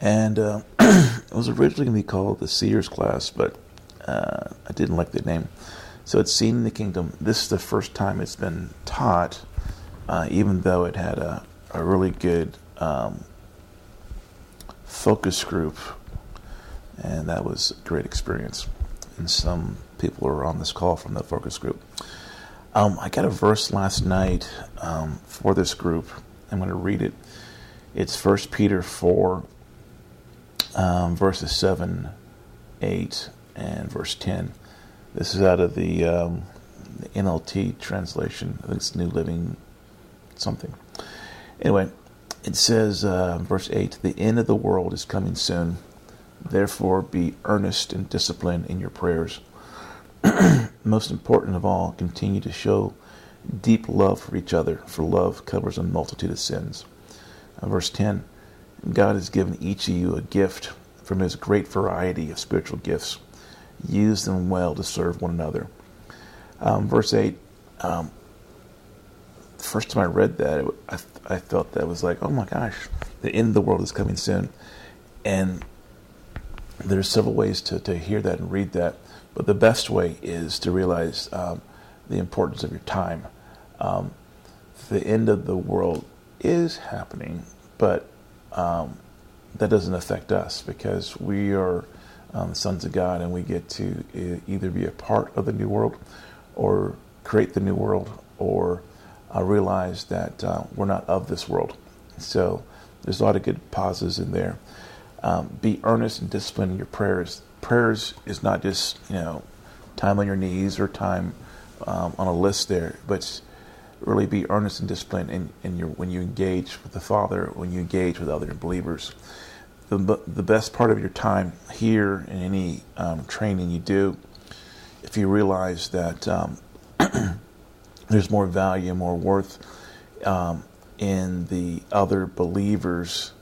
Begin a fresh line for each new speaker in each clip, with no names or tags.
And uh, it was originally going to be called the Seers class, but uh, I didn't like the name. So it's Seen in the Kingdom. This is the first time it's been taught, uh, even though it had a, a really good um, focus group, and that was a great experience. And some people were on this call from that focus group. Um, I got a verse last night um, for this group. I'm going to read it. It's 1 Peter 4, um, verses 7, 8, and verse 10. This is out of the, um, the NLT translation. I think it's New Living something. Anyway, it says, uh, verse 8, the end of the world is coming soon. Therefore, be earnest and disciplined in your prayers. Most important of all, continue to show deep love for each other, for love covers a multitude of sins. Uh, verse 10 God has given each of you a gift from his great variety of spiritual gifts. Use them well to serve one another. Um, verse 8, um, the first time I read that, it, I, I felt that was like, oh my gosh, the end of the world is coming soon. And there's several ways to, to hear that and read that, but the best way is to realize um, the importance of your time. Um, the end of the world is happening, but um, that doesn't affect us because we are um, sons of God and we get to either be a part of the new world or create the new world or uh, realize that uh, we're not of this world. So there's a lot of good pauses in there. Um, be earnest and disciplined in your prayers. Prayers is not just you know time on your knees or time um, on a list there, but really be earnest and disciplined in, in your when you engage with the Father, when you engage with other believers. The, the best part of your time here in any um, training you do, if you realize that um, there's more value, more worth um, in the other believers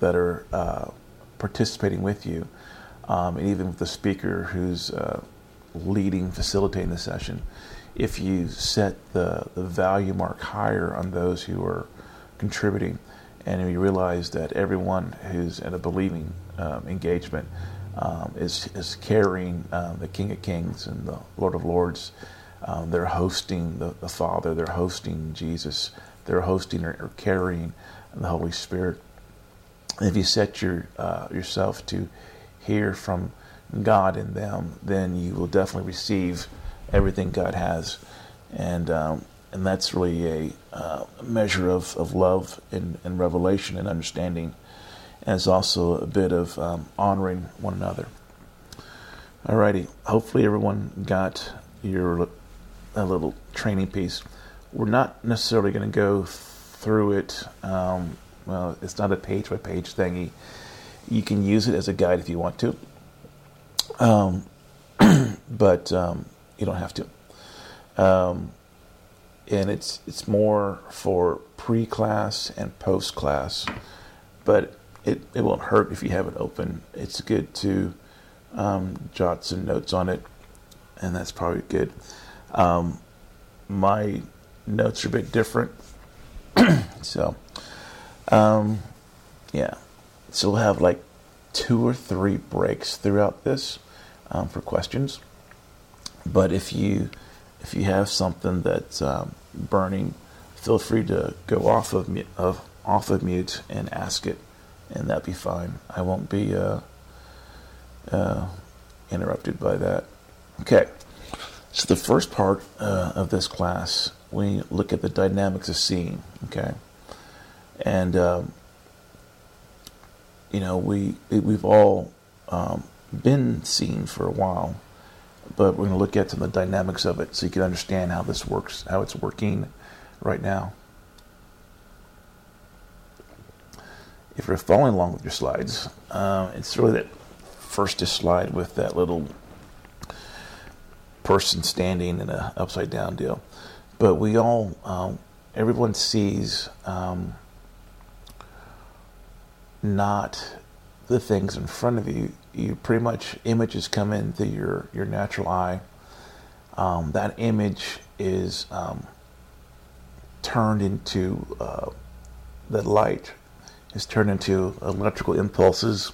that are uh, participating with you, um, and even with the speaker who's uh, leading, facilitating the session, if you set the, the value mark higher on those who are contributing, and you realize that everyone who's in a believing um, engagement um, is, is carrying um, the King of Kings and the Lord of Lords. Um, they're hosting the, the, Father, they're hosting Jesus, they're hosting or, or carrying the Holy Spirit. If you set your, uh, yourself to hear from God in them, then you will definitely receive everything God has, and um, and that's really a uh, measure of, of love and, and revelation and understanding, and it's also a bit of um, honoring one another. Alrighty, hopefully everyone got your a little training piece. We're not necessarily going to go through it. Um, well, it's not a page by page thingy. You can use it as a guide if you want to. Um, but um, you don't have to. Um, and it's it's more for pre-class and post-class, but it, it won't hurt if you have it open. It's good to um, jot some notes on it, and that's probably good. Um, my notes are a bit different, so um, yeah. So we'll have like two or three breaks throughout this um, for questions. But if you if you have something that's um, burning, feel free to go off of, of off of mute and ask it, and that'd be fine. I won't be uh, uh, interrupted by that. Okay, so the first part uh, of this class, we look at the dynamics of seeing. Okay, and um, you know we we've all um, been seeing for a while but we're going to look at some of the dynamics of it so you can understand how this works, how it's working right now. If you're following along with your slides, uh, it's really that first slide with that little person standing in an upside down deal. But we all, um, everyone sees um, not the things in front of you you pretty much images come into your your natural eye. Um, that image is um, turned into uh, the light is turned into electrical impulses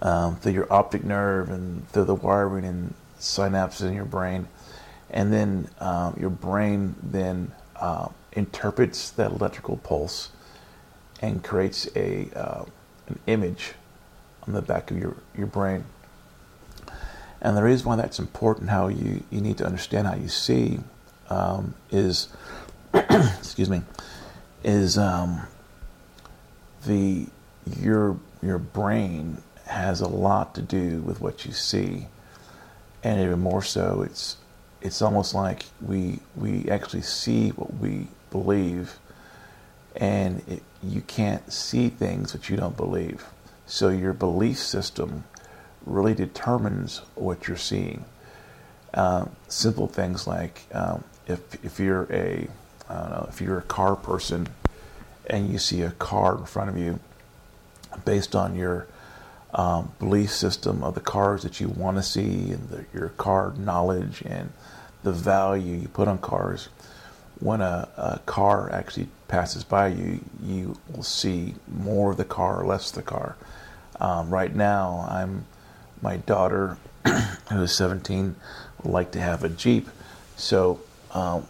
um, through your optic nerve and through the wiring and synapses in your brain, and then um, your brain then uh, interprets that electrical pulse and creates a uh, an image on the back of your, your brain. And the reason why that's important, how you, you need to understand how you see, um, is excuse me, is um, the your your brain has a lot to do with what you see, and even more so, it's it's almost like we we actually see what we believe, and it, you can't see things that you don't believe. So your belief system really determines what you're seeing. Uh, simple things like um, if if you're a I don't know if you're a car person and you see a car in front of you, based on your um, belief system of the cars that you want to see and the, your car knowledge and the value you put on cars. When a, a car actually passes by you, you will see more of the car or less of the car. Um, right now, I'm my daughter, who is 17, would like to have a Jeep, so um,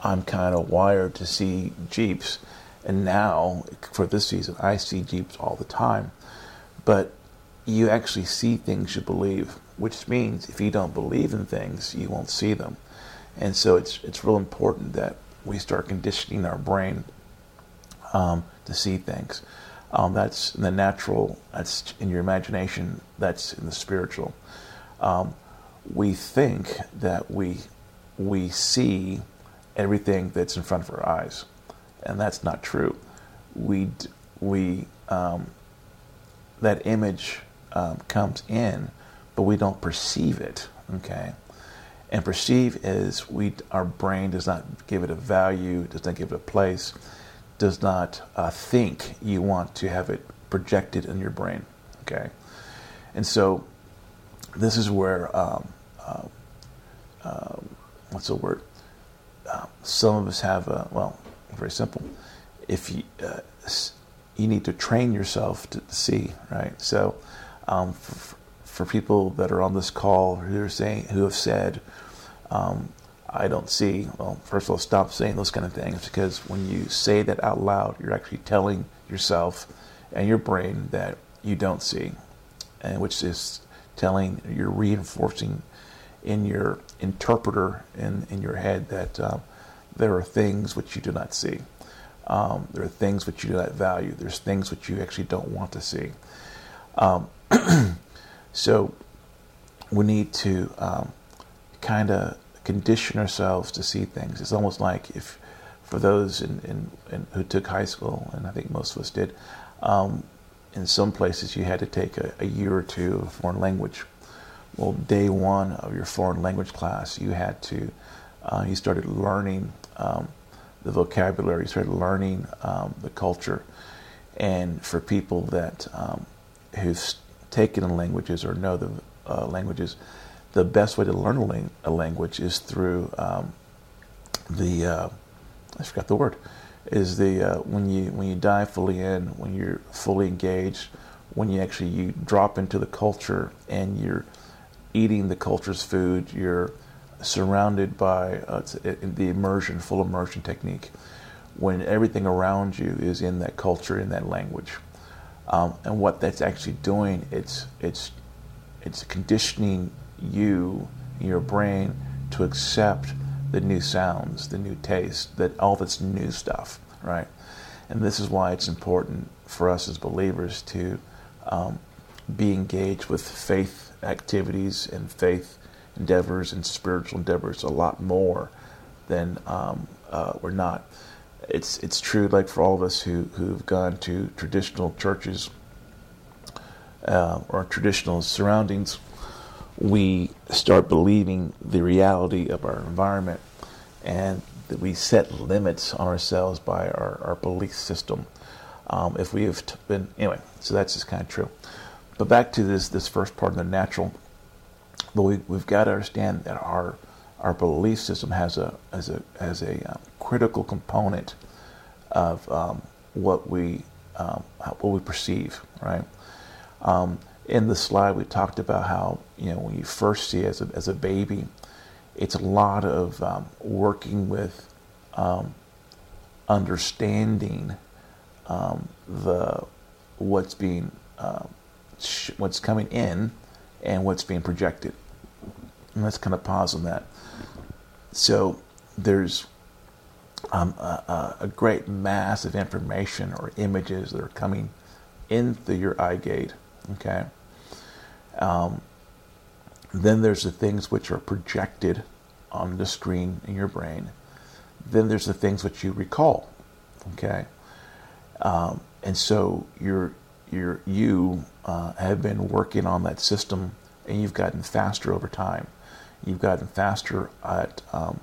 I'm kind of wired to see Jeeps. And now, for this season, I see Jeeps all the time. But you actually see things you believe, which means if you don't believe in things, you won't see them. And so it's it's real important that we start conditioning our brain um, to see things. Um, that's in the natural. That's in your imagination. That's in the spiritual. Um, we think that we we see everything that's in front of our eyes, and that's not true. We we um, that image um, comes in, but we don't perceive it. Okay, and perceive is we our brain does not give it a value, does not give it a place, does not uh, think you want to have it projected in your brain. Okay, and so this is where um, uh, uh, what's the word? Uh, some of us have a well, very simple. If you uh, you need to train yourself to see, right? So um, for, for, people that are on this call who are saying who have said, um, "I don't see," well, first of all, stop saying those kind of things because when you say that out loud, you're actually telling yourself and your brain that you don't see, and which is telling you're reinforcing in your interpreter in, in your head that uh, there are things which you do not see. Um, there are things which you do not value. There's things which you actually don't want to see. Um, so we need to um, kind of condition ourselves to see things. It's almost like if, for those in, in, in who took high school, and I think most of us did, um, in some places you had to take a, a year or two of foreign language. Well, day one of your foreign language class, you had to, uh, you started learning um, the vocabulary, you started learning um, the culture. And for people that um, who've taken languages or know the uh, languages, the best way to learn a, a language is through um, the uh, I forgot the word is the uh, when you when you dive fully in when you're fully engaged when you actually you drop into the culture and you're eating the culture's food you're surrounded by uh, the immersion full immersion technique when everything around you is in that culture in that language. Um, and what that's actually doing, it's it's it's conditioning you, your brain, to accept the new sounds, the new taste, that all this new stuff, right? And this is why it's important for us as believers to um, be engaged with faith activities and faith endeavors and spiritual endeavors a lot more than um, uh, we're not it's it's true like for all of us who who've gone to traditional churches uh, or traditional surroundings, we start believing the reality of our environment, and that we set limits on ourselves by our, our belief system. Um, if we have been anyway, so that's just kind of true. But back to this this first part of the natural. But we, we've got to understand that our our belief system has a as a as a um, critical component of um, what we um, what we perceive, right? In the slide, we talked about how you know when you first see as a, as a baby, it's a lot of um, working with um, understanding um, the what's being uh, sh- what's coming in and what's being projected. And let's kind of pause on that. So there's um, a, a, great mass of information or images that are coming in through your eye gate. Okay. Um, then there's the things which are projected on the screen in your brain. Then there's the things which you recall. Okay. Um, and so you're, you're, you uh, have been working on that system and you've gotten faster over time. You've gotten faster at um,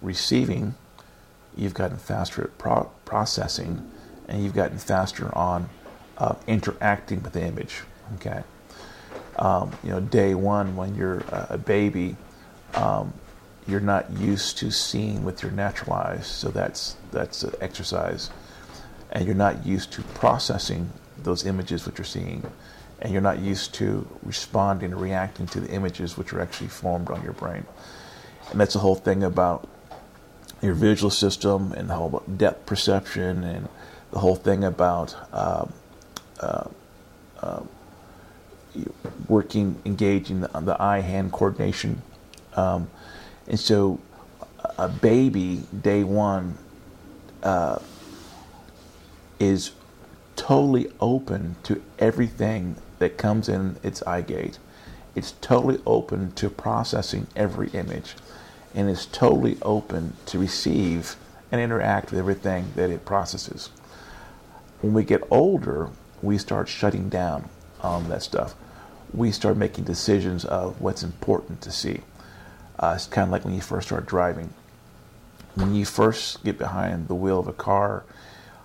receiving, you've gotten faster at pro- processing, and you've gotten faster on uh, interacting with the image. Okay. Um, you know, day one when you're a baby, um, you're not used to seeing with your natural eyes, so that's that's an exercise, and you're not used to processing those images which you're seeing, and you're not used to responding and reacting to the images which are actually formed on your brain, and that's the whole thing about your visual system and the whole depth perception and the whole thing about. Uh, uh, uh, working, engaging the, the eye-hand coordination, um, and so a baby day one uh, is totally open to everything that comes in its eye gate. It's totally open to processing every image, and is totally open to receive and interact with everything that it processes. When we get older, we start shutting down on that stuff we start making decisions of what's important to see. Uh, it's kind of like when you first start driving. When you first get behind the wheel of a car,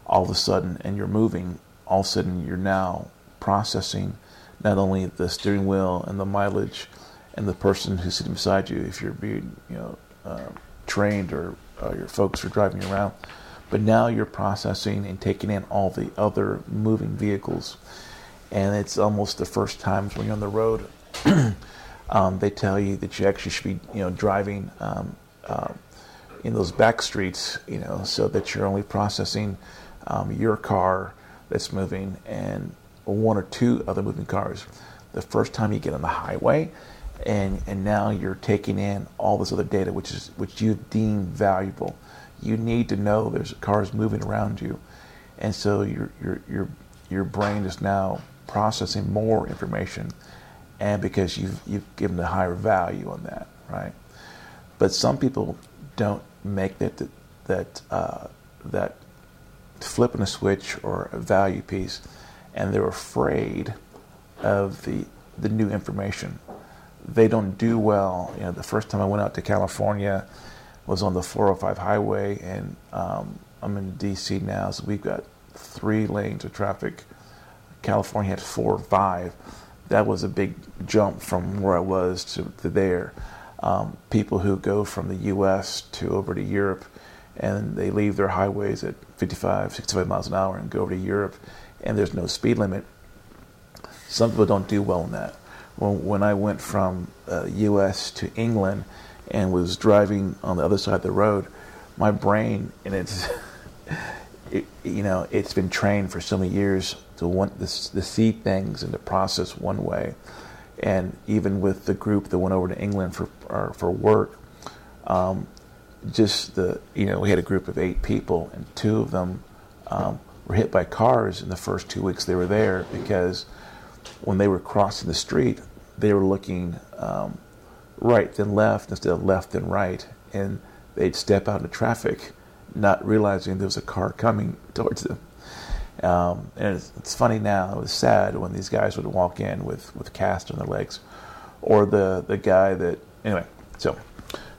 all of a sudden, and you're moving, all of a sudden you're now processing not only the steering wheel and the mileage and the person who's sitting beside you, if you're being, you know, uh, trained or uh, your folks are driving you around, but now you're processing and taking in all the other moving vehicles and it's almost the first times when you're on the road. um, they tell you that you actually should be, you know, driving um, uh, in those back streets, you know, so that you're only processing um, your car that's moving and one or two other moving cars. The first time you get on the highway, and and now you're taking in all this other data, which is which you deem valuable. You need to know there's cars moving around you, and so your your your your brain is now processing more information, and because you've you've given a higher value on that, right? But some people don't make that that uh, that flipping a switch or a value piece, and they're afraid of the the new information. They don't do well. You know, the first time I went out to California was on the 405 highway, and um, I'm in D.C. now, so we've got three lanes of traffic California had four or five. That was a big jump from where I was to, to there. Um, people who go from the U.S. to over to Europe, and they leave their highways at 55, 65 miles an hour and go over to Europe, and there's no speed limit. Some people don't do well in that. When, when I went from uh, U.S. to England and was driving on the other side of the road, my brain and it's it, you know it's been trained for so many years to want to, to see things and to process one way. And even with the group that went over to England for for work, um, just the you know we had a group of eight people, and two of them um, were hit by cars in the first two weeks they were there because when they were crossing the street, they were looking um, right then left instead of left then right, and they'd step out into traffic, not realizing there was a car coming towards them. Um, and it's, it's, funny now. It was sad when these guys would walk in with with cast on their legs, or the the guy that anyway. So,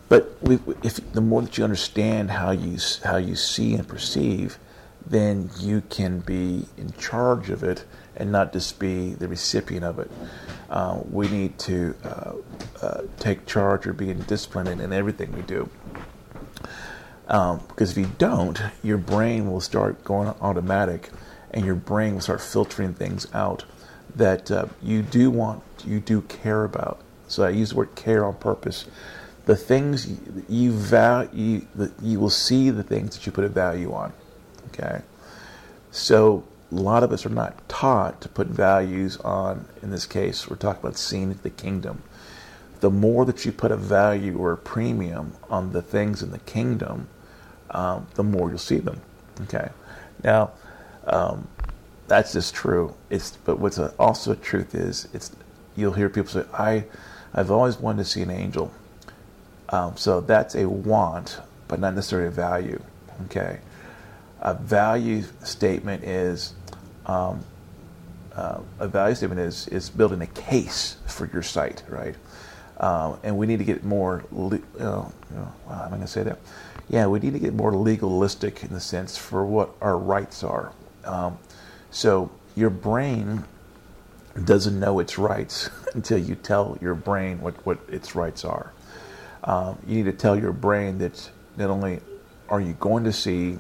but we, if the more that you understand how you how you see and perceive, then you can be in charge of it and not just be the recipient of it. Uh, we need to uh, uh, take charge or be in discipline in, in everything we do. Um, because if you don't, your brain will start going automatic and your brain will start filtering things out that uh, you do want, you do care about. So I use the word care on purpose. The things you value, you will see the things that you put a value on. Okay, so a lot of us are not taught to put values on. In this case, we're talking about seeing the kingdom. The more that you put a value or a premium on the things in the kingdom, um, the more you'll see them. Okay, now um, that's just true. It's but what's also truth is it's you'll hear people say I I've always wanted to see an angel. Um, so that's a want, but not necessarily a value. Okay, a value statement is um, uh, a value statement is is building a case for your sight, right? Um, and we need to get more. Le- uh, know, am I going to say that? Yeah, we need to get more legalistic in the sense for what our rights are. Um, so your brain doesn't know its rights until you tell your brain what, what its rights are. Um, you need to tell your brain that not only are you going to see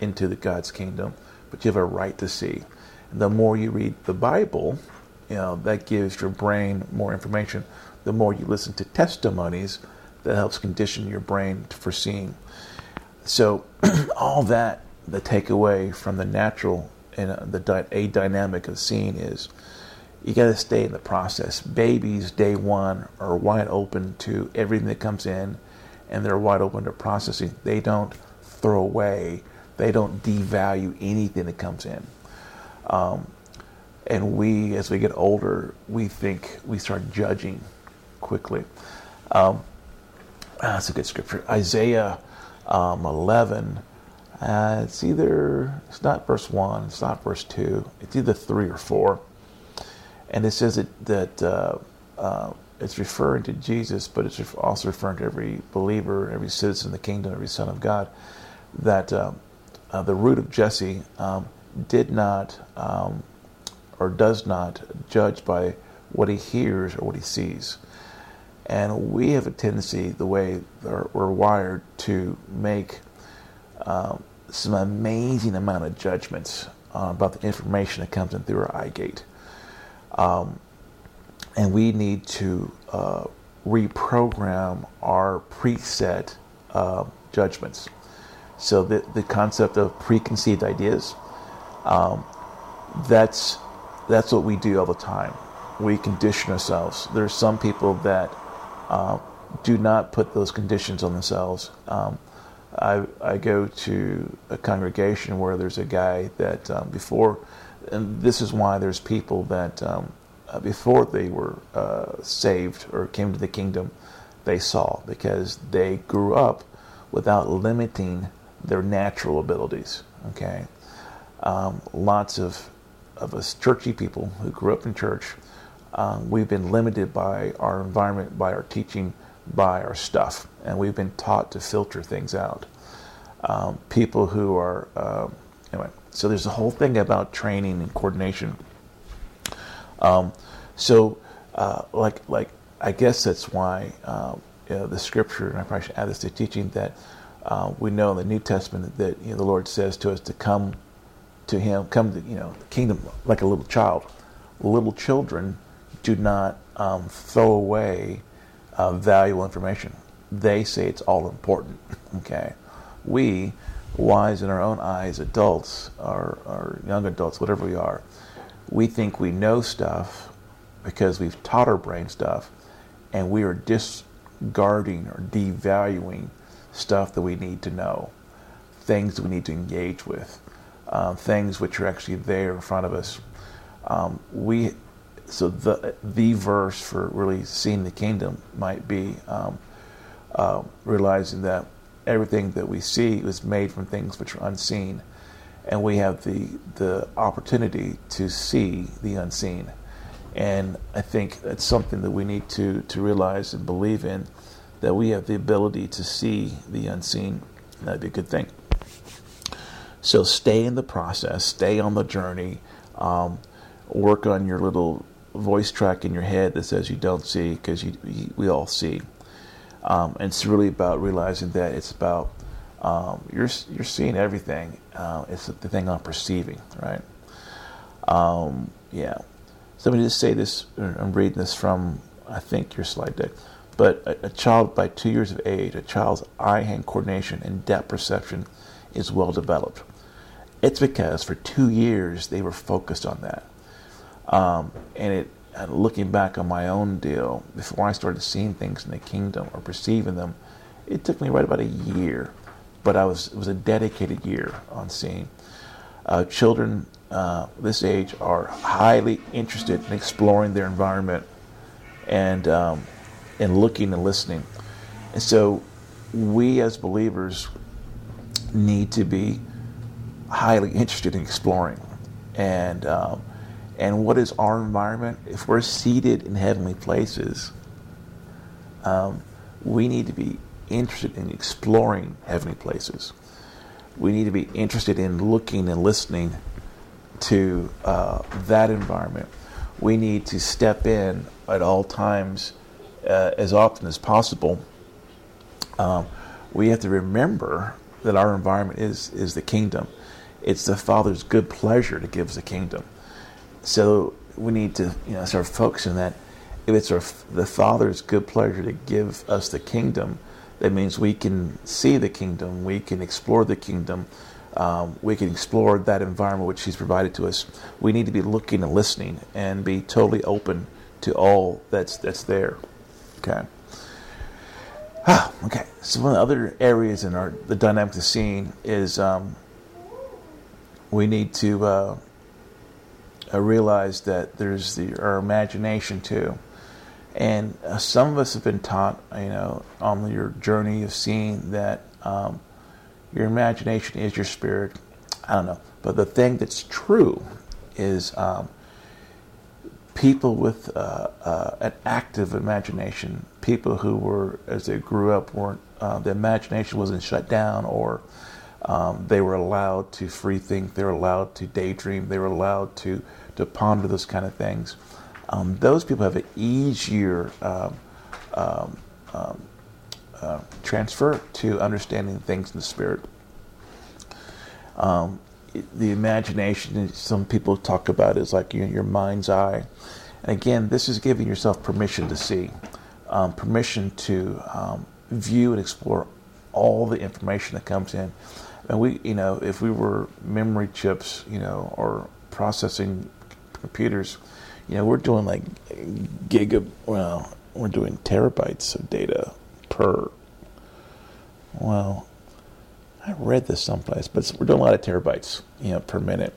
into the God's kingdom, but you have a right to see. And the more you read the Bible, you know that gives your brain more information. The more you listen to testimonies, that helps condition your brain for seeing. So all that the takeaway from the natural and the a dynamic of seeing is you got to stay in the process. Babies, day one, are wide open to everything that comes in, and they're wide open to processing. They don't throw away, they don't devalue anything that comes in. Um, and we, as we get older, we think we start judging quickly. Um, that's a good scripture. Isaiah um, 11 uh, it's either, it's not verse 1, it's not verse 2, it's either 3 or 4. And it says that, that uh, uh, it's referring to Jesus, but it's also referring to every believer, every citizen of the kingdom, every son of God, that uh, uh, the root of Jesse um, did not um, or does not judge by what he hears or what he sees. And we have a tendency, the way we're wired, to make um, some amazing amount of judgments uh, about the information that comes in through our eye gate. Um, and we need to uh, reprogram our preset uh, judgments. So the, the concept of preconceived ideas, um, that's, that's what we do all the time. We condition ourselves. There are some people that uh, do not put those conditions on themselves. Um, I, I go to a congregation where there's a guy that um, before, and this is why there's people that um, uh, before they were uh, saved or came to the kingdom, they saw because they grew up without limiting their natural abilities. Okay, um, lots of of us churchy people who grew up in church, um, we've been limited by our environment, by our teaching by our stuff, and we've been taught to filter things out. Um, people who are um, anyway, so there's a whole thing about training and coordination. Um, so, uh, like, like I guess that's why uh, you know, the scripture, and I probably should add this to teaching that uh, we know in the New Testament that you know, the Lord says to us to come to Him, come to you know the kingdom like a little child. Little children do not um, throw away uh, valuable information. They say it's all important. Okay, we, wise in our own eyes, adults or, or young adults, whatever we are, we think we know stuff because we've taught our brain stuff, and we are discarding or devaluing stuff that we need to know, things that we need to engage with, uh, things which are actually there in front of us. Um, we so the the verse for really seeing the kingdom might be um, uh, realizing that everything that we see was made from things which are unseen, and we have the the opportunity to see the unseen. And I think that's something that we need to to realize and believe in that we have the ability to see the unseen. That'd be a good thing. So stay in the process, stay on the journey, um, work on your little voice track in your head that says you don't see because we all see. Um, and it's really about realizing that it's about um, you're you're seeing everything. Uh, it's the thing I'm perceiving, right? Um, yeah. So let me just say this. I'm reading this from I think your slide deck. But a, a child by two years of age, a child's eye-hand coordination and depth perception is well developed. It's because for two years they were focused on that. Um, and it, looking back on my own deal, before I started seeing things in the kingdom or perceiving them, it took me right about a year. But I was it was a dedicated year on seeing. Uh, children uh, this age are highly interested in exploring their environment and um, and looking and listening. And so, we as believers need to be highly interested in exploring and um, and what is our environment? If we're seated in heavenly places, um, we need to be interested in exploring heavenly places. We need to be interested in looking and listening to uh, that environment. We need to step in at all times, uh, as often as possible. Um, we have to remember that our environment is is the kingdom. It's the Father's good pleasure to give us the kingdom. So we need to you know start focusing that. If it's our, the Father's good pleasure to give us the kingdom, that means we can see the kingdom, we can explore the kingdom, um, we can explore that environment which He's provided to us. We need to be looking and listening and be totally open to all that's that's there. Okay. Ah, okay. So one of the other areas in our the dynamic of scene is um, we need to uh, uh, realize that there's the our imagination too, and uh, some of us have been taught, you know, on your journey of seeing that um, your imagination is your spirit. I don't know, but the thing that's true is um, people with uh, uh, an active imagination, people who were, as they grew up, weren't uh, the imagination wasn't shut down, or um, they were allowed to free think, they were allowed to daydream, they were allowed to to ponder those kind of things. Um, those people have an easier um, um, um uh, transfer to understanding things in the spirit. Um, the imagination, some people talk about is like your, your mind's eye. And again, this is giving yourself permission to see, um, permission to view and explore all the information that comes in. And we, you know, if we were memory chips, you know, or processing computers, you know, we're doing like giga, well, we're doing terabytes of data per, well, I read this someplace, but we're doing a lot of terabytes, you know, per minute.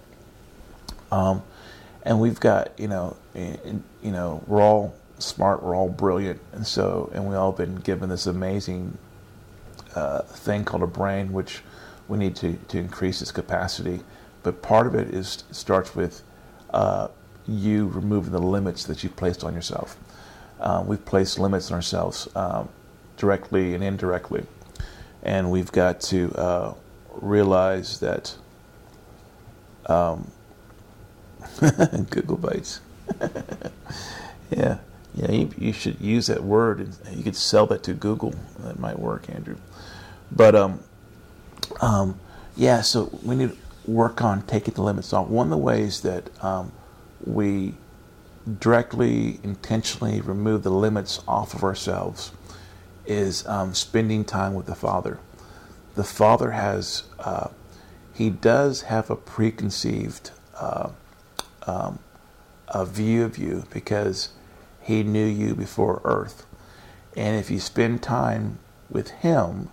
Um, and we've got, you know, you know, we're all smart, we're all brilliant, and so, and we all been given this amazing uh, thing called a brain, which we need to to increase its capacity. But part of it is starts with uh, you removing the limits that you've placed on yourself. Uh, we've placed limits on ourselves um, directly and indirectly and we've got to uh, realize that um, Google Bytes. yeah, yeah, you, you, should use that word. And you could sell that to Google. That might work, Andrew. But um, um, yeah, so we need work on taking the limits off. One of the ways that um, we directly, intentionally remove the limits off of ourselves is um, spending time with the Father. The Father has, uh, he does have a preconceived uh, um, a view of you because he knew you before earth. And if you spend time with him,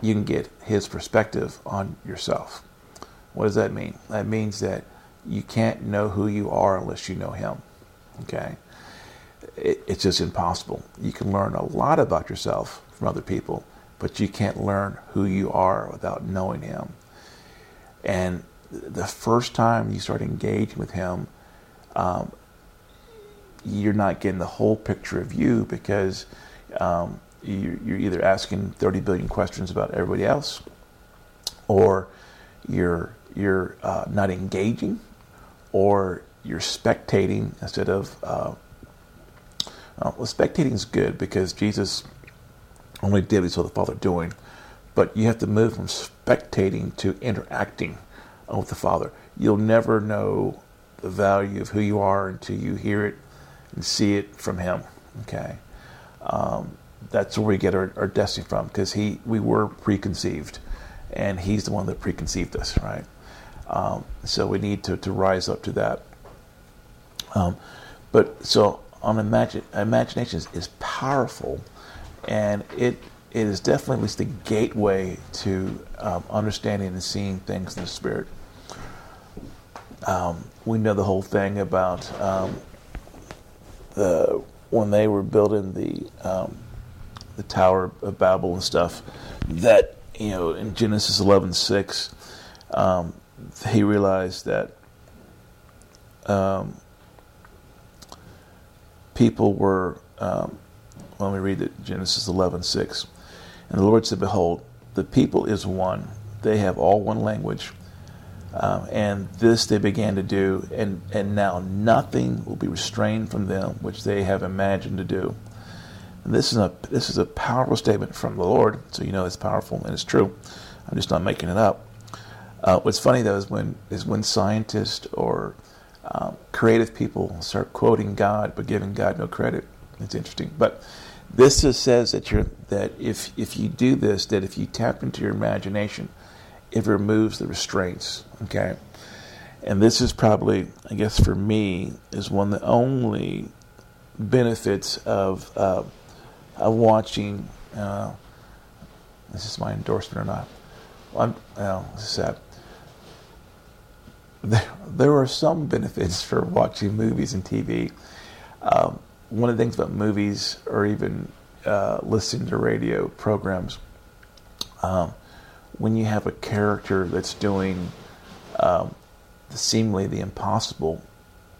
you can get his perspective on yourself. What does that mean? That means that you can't know who you are unless you know him. Okay? it, it's just impossible. You can learn a lot about yourself from other people, but you can't learn who you are without knowing Him. And the first time you start engaging with Him, um, you're not getting the whole picture of you because um, you, are either asking 30 billion questions about everybody else, or you're you're uh, not engaging, or you're spectating instead of uh, uh, well, spectating is good because Jesus only did what he saw the Father doing. But you have to move from spectating to interacting with the Father. You'll never know the value of who you are until you hear it and see it from Him. Okay, um, that's where we get our, our destiny from because He we were preconceived, and He's the one that preconceived us, right? Um, so we need to, to rise up to that. Um, but so on imagine, imagination is, is powerful, and it it is definitely at least the gateway to um, understanding and seeing things in the spirit. Um, we know the whole thing about um, the when they were building the um, the Tower of Babel and stuff. That you know in Genesis eleven six, um, he realized that um, people were. Um, me read it. Genesis eleven six, and the Lord said, "Behold, the people is one; they have all one language." Um, and this they began to do, and, and now nothing will be restrained from them which they have imagined to do. And this is a this is a powerful statement from the Lord, so you know it's powerful and it's true. I'm just not making it up. Uh, what's funny though is when is when scientists or um, creative people start quoting God but giving God no credit. It's interesting, but this just says that you're that if if you do this, that if you tap into your imagination it removes the restraints. Okay. And this is probably, I guess, for me, is one of the only benefits of uh, of watching. Uh, this is my endorsement or not? I'm, well, this is sad. There, are some benefits for watching movies and TV. Um, one of the things about movies, or even uh, listening to radio programs, um, when you have a character that's doing um, seemingly the impossible,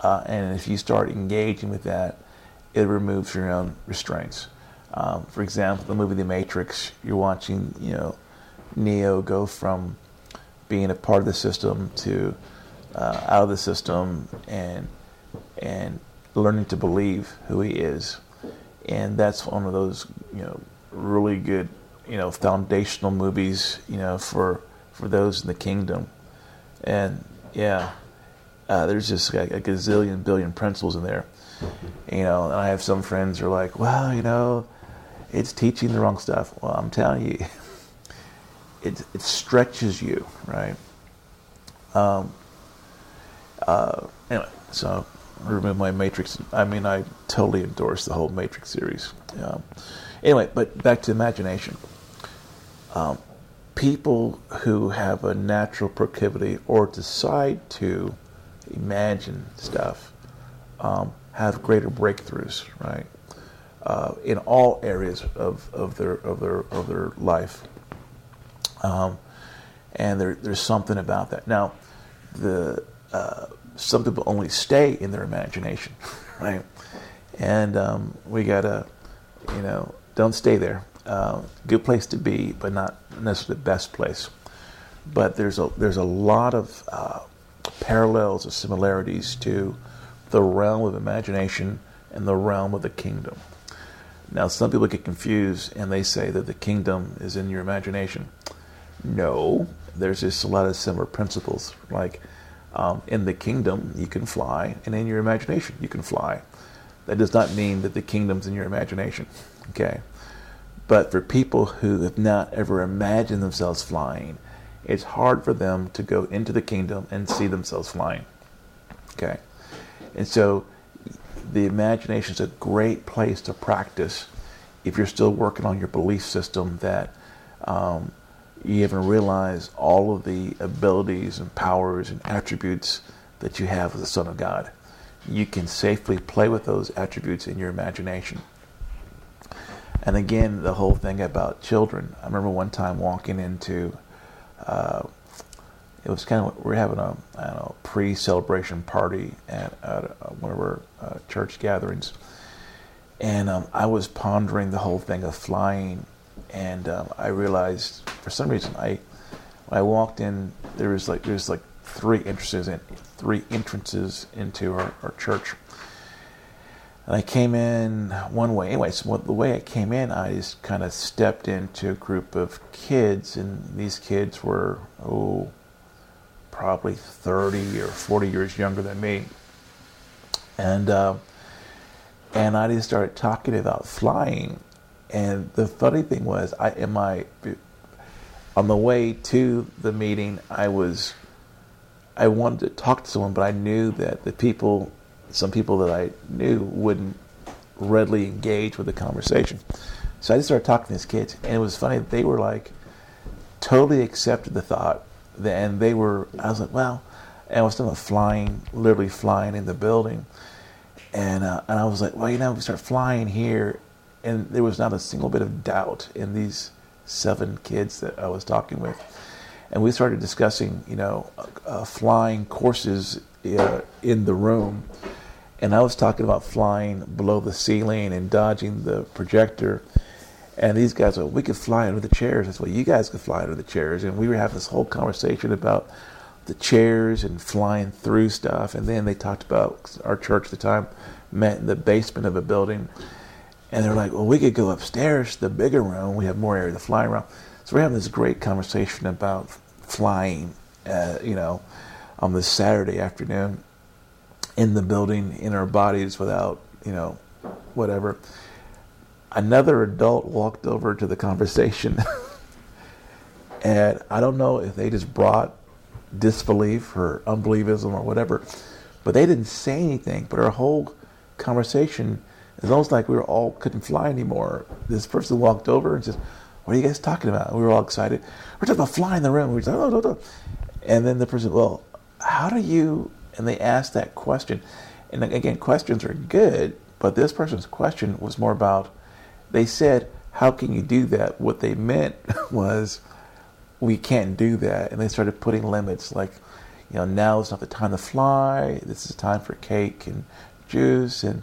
uh, and if you start engaging with that, it removes your own restraints. Um, for example, the movie The Matrix, you're watching, you know, Neo go from being a part of the system to uh, out of the system and and learning to believe who he is, and that's one of those you know really good you know foundational movies you know for for those in the kingdom. And yeah uh, there's just like a gazillion billion principles in there. You know and i have some friends who are like well you know it's teaching the wrong stuff. Well i'm telling you it, it stretches you right? Um, uh, anyway so remove my matrix i mean i totally endorse the whole matrix series um, anyway but back to imagination um, people who have a natural proclivity or decide to imagine stuff um, have greater breakthroughs, right? Uh, in all areas of, of their of their of their life, um, and there, there's something about that. Now, the uh, some people only stay in their imagination, right? And um, we gotta, you know, don't stay there uh, good place to be, but not necessarily the best place. But there's a there's a lot of uh, parallels or similarities to the realm of imagination and the realm of the kingdom. Now, some people get confused and they say that the kingdom is in your imagination. No, there's just a lot of similar principles. Like um, in the kingdom, you can fly, and in your imagination, you can fly. That does not mean that the kingdom's in your imagination. Okay, but for people who have not ever imagined themselves flying, it's hard for them to go into the kingdom and see themselves flying. Okay? And so the imagination is a great place to practice if you're still working on your belief system that um, you even realize all of the abilities and powers and attributes that you have as a son of God. You can safely play with those attributes in your imagination. And again, the whole thing about children. I remember one time walking into, uh, it was kind of, we are having a, know, pre-celebration party at, at uh, one of our uh, church gatherings. And um, I was pondering the whole thing of flying. And um, I realized, for some reason, I, when I walked in, there was like, there's like three entrances in, three entrances into our, our church and I came in one way. Anyway, so the way I came in, I just kind of stepped into a group of kids, and these kids were, oh, probably 30 or 40 years younger than me. And, uh, and I just started talking about flying. And the funny thing was, I in my on the way to the meeting, I was I wanted to talk to someone, but I knew that the people, some people that I knew, wouldn't readily engage with the conversation. So I just started talking to these kids, and it was funny. That they were like totally accepted the thought, and they were. I was like, well, and I was still flying, literally flying in the building, and uh, and I was like, well, you know, we start flying here, and there was not a single bit of doubt in these seven kids that I was talking with, and we started discussing, you know, uh, flying courses uh, in the room and I was talking about flying below the ceiling and dodging the projector. And these guys were, we could fly under the chairs. Said, well, you guys could fly under the chairs. And we were having this whole conversation about the chairs and flying through stuff. And then they talked about our church at the time met in the basement of a building. And they're like, well, we could go upstairs the bigger room. We have more area to fly around. So we're having this great conversation about flying, uh, you know, on this Saturday afternoon in the building in our bodies without, you know, whatever. Another adult walked over to the conversation. and I don't know if they just brought disbelief or unbelievism or whatever, but they didn't say anything. But our whole conversation is almost like we were all couldn't fly anymore. This person walked over and says, What are you guys talking about? And we were all excited. We're talking about flying in the room. We were like, oh. And then the person, Well, how do you and they asked that question. And again, questions are good, but this person's question was more about they said, How can you do that? What they meant was, We can't do that. And they started putting limits like, you know, now is not the time to fly. This is time for cake and juice. And,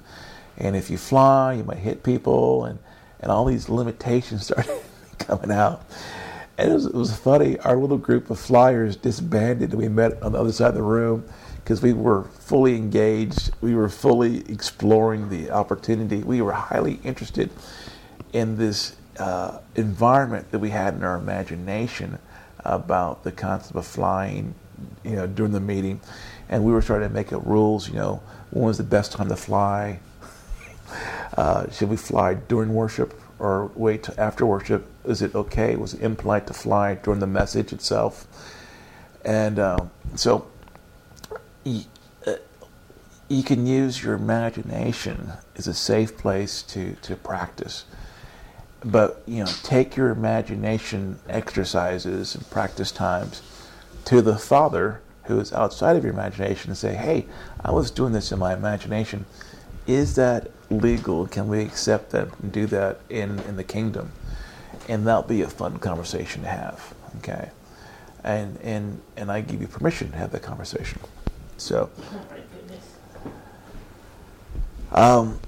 and if you fly, you might hit people. And, and all these limitations started coming out. And it was, it was funny. Our little group of flyers disbanded. And we met on the other side of the room because we were fully engaged. We were fully exploring the opportunity. We were highly interested in this uh, environment that we had in our imagination about the concept of flying, you know, during the meeting. And we were starting to make up rules, you know, when was the best time to fly? Uh, should we fly during worship or wait after worship? Is it okay? Was it impolite to fly during the message itself? And um, so you, uh, you can use your imagination as a safe place to, to practice. But you know, take your imagination exercises and practice times to the Father who is outside of your imagination and say, "Hey, I was doing this in my imagination. Is that legal? Can we accept that and do that in in the kingdom?" And that'll be a fun conversation to have. Okay, and and and I give you permission to have that conversation. So, um,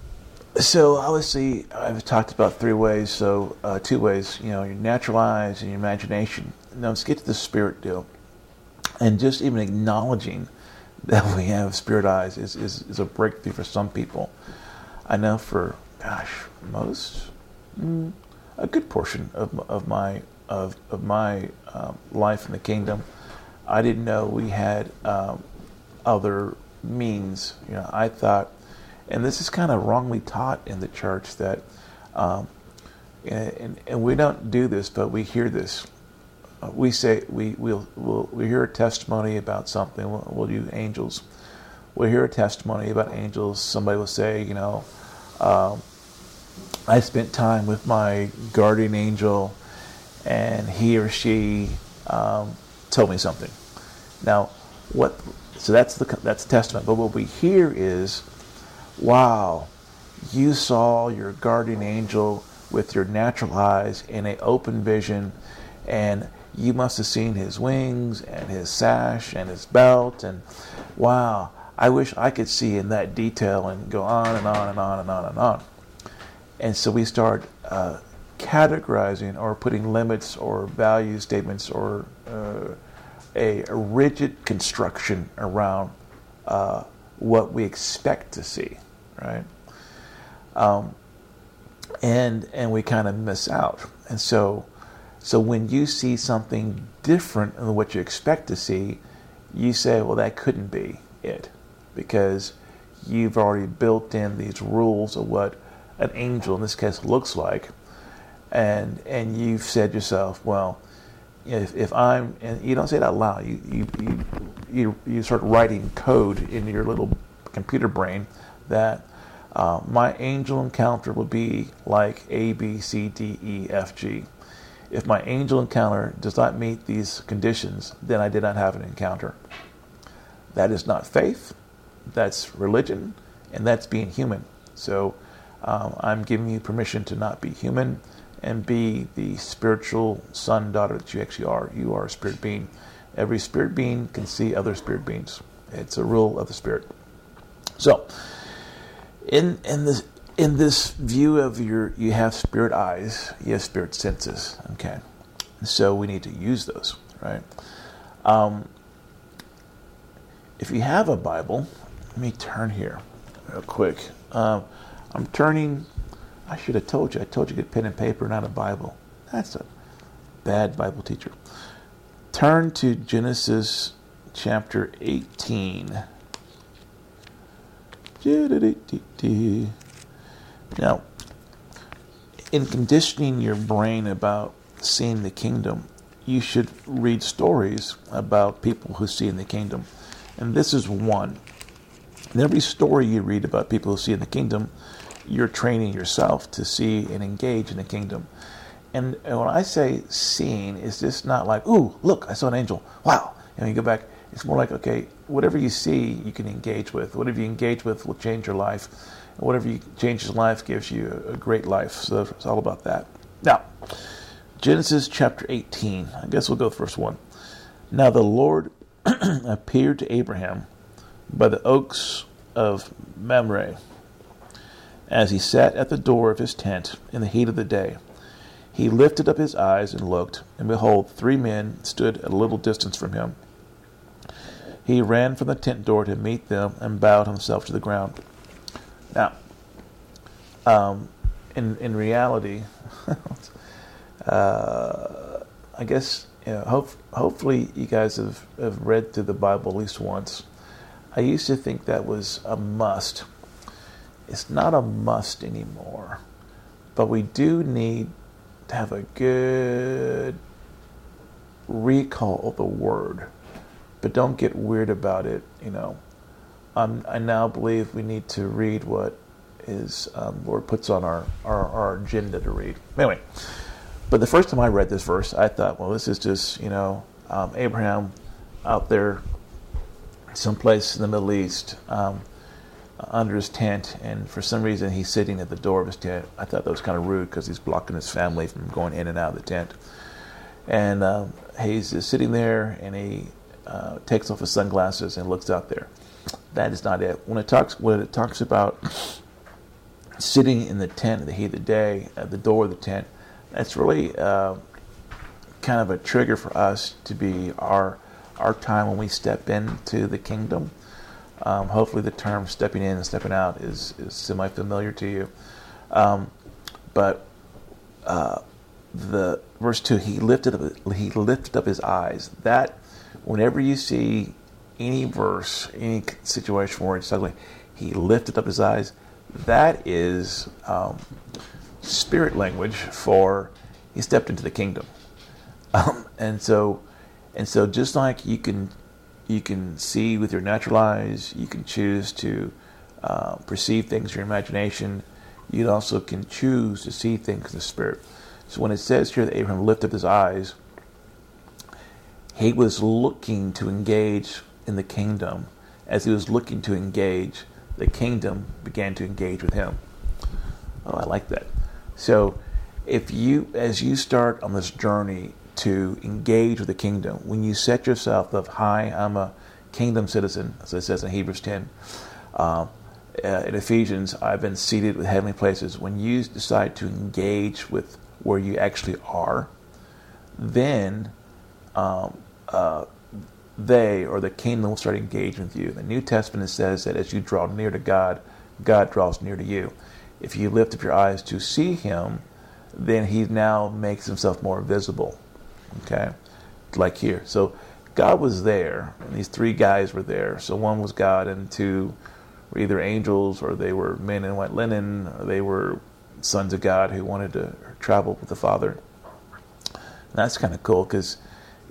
so obviously I've talked about three ways. So uh, two ways, you know, your natural eyes and your imagination. Now let's get to the spirit deal, and just even acknowledging that we have spirit eyes is, is, is a breakthrough for some people. I know for gosh, most mm, a good portion of, of my of, of my um, life in the kingdom, I didn't know we had um, other means. You know, I thought, and this is kind of wrongly taught in the church that, um, and, and, we don't do this, but we hear this. We say we we'll, we'll we hear a testimony about something. We'll, we'll do angels. We'll hear a testimony about angels. Somebody will say, you know, um, I spent time with my guardian angel, and he or she um, told me something. Now, what so that's the that's the testament. But what we hear is, wow, you saw your guardian angel with your natural eyes in an open vision, and you must have seen his wings and his sash and his belt, and wow, I wish I could see in that detail and go on and on and on and on and on. And so we start uh, categorizing or putting limits or value statements or uh, a, a rigid construction around uh, what we expect to see, right? Um, and and we kind of miss out. And so, so when you see something different than what you expect to see, you say, well, that couldn't be it because you've already built in these rules of what an angel in this case looks like. And, and you've said yourself, well, if, if I'm, and you don't say it out loud, you, you, you, you, you start writing code in your little computer brain that uh, my angel encounter would be like A, B, C, D, E, F, G. If my angel encounter does not meet these conditions, then I did not have an encounter. That is not faith, that's religion, and that's being human. So um, I'm giving you permission to not be human and be the spiritual son, daughter that you actually are. You are a spirit being. Every spirit being can see other spirit beings. It's a rule of the spirit. So, in in this in this view of your, you have spirit eyes, you have spirit senses. Okay, so we need to use those, right? Um, if you have a Bible, let me turn here real quick. Um, I'm turning. I should have told you. I told you to get pen and paper, not a Bible. That's a bad Bible teacher. Turn to Genesis chapter 18. Now, in conditioning your brain about seeing the kingdom, you should read stories about people who see in the kingdom. And this is one. In every story you read about people who see in the kingdom, you're training yourself to see and engage in the kingdom. And when I say seeing, it's just not like, ooh, look, I saw an angel. Wow. And you go back, it's more like, okay, whatever you see, you can engage with. Whatever you engage with will change your life. And whatever you change your life gives you a great life. So it's all about that. Now, Genesis chapter 18. I guess we'll go verse 1. Now the Lord appeared to Abraham by the oaks of Mamre as he sat at the door of his tent in the heat of the day. He lifted up his eyes and looked, and behold, three men stood at a little distance from him. He ran from the tent door to meet them and bowed himself to the ground. Now, um, in in reality, uh, I guess you know, hope, hopefully you guys have, have read through the Bible at least once. I used to think that was a must. It's not a must anymore, but we do need to have a good recall of the word but don't get weird about it. You know, um, I now believe we need to read what is um, Lord puts on our, our, our agenda to read. Anyway, but the first time I read this verse, I thought, well, this is just you know um, Abraham out there, someplace in the Middle East. Um, under his tent, and for some reason he's sitting at the door of his tent. I thought that was kind of rude because he's blocking his family from going in and out of the tent. And um, he's just sitting there, and he uh, takes off his sunglasses and looks out there. That is not it. When it talks, when it talks about sitting in the tent in the heat of the day at the door of the tent, that's really uh, kind of a trigger for us to be our our time when we step into the kingdom. Um, hopefully, the term "stepping in" and "stepping out" is is semi familiar to you. Um, but uh, the verse two, he lifted up, he lifted up his eyes. That whenever you see any verse, any situation where it's ugly, he lifted up his eyes. That is um, spirit language for he stepped into the kingdom. Um, and so, and so, just like you can, you can see with your natural eyes, you can choose to uh, perceive things your imagination. You also can choose to see things in the spirit. So when it says here that Abraham lifted up his eyes, he was looking to engage in the kingdom. As he was looking to engage, the kingdom began to engage with him. Oh, I like that. So, if you, as you start on this journey to engage with the kingdom, when you set yourself up, hi, I'm a kingdom citizen, as it says in Hebrews 10, uh, uh, in Ephesians, I've been seated with heavenly places. When you decide to engage with where you actually are, then um, uh, they or the kingdom will start engaging with you. The New Testament says that as you draw near to God, God draws near to you. If you lift up your eyes to see Him, then He now makes Himself more visible. Okay, like here. So God was there, and these three guys were there. So one was God, and two were either angels, or they were men in white linen, or they were sons of God who wanted to travel with the Father. And that's kind of cool because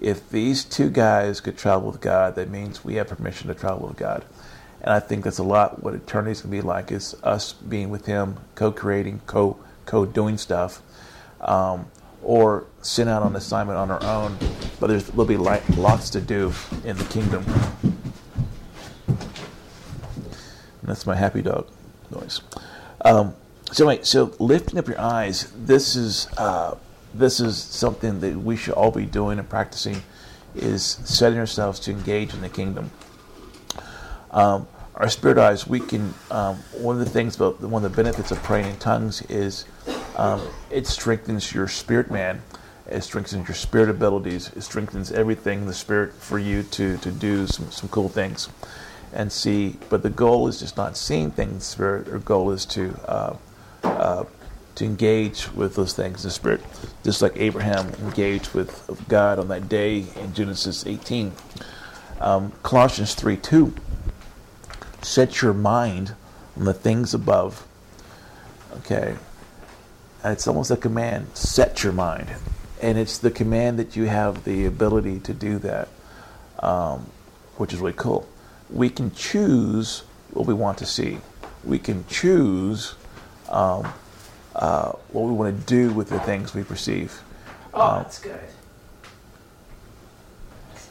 if these two guys could travel with God, that means we have permission to travel with God. And I think that's a lot what eternity is going to be like is us being with Him, co-creating, co co doing stuff, um, or sent out on assignment on our own. But there'll be lots to do in the kingdom. And that's my happy dog noise. Um, so so lifting up your eyes. This is. Uh, this is something that we should all be doing and practicing is setting ourselves to engage in the kingdom. Um, our spirit eyes, we can, um, one of the things about one of the benefits of praying in tongues is um, it strengthens your spirit man, it strengthens your spirit abilities, it strengthens everything in the spirit for you to, to do some, some cool things and see. But the goal is just not seeing things in the spirit, our goal is to uh, uh, to engage with those things in the spirit, just like Abraham engaged with God on that day in Genesis 18. Um, Colossians 3 2. Set your mind on the things above. Okay. It's almost a command. Set your mind. And it's the command that you have the ability to do that, um, which is really cool. We can choose what we want to see. We can choose um, uh, what we want to do with the things we perceive.
Oh, um, that's good.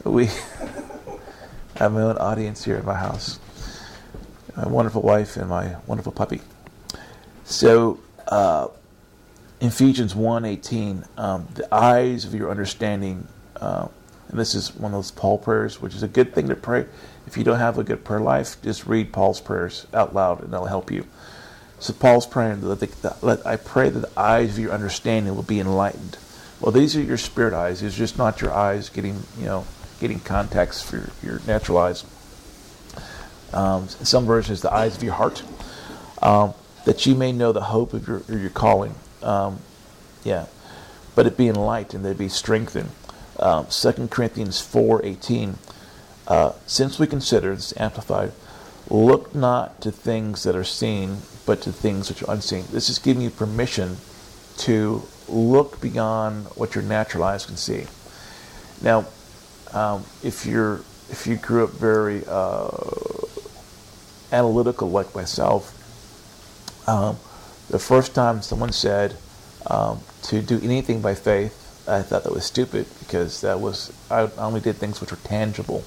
We have my own audience here at my house. My wonderful wife and my wonderful puppy. So, uh, Ephesians 1.18, um, the eyes of your understanding, uh, and this is one of those Paul prayers, which is a good thing to pray. If you don't have a good prayer life, just read Paul's prayers out loud and that'll help you. So Paul's praying that, the, that I pray that the eyes of your understanding will be enlightened. Well, these are your spirit eyes. It's just not your eyes getting, you know, getting context for your, your natural eyes. Um, some versions, the eyes of your heart, um, that you may know the hope of your your calling. Um, yeah, but it be enlightened, it be strengthened. Um, Second Corinthians four eighteen. Uh, since we consider this amplified, look not to things that are seen, but to things which are unseen. This is giving you permission to look beyond what your natural eyes can see. Now, um, if you're if you grew up very uh, analytical like myself, um, the first time someone said um, to do anything by faith, I thought that was stupid because that was I only did things which were tangible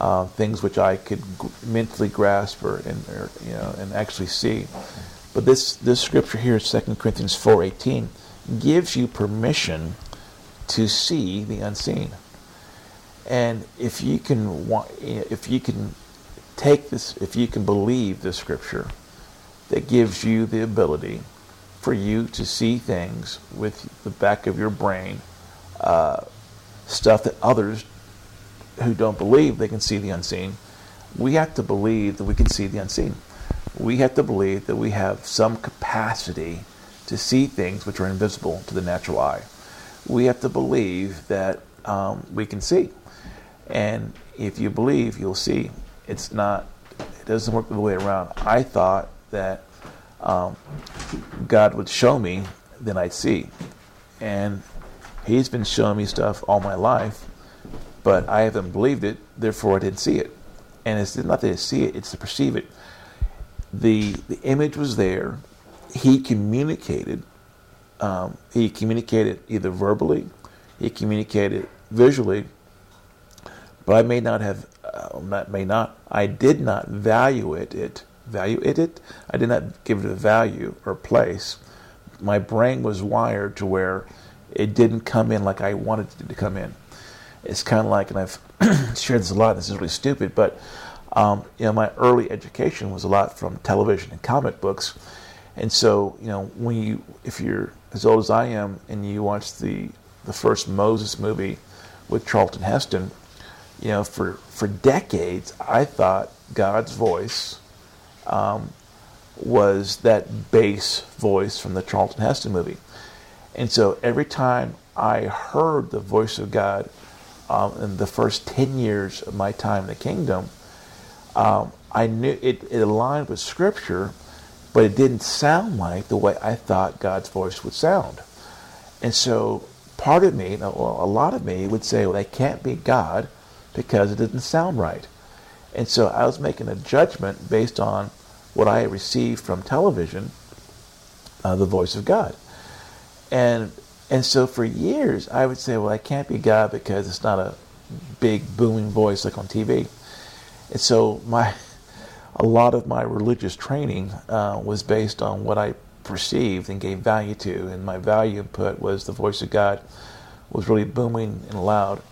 uh, things which I could g- mentally grasp or, and, or, you know and actually see. But this this scripture here, 2 Corinthians four eighteen, gives you permission to see the unseen. And if you can if you can take this, if you can believe this scripture, that gives you the ability for you to see things with the back of your brain, uh, stuff that others who don't believe they can see the unseen, we have to believe that we can see the unseen. We have to believe that we have some capacity to see things which are invisible to the natural eye. We have to believe that um, we can see. And if you believe, you'll see. It's not, it doesn't work the way around. I thought that um, God would show me, then I'd see. And He's been showing me stuff all my life but I haven't believed it, therefore I didn't see it. And it's not that I see it, it's to perceive it. The, the image was there. He communicated. Um, he communicated either verbally, he communicated visually, but I may not have, uh, not, may not, I did not value it, it, value it, it. I did not give it a value or place. My brain was wired to where it didn't come in like I wanted it to come in it's kind of like, and I've shared this a lot. This is really stupid, but um, you know, my early education was a lot from television and comic books, and so you know, when you, if you're as old as I am, and you watch the the first Moses movie with Charlton Heston, you know, for for decades, I thought God's voice um, was that bass voice from the Charlton Heston movie, and so every time I heard the voice of God um, in the first 10 years of my time in the kingdom, um, I knew it, it aligned with Scripture, but it didn't sound like the way I thought God's voice would sound. And so part of me, a lot of me would say, well, that can't be God because it didn't sound right. And so I was making a judgment based on what I received from television, uh, the voice of God. And and so for years I would say, well, I can't be God because it's not a big booming voice like on TV. And so my a lot of my religious training uh, was based on what I perceived and gave value to, and my value input was the voice of God was really booming and loud.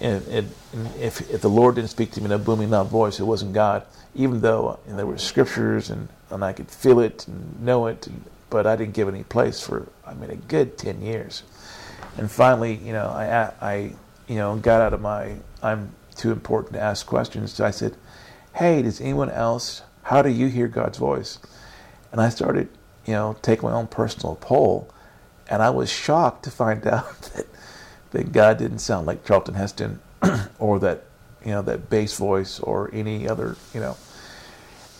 And, and, and if, if the Lord didn't speak to me in a booming loud voice, it wasn't God. Even though there were scriptures and, and I could feel it and know it, but I didn't give any place for I mean a good ten years. And finally, you know, I I you know got out of my I'm too important to ask questions. So I said, "Hey, does anyone else? How do you hear God's voice?" And I started, you know, take my own personal poll, and I was shocked to find out that that God didn't sound like Charlton Heston or that you know that bass voice or any other you know.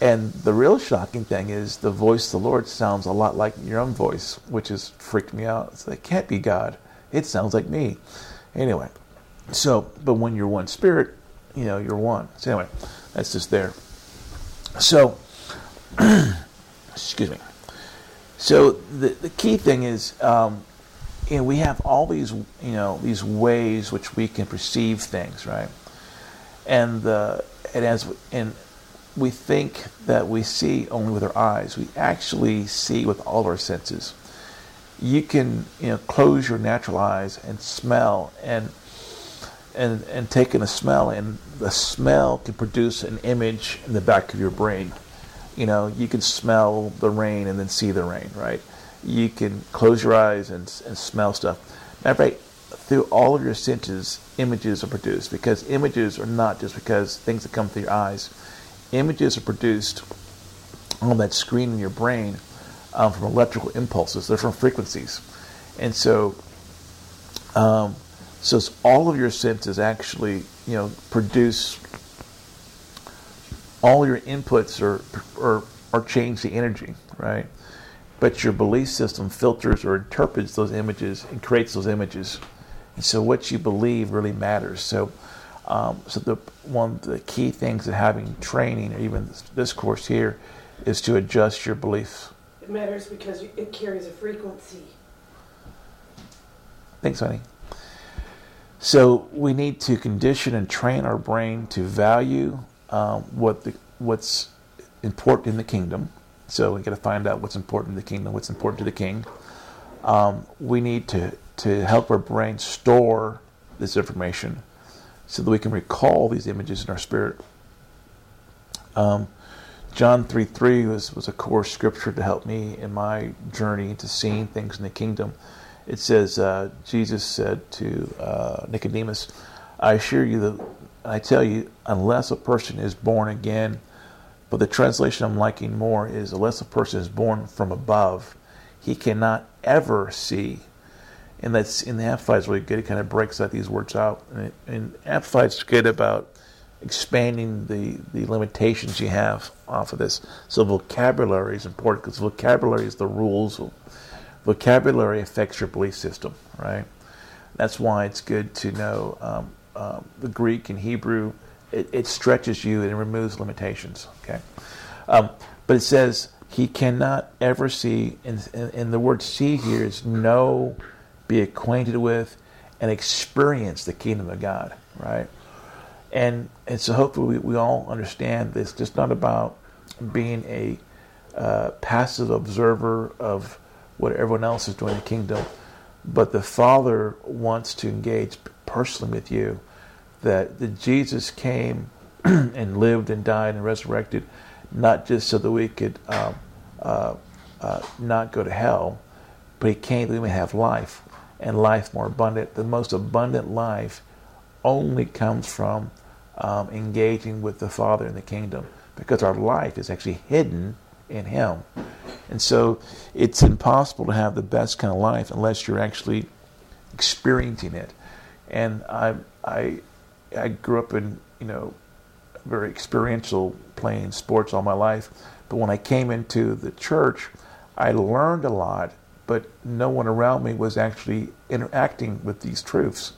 And the real shocking thing is the voice of the Lord sounds a lot like your own voice, which has freaked me out. So it can't be God. It sounds like me. Anyway, so but when you're one spirit, you know you're one. So anyway, that's just there. So, excuse me. So the the key thing is um, you know, we have all these, you know, these ways which we can perceive things, right? And the and as and we think that we see only with our eyes. We actually see with all our senses. You can, you know, close your natural eyes and smell and and and take in a smell, and the smell can produce an image in the back of your brain. You know, you can smell the rain and then see the rain, right? You can close your eyes and, and smell stuff. Matter of fact, through all of your senses, images are produced because images are not just because things that come through your eyes. Images are produced on that screen in your brain um, from electrical impulses. They're from frequencies, and so, um, so all of your senses actually, you know, produce. All your inputs or are, are change the energy, right? But your belief system filters or interprets those images and creates those images. And so what you believe really matters. So, um, so the one of the key things of having training, or even this, this course here, is to adjust your beliefs.
It matters because it carries a frequency.
Thanks, honey. So we need to condition and train our brain to value um, what the what's important in the kingdom so we got to find out what's important to the kingdom, what's important to the king. Um, we need to, to help our brain store this information so that we can recall these images in our spirit. Um, John 3 3 was, was a core scripture to help me in my journey into seeing things in the kingdom. It says, uh, Jesus said to uh, Nicodemus, I assure you that I tell you, unless a person is born again, but the translation I'm liking more is unless a person is born from above, he cannot ever see. And that's in the Amplified is really good. It kind of breaks out these words out. And, it, and good about expanding the, the limitations you have off of this. So vocabulary is important because vocabulary is the rules. Vocabulary affects your belief system, right? That's why it's good to know um, uh, the Greek and Hebrew it, it stretches you and it removes limitations. Okay, um, but it says he cannot ever see, and, and the word "see" here is know, be acquainted with, and experience the kingdom of God. Right, and and so hopefully we, we all understand this. It's not about being a uh, passive observer of what everyone else is doing in the kingdom, but the Father wants to engage personally with you that, that Jesus came and lived and died and resurrected, not just so that we could um, uh, uh, not go to hell, but He came that we may have life and life more abundant. The most abundant life only comes from um, engaging with the Father in the kingdom because our life is actually hidden in Him. And so it's impossible to have the best kind of life unless you're actually experiencing it. And I I I grew up in you know very experiential playing sports all my life, but when I came into the church, I learned a lot, but no one around me was actually interacting with these truths.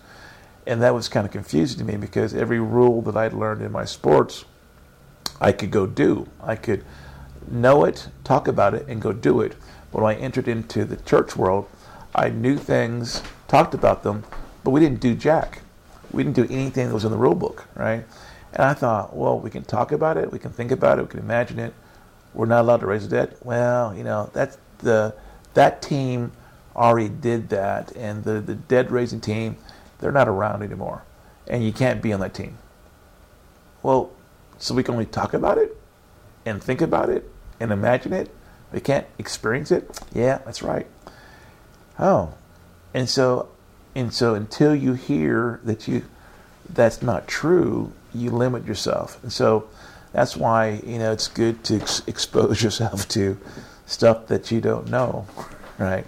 And that was kind of confusing to me because every rule that I'd learned in my sports, I could go do. I could know it, talk about it, and go do it. But when I entered into the church world, I knew things, talked about them, but we didn't do jack. We didn't do anything that was in the rule book, right? And I thought, well, we can talk about it, we can think about it, we can imagine it. We're not allowed to raise the dead. Well, you know, that's the that team already did that, and the the dead raising team, they're not around anymore, and you can't be on that team. Well, so we can only talk about it, and think about it, and imagine it. We can't experience it. Yeah, that's right. Oh, and so, and so until you hear that you that's not true, you limit yourself. And so that's why you know it's good to ex- expose yourself to stuff that you don't know, right?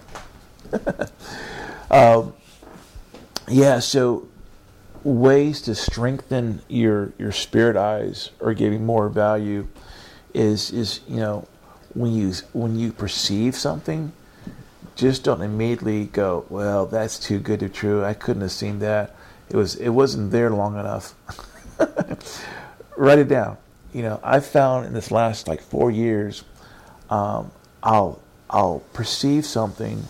um, yeah. So ways to strengthen your your spirit eyes or giving more value is is you know when you when you perceive something just don't immediately go well that's too good to true. I couldn't have seen that. It was it wasn't there long enough. Write it down. You know i found in this last like four years um, i'll i'll perceive something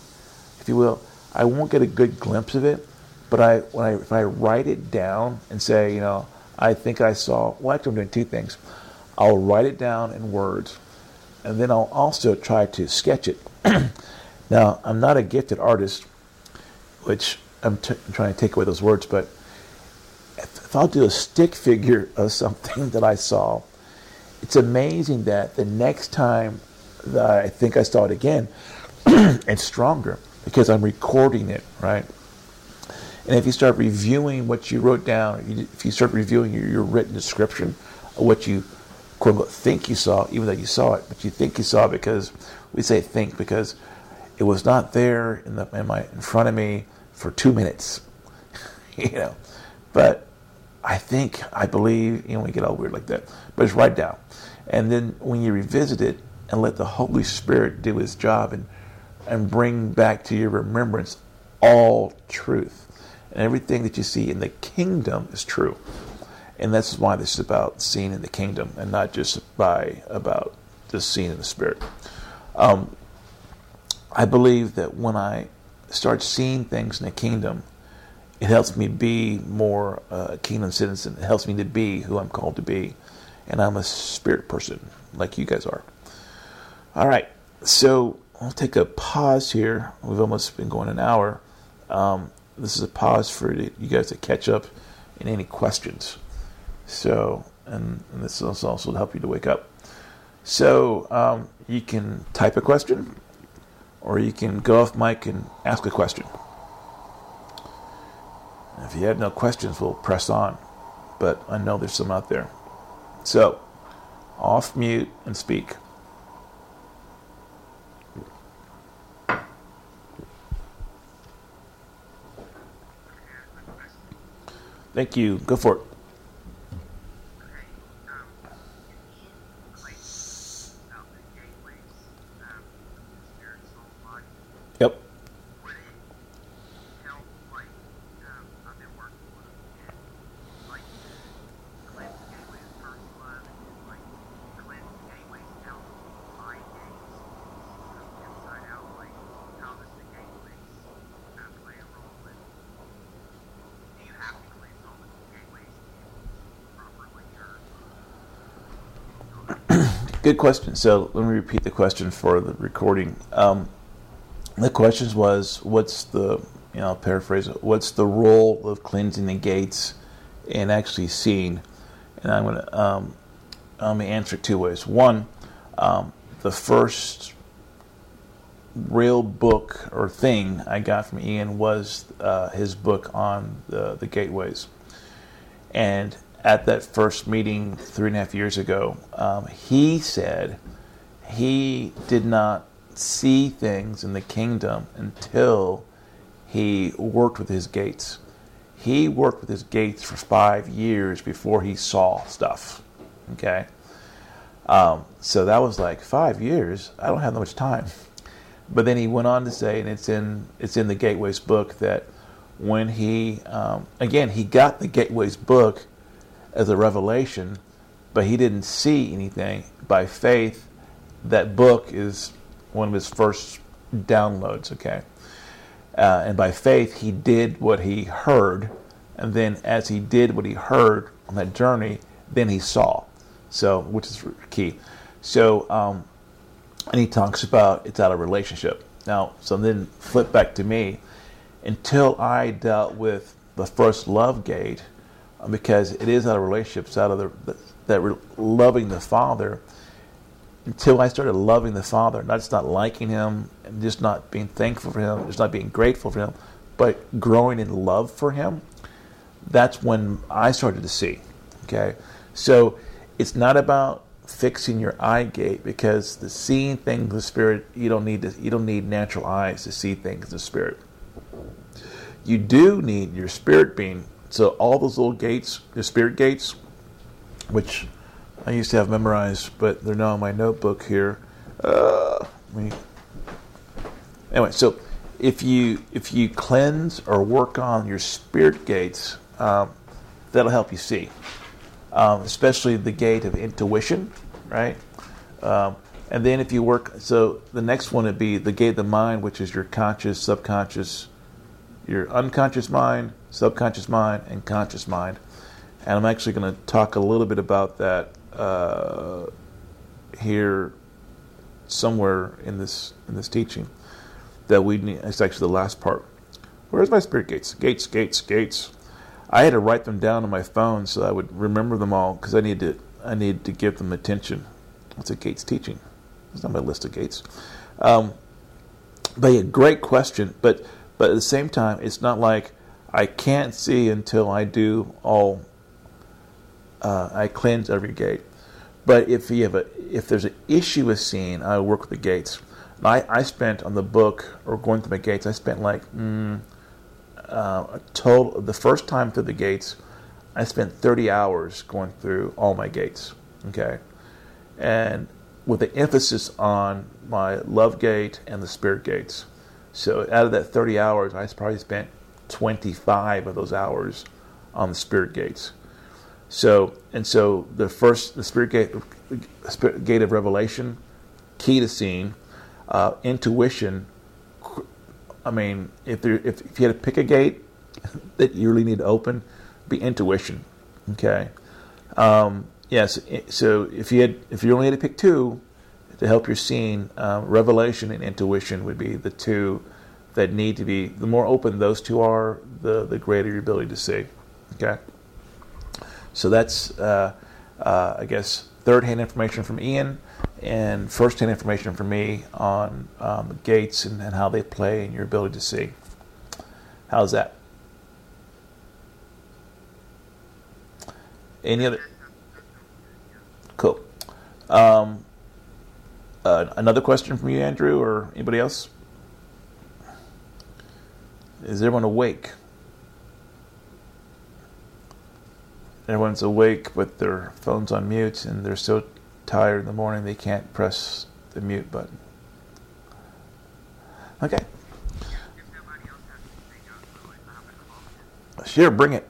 if you will. I won't get a good glimpse of it but i when i if i write it down and say you know i think i saw well actually i'm doing two things. I'll write it down in words and then i'll also try to sketch it now i'm not a gifted artist which I'm, trying to take away those words, but if, if I'll do a stick figure of something that I saw, it's amazing that the next time that I think I saw it again, it's stronger because I'm recording it, right? And if you start reviewing what you wrote down, if you start reviewing your, your written description of what you quote unquote think you saw, even though you saw it, but you think you saw it because we say think because it was not there in the in my in front of me for two minutes, you know. But I think, I believe, you know, we get all weird like that. But it's right down. And then when you revisit it and let the Holy Spirit do his job and, and bring back to your remembrance all truth. And everything that you see in the kingdom is true. And that's why this is about seeing in the kingdom and not just by about just seeing in the spirit. Um, I believe that when I start seeing things in the kingdom, it helps me be more uh, kingdom citizen. It helps me to be who I'm called to be. And I'm a spirit person like you guys are. All right. So I'll take a pause here. We've almost been going an hour. Um, this is a pause for you guys to catch up in any questions. So, and, and this will also help you to wake up. So um, you can type a question or you can go off mic and ask a question. If you have no questions, we'll press on. But I know there's some out there. So, off mute and speak. Thank you. Go for it. Yep. Good question. So let me repeat the question for the recording. Um, the question was, what's the, you know, I'll paraphrase it, what's the role of cleansing the gates and actually seeing? And I'm going to, um, let me answer it two ways. One, um, the first real book or thing I got from Ian was uh, his book on the, the gateways. And at that first meeting three and a half years ago, um, he said he did not see things in the kingdom until he worked with his gates. he worked with his gates for five years before he saw stuff. Okay. Um, so that was like five years. I don't have that much time. But then he went on to say, and it's in it's in the Gateways book that when he um, again he got the Gateways book as a revelation, but he didn't see anything by faith. That book is one of his first downloads. Okay, uh, and by faith he did what he heard, and then as he did what he heard on that journey, then he saw. So, which is key. So, um, and he talks about it's out of relationship. Now, so then flip back to me. Until I dealt with the first love gate, because it is out of relationships, out of the, that re- loving the Father. Until I started loving the Father, not just not liking Him, and just not being thankful for Him, just not being grateful for Him, but growing in love for Him. That's when I started to see. Okay, so it's not about fixing your eye gate because the seeing things in the spirit you don't need to, you don't need natural eyes to see things in the spirit you do need your spirit being so all those little gates the spirit gates which i used to have memorized but they're now in my notebook here uh, me. anyway so if you if you cleanse or work on your spirit gates um, that'll help you see um, especially the gate of intuition, right? Um, and then if you work, so the next one would be the gate of the mind, which is your conscious, subconscious, your unconscious mind, subconscious mind, and conscious mind. And I'm actually going to talk a little bit about that uh, here somewhere in this in this teaching. That we need. It's actually the last part. Where's my spirit gates? Gates, gates, gates. I had to write them down on my phone so I would remember them all because I need to I need to give them attention. That's a Gates teaching. It's not my list of Gates. Um, but yeah, great question. But but at the same time, it's not like I can't see until I do all. Uh, I cleanse every gate. But if you have a if there's an issue with seeing, I work with the gates. I, I spent on the book or going through my gates. I spent like. Mm, uh, a total the first time through the gates, I spent 30 hours going through all my gates. Okay, and with the emphasis on my love gate and the spirit gates. So out of that 30 hours, I probably spent 25 of those hours on the spirit gates. So and so the first the spirit gate, spirit gate of revelation, key to seeing, uh, intuition, I mean, if there, if, if you had to pick a gate that you really need to open, be intuition. Okay. Um, yes. So if you had, if you only had to pick two to help your seeing, um, revelation and intuition would be the two that need to be. The more open those two are, the the greater your ability to see. Okay. So that's, uh, uh, I guess, third-hand information from Ian and first-hand information from me on um, gates and, and, how they play and your ability to see. How's that? Any other? Cool. Um, uh, another question from you, Andrew, or anybody else? Is everyone awake? Everyone's awake, but their phone's on mute, and they're so tired in the morning they can't press the mute button. Okay. Sure, bring it.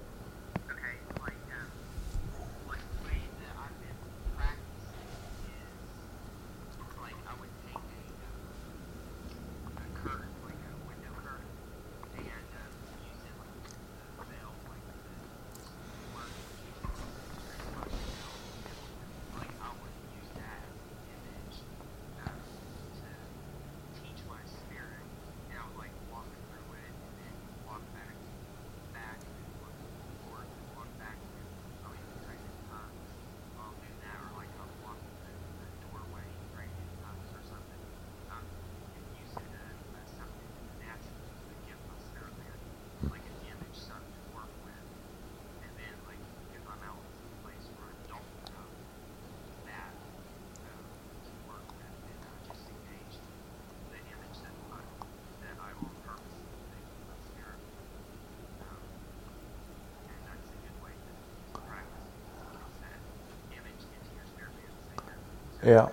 Yeah.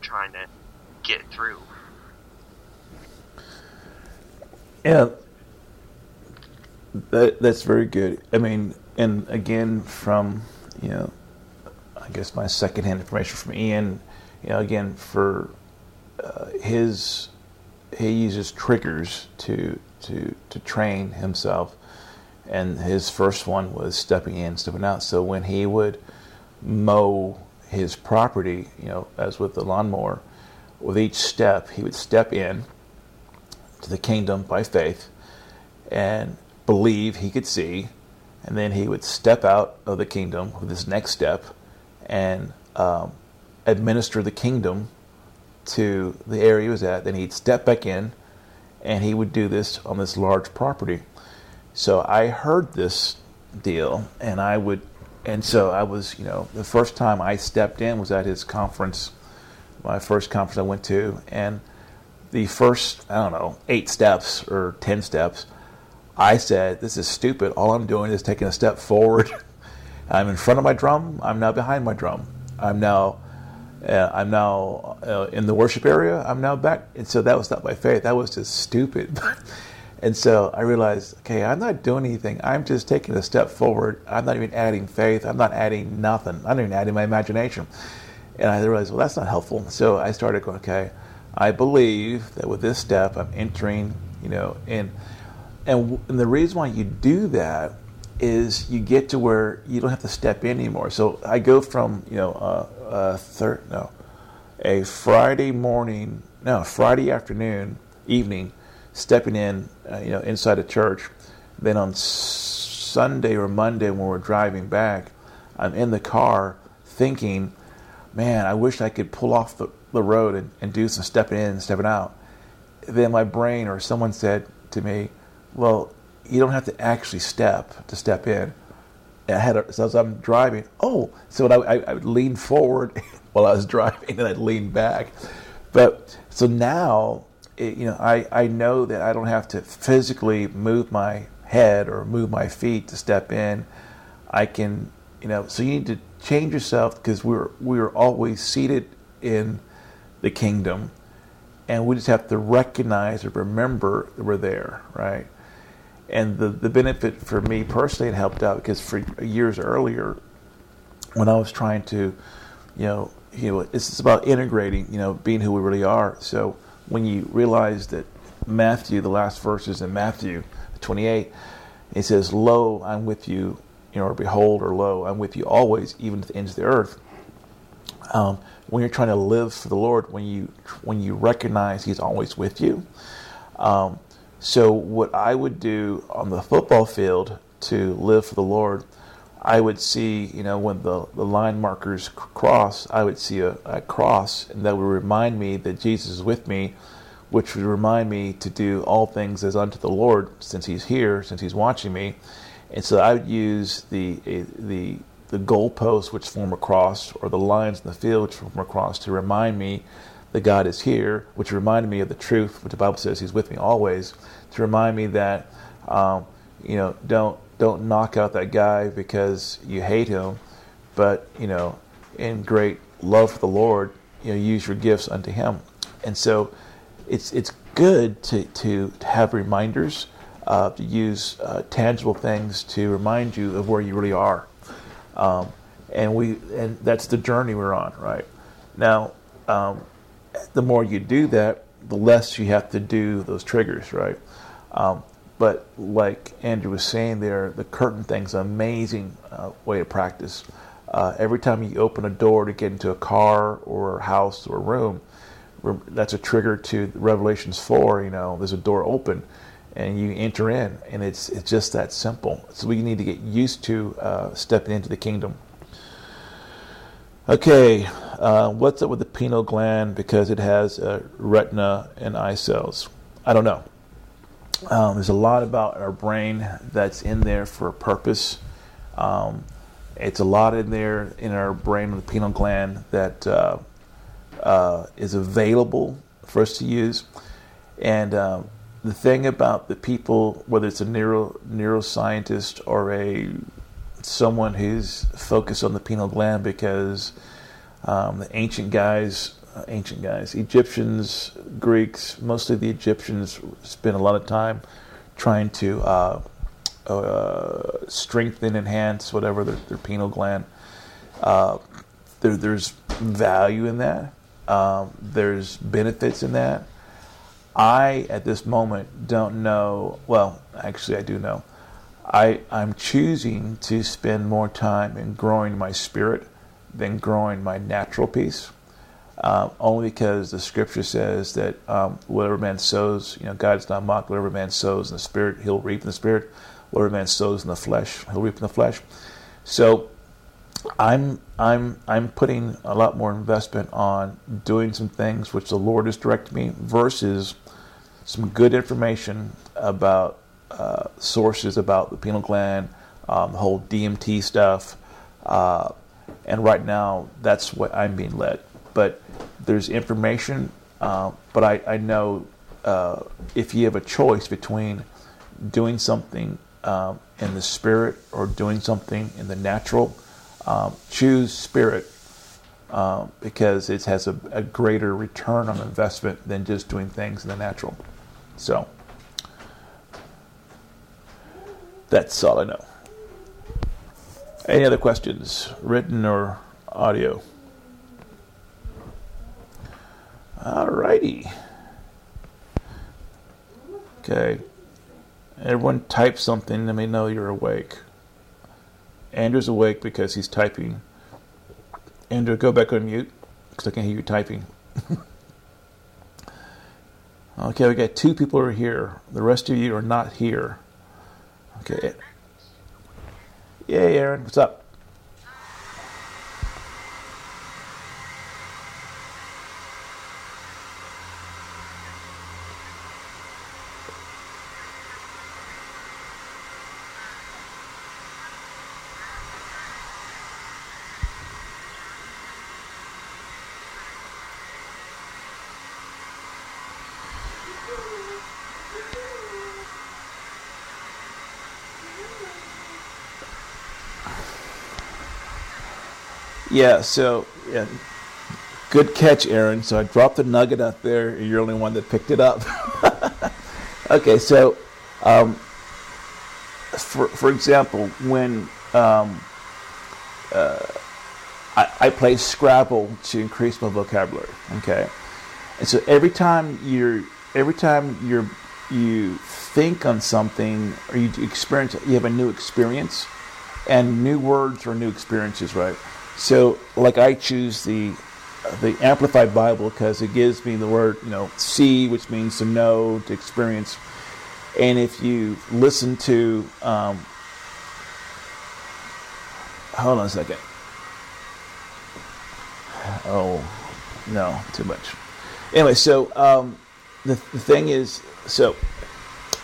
trying to get through.
Yeah, that, that's very good. I mean, and again, from you know, I guess my secondhand information from Ian, you know, again for his, he uses triggers to to to train himself, and his first one was stepping in, stepping out. So when he would mow his property, you know, as with the lawnmower, with each step, he would step in to the kingdom by faith and believe he could see, and then he would step out of the kingdom with his next step and um, administer the kingdom to the area he was at. Then he'd step back in, and he would do this on this large property. So I heard this deal, and I would and so I was, you know, the first time I stepped in was at his conference, my first conference I went to, and the first, I don't know, eight steps or ten steps, I said, "This is stupid. All I'm doing is taking a step forward. I'm in front of my drum. I'm now behind my drum. I'm now." Uh, I'm now uh, in the worship area. I'm now back, and so that was not by faith. That was just stupid. And so I realized, okay, I'm not doing anything. I'm just taking a step forward. I'm not even adding faith. I'm not adding nothing. I'm not even adding my imagination. And I realized, well, that's not helpful. So I started going, okay, I believe that with this step, I'm entering, you know, in. And, and the reason why you do that is you get to where you don't have to step in anymore. So I go from, you know, uh, uh, no, a Friday morning, no, Friday afternoon, evening stepping in, uh, you know, inside a church. Then on Sunday or Monday when we're driving back, I'm in the car thinking, man, I wish I could pull off the, the road and, and do some stepping in and stepping out. Then my brain or someone said to me, well, you don't have to actually step to step in. I had a, so as I'm driving, oh, so I, I, I would lean forward while I was driving and I'd lean back. But so now it, you know, I, I know that I don't have to physically move my head or move my feet to step in. I can, you know, so you need to change yourself because we're we're always seated in the kingdom, and we just have to recognize or remember that we're there, right? And the the benefit for me personally, it helped out because for years earlier, when I was trying to, you know, you know, it's about integrating, you know, being who we really are. So when you realize that Matthew, the last verses in Matthew 28, it says, Lo, I'm with you, you know, or behold, or lo, I'm with you always, even to the ends of the earth. Um, when you're trying to live for the Lord, when you when you recognize He's always with you. Um, so what I would do on the football field to live for the Lord, I would see, you know, when the, the line markers cross, I would see a, a, cross, and that would remind me that Jesus is with me, which would remind me to do all things as unto the Lord, since He's here, since He's watching me. And so I would use the the the goalposts which form a cross, or the lines in the field which form a cross, to remind me that God is here, which reminded me of the truth, which the Bible says He's with me always, to remind me that um, you know don't don't knock out that guy because you hate him, but you know, in great love for the Lord, you know, use your gifts unto Him. And so, it's it's good to to, to have reminders, uh, to use uh, tangible things to remind you of where you really are. Um, and we and that's the journey we're on, right? Now, um, the more you do that, the less you have to do those triggers, right? Um, but like Andrew was saying there, the curtain thing's an amazing uh, way to practice. Uh, every time you open a door to get into a car or a house or a room, that's a trigger to Revelations 4. You know, there's a door open and you enter in, and it's, it's just that simple. So we need to get used to uh, stepping into the kingdom. Okay, uh, what's up with the pineal gland because it has retina and eye cells? I don't know. Um, there's a lot about our brain that's in there for a purpose. Um, it's a lot in there in our brain, the pineal gland, that uh, uh, is available for us to use. And um, the thing about the people, whether it's a neuro neuroscientist or a someone who's focused on the pineal gland, because um, the ancient guys, uh, ancient guys, Egyptians, Greeks, mostly the Egyptians spent a lot of time trying to uh, uh, strengthen, enhance whatever their, their pineal gland. Uh, there, there's value in that. Um, there's benefits in that. I, at this moment, don't know. Well, actually, I do know. I, I'm choosing to spend more time in growing my spirit than growing my natural piece. Um, only because the scripture says that um, whatever man sows, you know, God's not mocked. Whatever man sows in the spirit, he'll reap in the spirit. Whatever man sows in the flesh, he'll reap in the flesh. So I'm I'm I'm putting a lot more investment on doing some things which the Lord has directed me versus some good information about uh, sources about the pineal gland, um, whole DMT stuff, uh, and right now that's what I'm being led. But there's information, uh, but I, I know uh, if you have a choice between doing something um, in the spirit or doing something in the natural um, choose spirit because it has a, a, greater return on investment than just doing things in the natural. So that's all I know. Any other questions, written or audio? All righty. Okay. Everyone type something. Let me know you're awake. Andrew's awake because he's typing. Andrew, go back on mute because I can hear you typing. okay, we got two people are here. The rest of you are not here. Okay. Yay, Aaron. What's up? Yeah, so yeah, good catch, Aaron. So I dropped the nugget out there, and you're the only one that picked it up. okay, so um, for for example, when um, uh, I, I play Scrabble to increase my vocabulary, okay, and so every time you're every time you're you think on something or you experience you have a new experience and new words or new experiences right so, like I choose the the Amplified Bible because it gives me the word, you know, see, which means to know, to experience. And if you listen to, um, hold on a second. Oh, no, too much. Anyway, so um, the, the thing is, so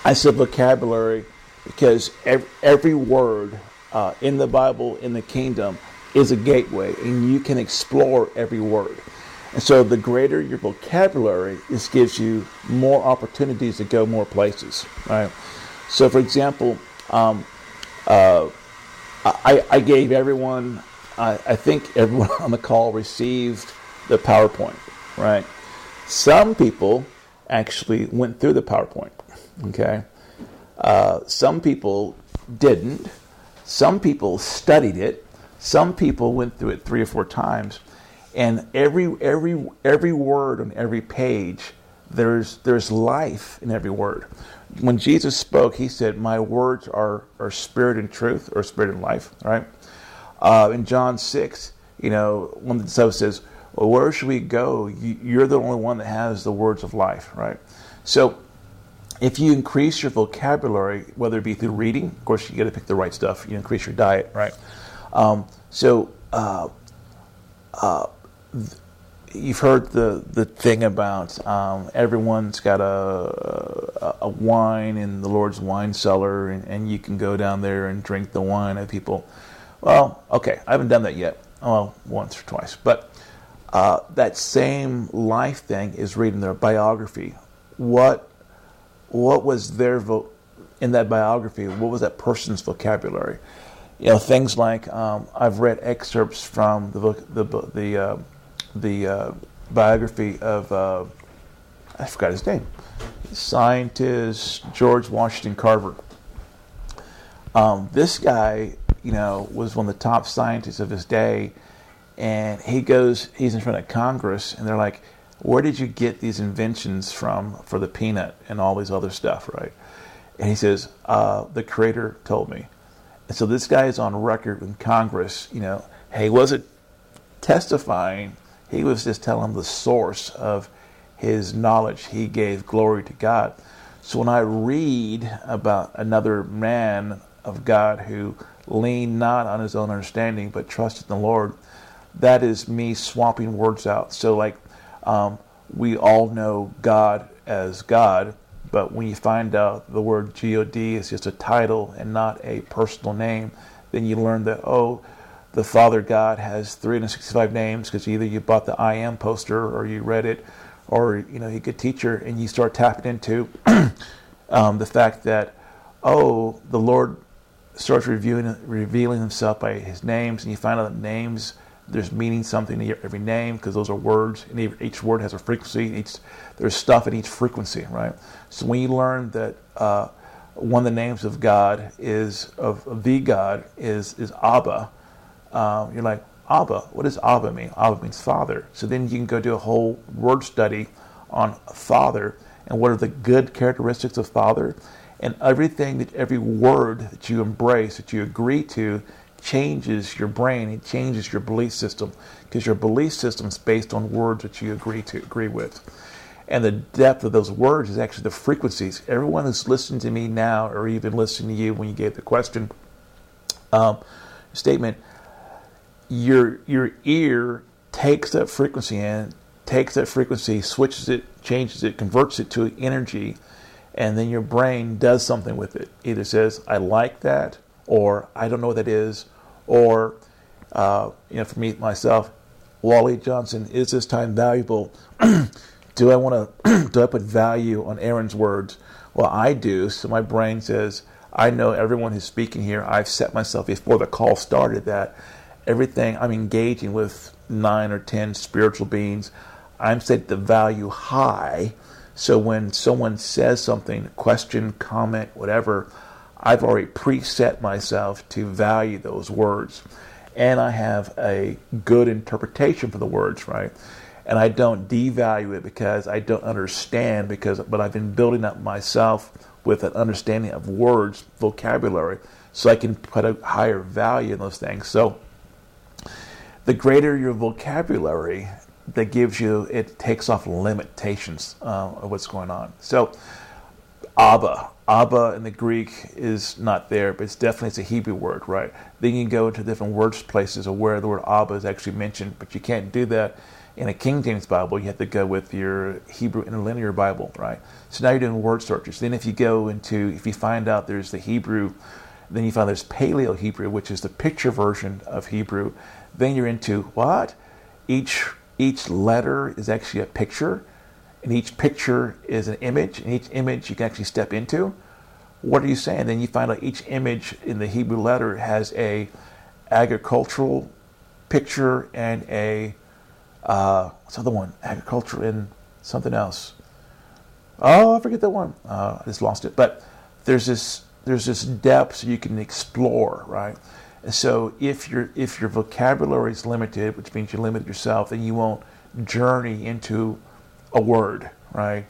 I said vocabulary because every, every word uh, in the Bible, in the kingdom, is a gateway, and you can explore every word. And so, the greater your vocabulary, this gives you more opportunities to go more places. Right. So, for example, um, uh, I, I, gave everyone, I, I think everyone on the call received the PowerPoint. Right. Some people actually went through the PowerPoint. Okay. Uh, some people didn't. Some people studied it some people went through it three or four times, and every every every word on every page, there's there's life in every word. When Jesus spoke, he said, "My words are are spirit and truth, or spirit and life." Right? Uh, in John six, you know, one of the disciples says, "Well, where should we go? You're the only one that has the words of life." Right? So if you increase your vocabulary, whether it be through reading, of course, you got to pick the right stuff. You increase your diet, right? Um, so uh, uh, you've heard the the thing about um, everyone's got a, a wine in the Lord's wine cellar, and, and, you can go down there and drink the wine of people. Well, okay, I haven't done that yet. Well, once or twice, but Uh, that same life thing is reading their biography. What what was their vo- in that biography? What was that person's vocabulary? You know, things like um, I've read excerpts from the book, the the uh, the uh, biography of uh, I forgot his name, scientist George Washington Carver. Um, this guy, you know, was one of the top scientists of his day, and he goes, he's in front of Congress, and they're like, "Where did you get these inventions from for the peanut and all these other stuff?" Right? And he says, uh, "The Creator told me." And so this guy is on record in Congress. You know, he wasn't testifying; he was just telling the source of his knowledge. He gave glory to God. So when I read about another man of God who leaned not on his own understanding but trusted in the Lord, that is me swapping words out. So, like, um, we all know God as God, but when you find out the word God is just a title and not a personal name, then you learn that, oh, the Father God has 365 names because either you bought the I am poster or you read it, or you know, you get teacher and you start tapping into um, the fact that, oh, the Lord starts revealing himself by his names, and you find out that names there's meaning something in every name because those are words, and each word has a frequency. Each there's stuff in each frequency, right? So when you learn that uh, one of the names of God is of, of the God is is Abba, um, you're like Abba. What does Abba mean? Abba means Father. So then you can go do a whole word study on Father and what are the good characteristics of Father and everything that every word that you embrace, that you agree to, changes your brain. It changes your belief system because your belief system is based on words that you agree to agree with. And the depth of those words is actually the frequencies. Everyone who's listening to me now, or even listening to you when you gave the question um, statement, your your ear takes that frequency in, takes that frequency, switches it, changes it, converts it to energy and then your brain does something with it. Either says, I like that, or I don't know what that is, or, uh, you know, for me, myself, Wally Johnson, is this time valuable? do I want to, do I put value on Aaron's words? Well, I do. So my brain says, I know everyone who's speaking here, I've set myself before the call started that everything I'm engaging with nine or ten spiritual beings, I'm set the value high so when someone says something, question, comment, whatever, I've already preset myself to value those words. And I have a good interpretation for the words, right? And I don't devalue it because I don't understand because but I've been building up myself with an understanding of words, vocabulary, so I can put a higher value in those things. So the greater your vocabulary, that gives you it takes off limitations uh, of what's going on. So Abba, Abba in the Greek is not there, but it's definitely it's a Hebrew word, right? Then you can go into different words places of where the word Abba is actually mentioned, but you can't do that in a King James Bible. You have to go with your Hebrew interlinear Bible, right? So now you're doing word searches. Then if you go into if you find out there's the Hebrew, then you find there's Paleo Hebrew, which is the picture version of Hebrew. Then you're into what? Each each letter is actually a picture, and each picture is an image, and each image you can actually step into. What are you saying? Then you find out each image in the Hebrew letter has a agricultural picture and a uh, what's the other one? Agriculture and something else. Oh, I forget that one. Uh, I just lost it. But there's this there's this depth you can explore, right? so if your if your vocabulary is limited, which means you limit yourself, then you won't journey into a word, right?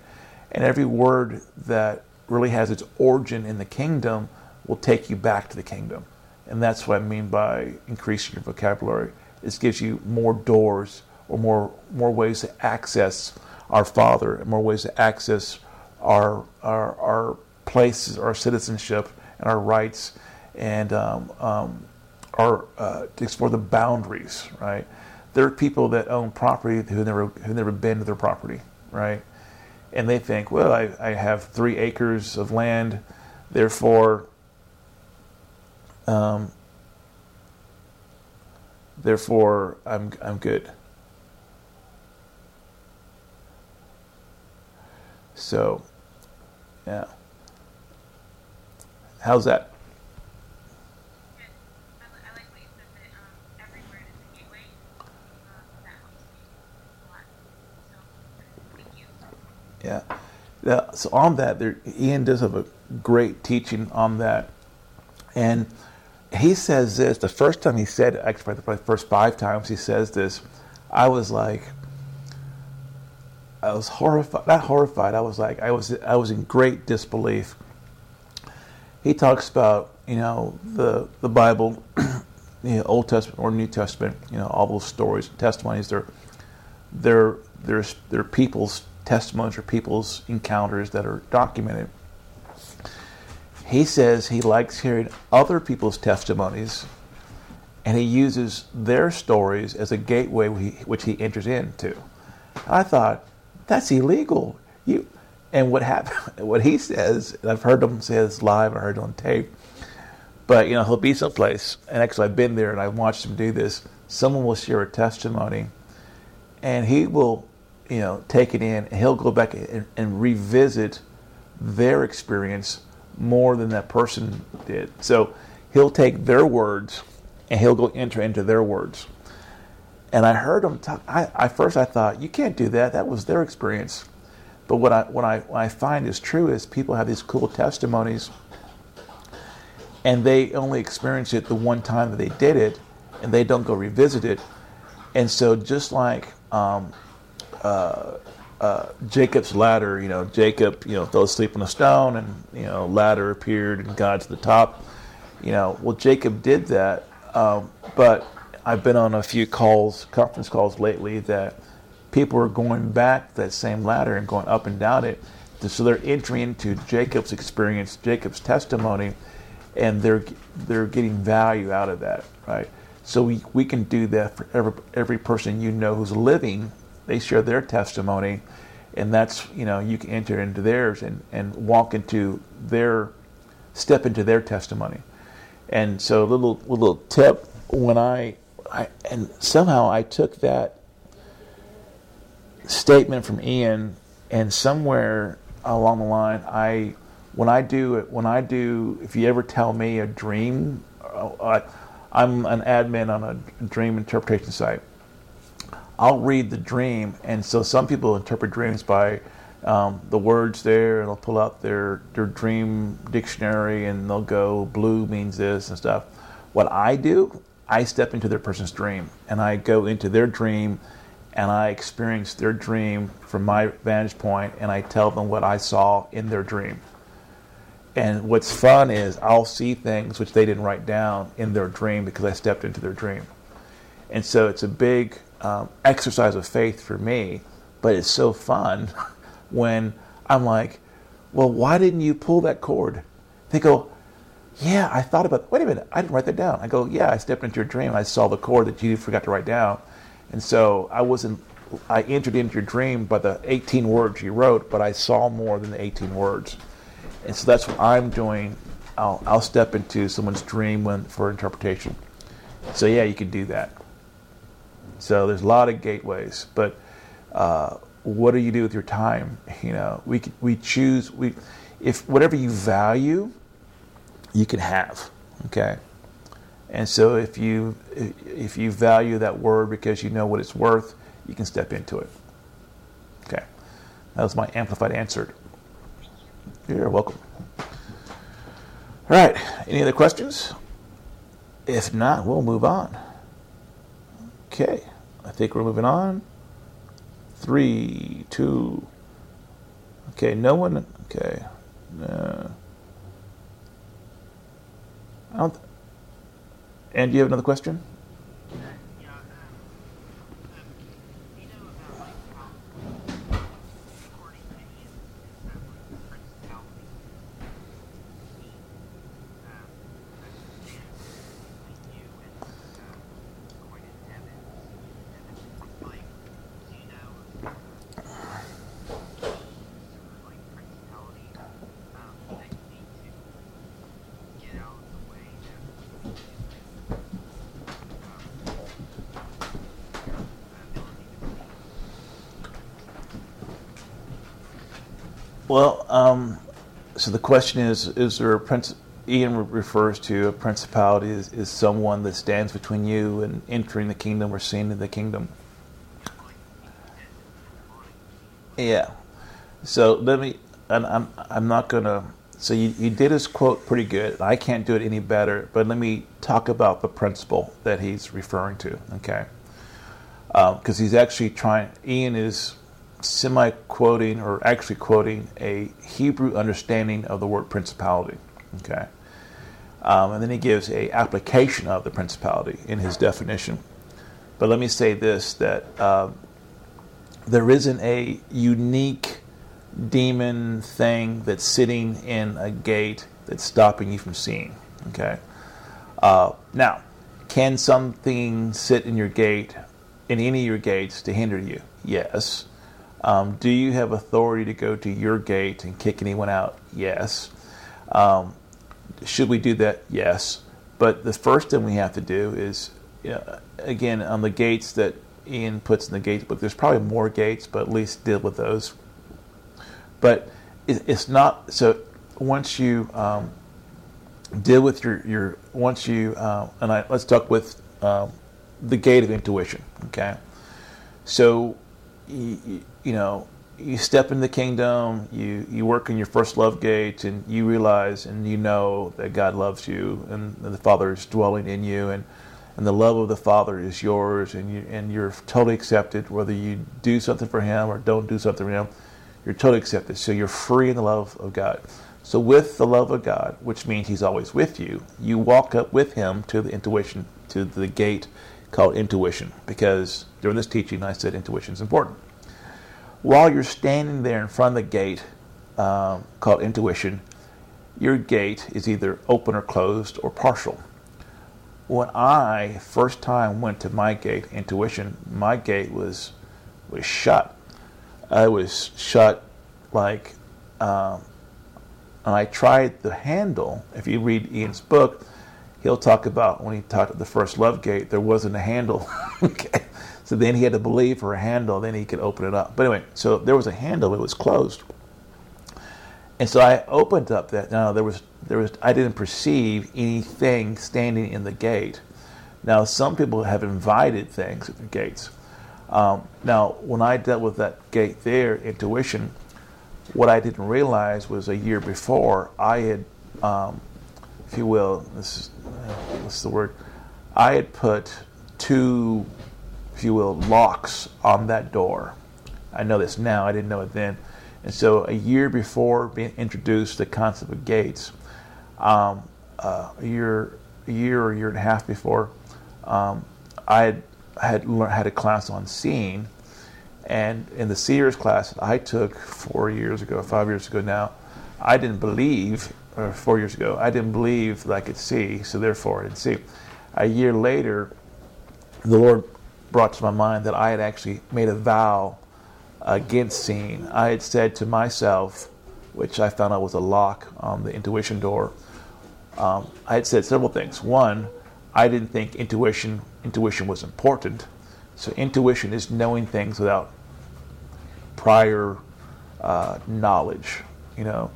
And every word that really has its origin in the kingdom will take you back to the kingdom. And that's what I mean by increasing your vocabulary. This gives you more doors or more more ways to access our Father and more ways to access our our, our places, our citizenship, and our rights. And um, um, are uh, to explore the boundaries, right? There are people that own property who never who never been to their property, right? And they think, well, I, I have three acres of land, therefore, um, therefore I'm, I'm good. So, yeah. How's that? Yeah. So on that, there, Ian does have a great teaching on that, and he says this. The first time he said, it, actually, probably the first five times he says this, I was like, I was horrified. Not horrified. I was like, I was, I was in great disbelief. He talks about, you know, the the Bible, you know, Old Testament or New Testament. You know, all those stories, and testimonies. They're they're there's they're people's testimonies or people's encounters that are documented. He says he likes hearing other people's testimonies, and he uses their stories as a gateway which he enters into. I thought that's illegal. You and what happened? What he says, I've heard him say this live. I heard it on tape. But you know, he'll be someplace, and actually, I've been there and I've watched him do this. Someone will share a testimony, and he will, you know, take it in, he'll go back and, and revisit their experience more than that person did. So he'll take their words and he'll go enter into their words. And I heard him talk. I, I first I thought you can't do that. That was their experience. But what I what I what I find is true is people have these cool testimonies, and they only experience it the one time that they did it, and they don't go revisit it. And so just like um, uh, uh, Jacob's ladder, you know, Jacob, you know, fell asleep on a stone, and you know, ladder appeared and got to the top. You know, well, Jacob did that, um, but I've been on a few calls, conference calls lately that people are going back that same ladder and going up and down it. So they're entering into Jacob's experience, Jacob's testimony, and they're they're getting value out of that, right? So we, we can do that for every every person you know who's living. They share their testimony, and that's you know you can enter into theirs and, and walk into their step into their testimony. And so a little little tip when I, I and somehow I took that statement from Ian, and somewhere along the line, I when I do it, when I do, if you ever tell me a dream, uh, I, I'm an admin on a dream interpretation site. I'll read the dream, and so some people interpret dreams by um, the words there, and they'll pull out their their dream dictionary, and they'll go blue means this and stuff. What I do, I step into their person's dream, and I go into their dream and I experience their dream from my vantage point, and I tell them what I saw in their dream. And what's fun is I'll see things which they didn't write down in their dream because I stepped into their dream. And so it's a big um, exercise of faith for me, but it's so fun when I'm like, well, why didn't you pull that cord? They go, yeah, I thought about, wait a minute, I didn't write that down. I go, yeah, I stepped into your dream. I saw the cord that you forgot to write down and so I wasn't, I entered into your dream by the 18 words you wrote, but I saw more than the 18 words. And so that's what I'm doing. I'll, I'll step into someone's dream when, for interpretation. So yeah, you can do that. So there's a lot of gateways, but uh, what do you do with your time? You know, we we choose we if whatever you value, you can have. Okay. And so if you if you value that word because you know what it's worth, you can step into it. Okay. That was my amplified answer. You're welcome. All right. Any other questions? If not, we'll move on. Okay. I think we're moving on. Three, two. Okay. No one. Okay. Uh, I don't. And do you have another question? The question is: Is there a prince? Ian refers to a principality is, is someone that stands between you and entering the kingdom or seeing the kingdom. Yeah. So let me. And I'm I'm not gonna. So you, you did his quote pretty good. I can't do it any better. But let me talk about the principle that he's referring to. Okay. Uh, because he's actually trying. Ian is semi quoting or actually quoting a Hebrew understanding of the word principality. Okay. Um, and then he gives a application of the principality in his definition. But let me say this: that uh, there isn't a unique demon thing that's sitting in a gate that's stopping you from seeing. Okay. Uh, now, can something sit in your gate, in any of your gates, to hinder you? Yes. Um, do you have authority to go to your gate and kick anyone out? Yes. Um, should we do that? Yes. But the first thing we have to do is, again, on the gates that Ian puts in the gates book, there's probably more gates, but at least deal with those. But it, it's not so. Once you um, deal with your your once you uh, and I let's talk with um, the gate of intuition. Okay, so you, you know you step in the kingdom, you, you work in your first love gate, and you realize and you know that God loves you, and the Father is dwelling in you, and, and the love of the Father is yours, and, you, and you're totally accepted, whether you do something for Him or don't do something for Him, you're totally accepted. So you're free in the love of God. So, with the love of God, which means He's always with you, you walk up with Him to the intuition, to the gate called intuition, because during this teaching I said intuition is important while you're standing there in front of the gate um, called intuition, your gate is either open or closed or partial. When I first time went to my gate, intuition, my gate was was shut. I was shut like, um, and I tried the handle. If you read Ian's book, he'll talk about when he talked at the first love gate, there wasn't a handle. okay. So then he had to believe for a handle, then he could open it up. But anyway, so there was a handle, it was closed. And so I opened up that. Now there was there was I didn't perceive anything standing in the gate. Now some people have invited things at the gates. Um, now when I dealt with that gate there, intuition, what I didn't realize was a year before I had, um, if you will, this is what's the word? I had put two if you will, locks on that door. I know this now, I didn't know it then. And so, a year before being introduced the concept of gates, um, uh, a year, a year or a year and a half before, um, I had had learned, had a class on seeing, and in the seers class I took four years ago, five years ago now, I didn't believe, or four years ago, I didn't believe that I could see, so therefore I didn't see. A year later, the Lord brought to my mind that I had actually made a vow against seeing. I had said to myself, which I found out was a lock on the intuition door, um, I had said several things. One, I didn't think intuition intuition was important. So intuition is knowing things without prior uh, knowledge. You know,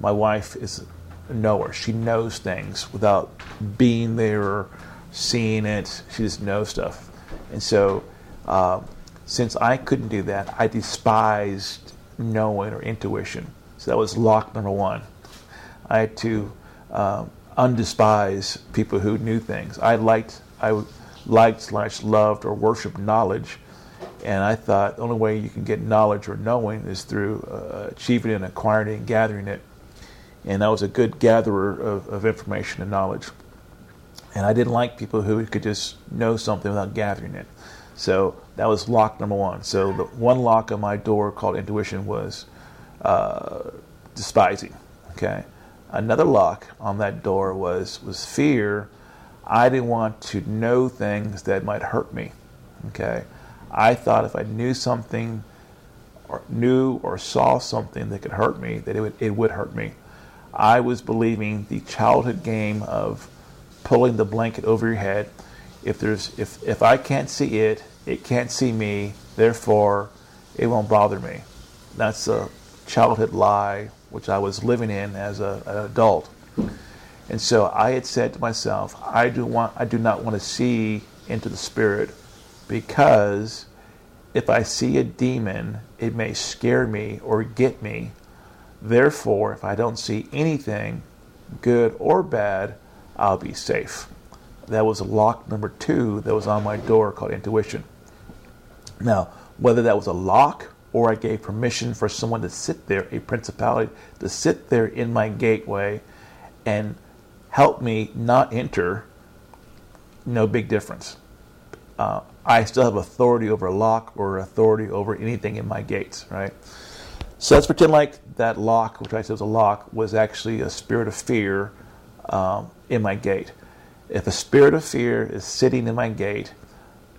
my wife is a knower. She knows things without being there or seeing it. She just knows stuff. And so, uh, since I couldn't do that, I despised knowing or intuition. So that was lock number one. I had to um, undespise people who knew things. I liked, I liked slash loved or worshipped knowledge, and I thought the only way you can get knowledge or knowing is through uh, achieving it and acquiring it and gathering it. And I was a good gatherer of, of information and knowledge. And I didn't like people who could just know something without gathering it. So that was lock number one. So the one lock on my door called intuition was uh, despising. Okay. Another lock on that door was was fear. I didn't want to know things that might hurt me. Okay. I thought if I knew something or knew or saw something that could hurt me, that it would it would hurt me. I was believing the childhood game of pulling the blanket over your head. If there's if if I can't see it, it can't see me. Therefore, it won't bother me. That's a childhood lie, which I was living in as a, an adult. And so I had said to myself, I do want, I do not want to see into the spirit because if I see a demon, it may scare me or get me. Therefore, if I don't see anything, good or bad, I'll be safe. That was lock number two that was on my door called intuition. Now, whether that was a lock or I gave permission for someone to sit there, a principality, to sit there in my gateway and help me not enter, no big difference. Uh, I still have authority over a lock or authority over anything in my gates, right? So let's pretend like that lock, which I said was a lock, was actually a spirit of fear um, in my gate. If a spirit of fear is sitting in my gate,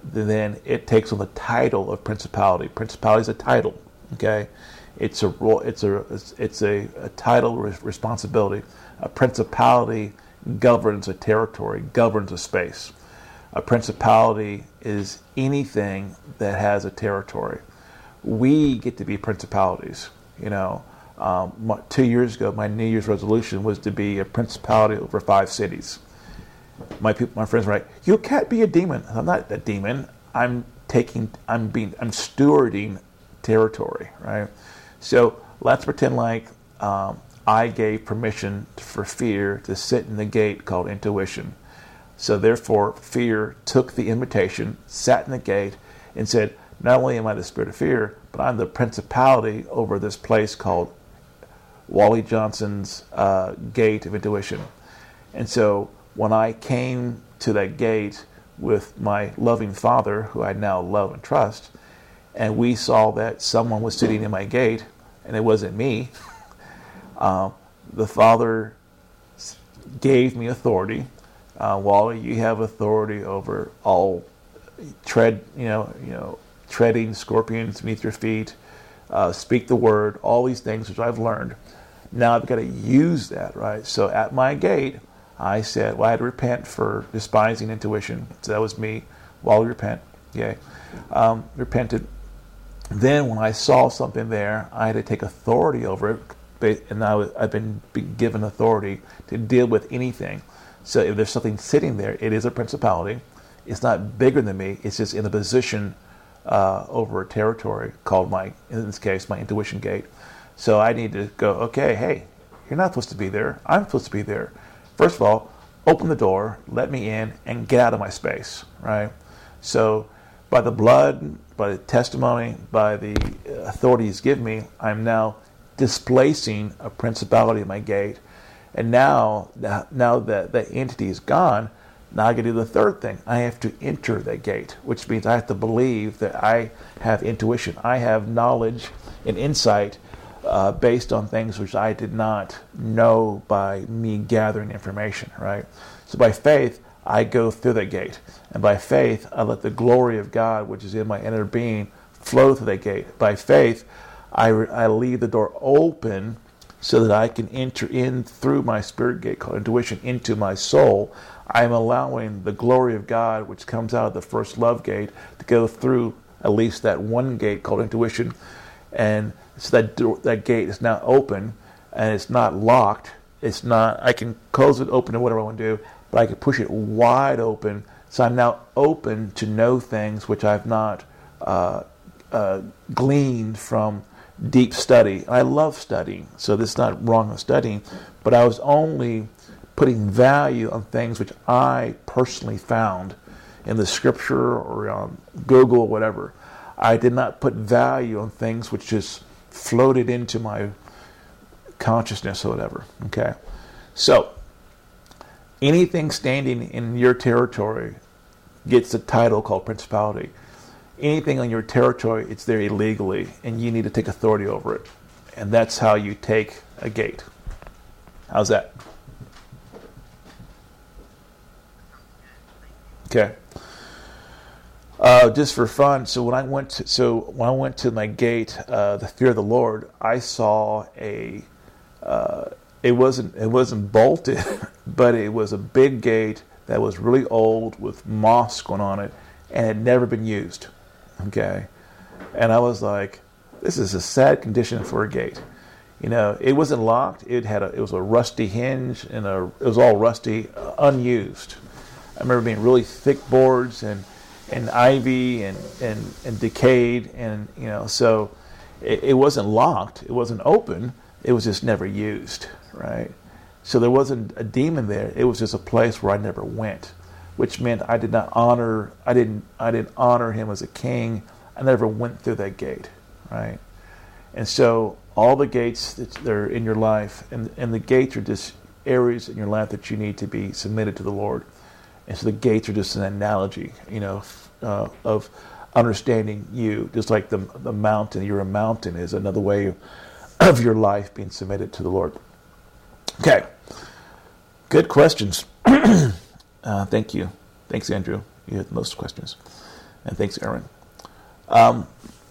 then it takes on the title of principality. Principality is a title, okay? It's a it's a it's a, a title responsibility. A principality governs a territory, governs a space. A principality is anything that has a territory. We get to be principalities. You know, um, two years ago, my New Year's resolution was to be a principality over five cities. My people, my friends were like, "You can't be a demon." I'm not a demon. I'm taking, I'm being, I'm stewarding territory, right? So let's pretend like um, I gave permission for fear to sit in the gate called intuition. So therefore, fear took the invitation, sat in the gate, and said, Not only am I the spirit of fear, but I'm the principality over this place called Wally Johnson's uh, gate of intuition. And so when I came to that gate with my loving father, who I now love and trust, and we saw that someone was sitting in my gate, and it wasn't me, uh, the father gave me authority uh, Wally, you have authority over all tread, you know, you know, treading scorpions beneath your feet, uh, speak the word, all these things which I've learned. Now I've got to use that, right? So at my gate, I said, well, I had to repent for despising intuition. So that was me. Wally, repent. Okay. Um, repented. Then when I saw something there, I had to take authority over it, and I have been given authority to deal with anything. So if there's something sitting there, it is a principality. It's not bigger than me. It's just in a position uh, over a territory called my, in this case, my intuition gate. So I need to go, okay, hey, you're not supposed to be there. I'm supposed to be there. First of all, open the door, let me in, and get out of my space, right? So by the blood, by the testimony, by the authorities give me, I'm now displacing a principality at my gate and now, now that the entity is gone, now I can do the third thing. I have to enter that gate, which means I have to believe that I have intuition. I have knowledge and insight uh, based on things which I did not know by me gathering information, right? So by faith, I go through that gate. And by faith, I let the glory of God, which is in my inner being, flow through that gate. By faith, I, I leave the door open so that I can enter in through my spirit gate called intuition into my soul. I'm allowing the glory of God, which comes out of the first love gate, to go through at least that one gate called intuition. And so that, door, that gate is now open and it's not locked. It's not, I can close it open to whatever I want to do, but I can push it wide open. So I'm now open to know things which I've not uh, uh, gleaned from deep study. I love studying, so this is not wrong with studying, but I was only putting value on things which I personally found in the scripture or on Google or whatever. I did not put value on things which just floated into my consciousness or whatever. Okay? So, anything standing in your territory gets a title called principality anything on your territory, it's there illegally, and you need to take authority over it. And that's how you take a gate. How's that? Okay. Uh, just for fun, so when I went to, so when I went to my gate, uh, the fear of the Lord, I saw a. Uh, it wasn't it wasn't bolted, but it was a big gate that was really old with moss going on it, and had never been used. Okay. And I was like, this is a sad condition for a gate. You know, it wasn't locked. It had a it was a rusty hinge and a it was all rusty, uh, unused. I remember being really thick boards and and ivy and and and decayed and you know so it, it wasn't locked. It wasn't open. It was just never used, right? So there wasn't a demon there. It was just a place where I never went, which meant I did not honor. I didn't. I didn't honor him as a king. I never went through that gate, right? And so all the gates that are in your life, and and the gates are just areas in your life that you need to be submitted to the Lord. And so the gates are just an analogy, you know, uh, of understanding you, just like the the mountain. You're a mountain is another way of your life being submitted to the Lord. Okay, good questions. uh, thank you. Thanks, Andrew. You had most questions, and thanks, Aaron. Um,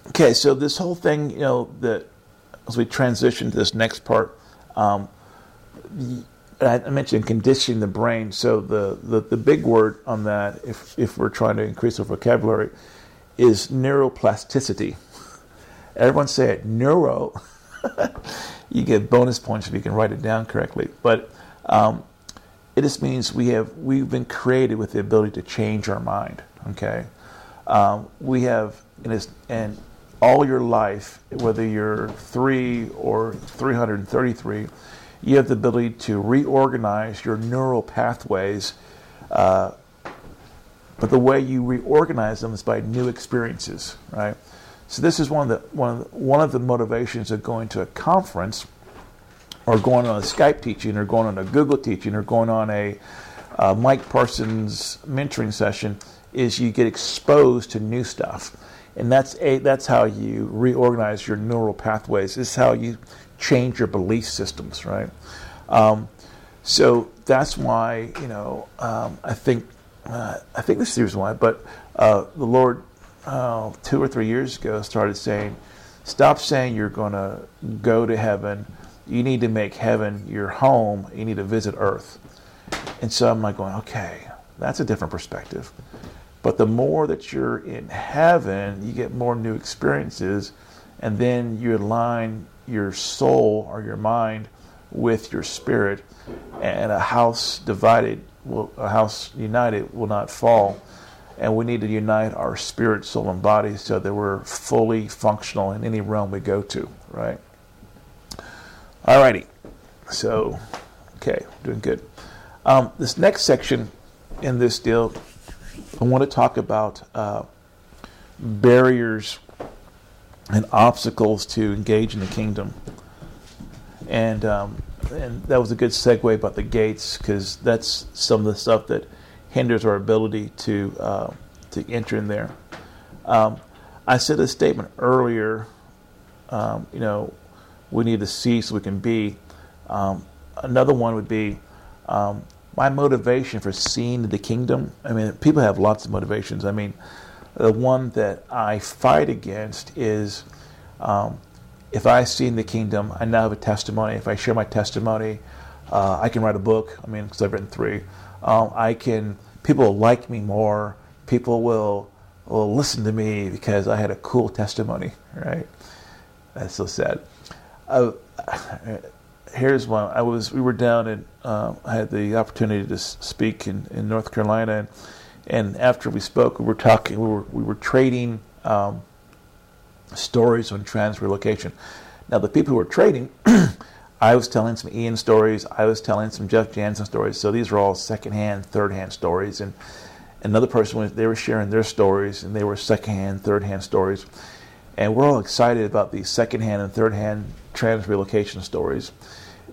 okay, so this whole thing, you know, that as we transition to this next part, um, I mentioned conditioning the brain. So the, the, the big word on that, if, if we're trying to increase our vocabulary, is neuroplasticity. Everyone say it, neuro. you get bonus points if you can write it down correctly. But um, it just means we have we've been created with the ability to change our mind. Okay, um, we have and, and all your life, whether you're three or 333, you have the ability to reorganize your neural pathways. Uh, but the way you reorganize them is by new experiences, right? So this is one of the one of the, one of the motivations of going to a conference, or going on a Skype teaching, or going on a Google teaching, or going on a uh, Mike Parsons mentoring session, is you get exposed to new stuff, and that's a that's how you reorganize your neural pathways. This is how you change your belief systems, right? Um, so that's why you know um, I think uh, I think this is the reason why, but uh, the Lord uh, two or three years ago started saying, stop saying you're going to go to heaven. You need to make heaven your home. You need to visit earth. And so I'm like going, okay, that's a different perspective. But the more that you're in heaven, you get more new experiences, and then you align your soul or your mind with your spirit, and a house divided, will, a house united will not fall and we need to unite our spirit, soul, and body so that we're fully functional in any realm we go to, right? Alrighty. So, okay, doing good. Um, this next section in this deal, I want to talk about uh, barriers and obstacles to engage in the kingdom. And um, and that was a good segue about the gates because that's some of the stuff that hinders our ability to uh, to enter in there. Um, I said a statement earlier. Um, you know, we need to see so we can be. Um, another one would be um, my motivation for seeing the kingdom. I mean, people have lots of motivations. I mean, the one that I fight against is um, if I see in the kingdom, I now have a testimony. If I share my testimony, uh, I can write a book. I mean, because I've written three. Um, I can people will like me more. People will will listen to me because I had a cool testimony. Right? That's so sad. Uh, here's one. I was we were down and uh, I had the opportunity to speak in, in North Carolina, and, and after we spoke, we were talking. We were we were trading um, stories on trans relocation. Now the people who were trading. I was telling some Ian stories. I was telling some Jeff Jansen stories. So these were all secondhand, third-hand stories. And another person was they were sharing their stories, and they were secondhand, third-hand stories. And we're all excited about these secondhand and third-hand trans relocation stories.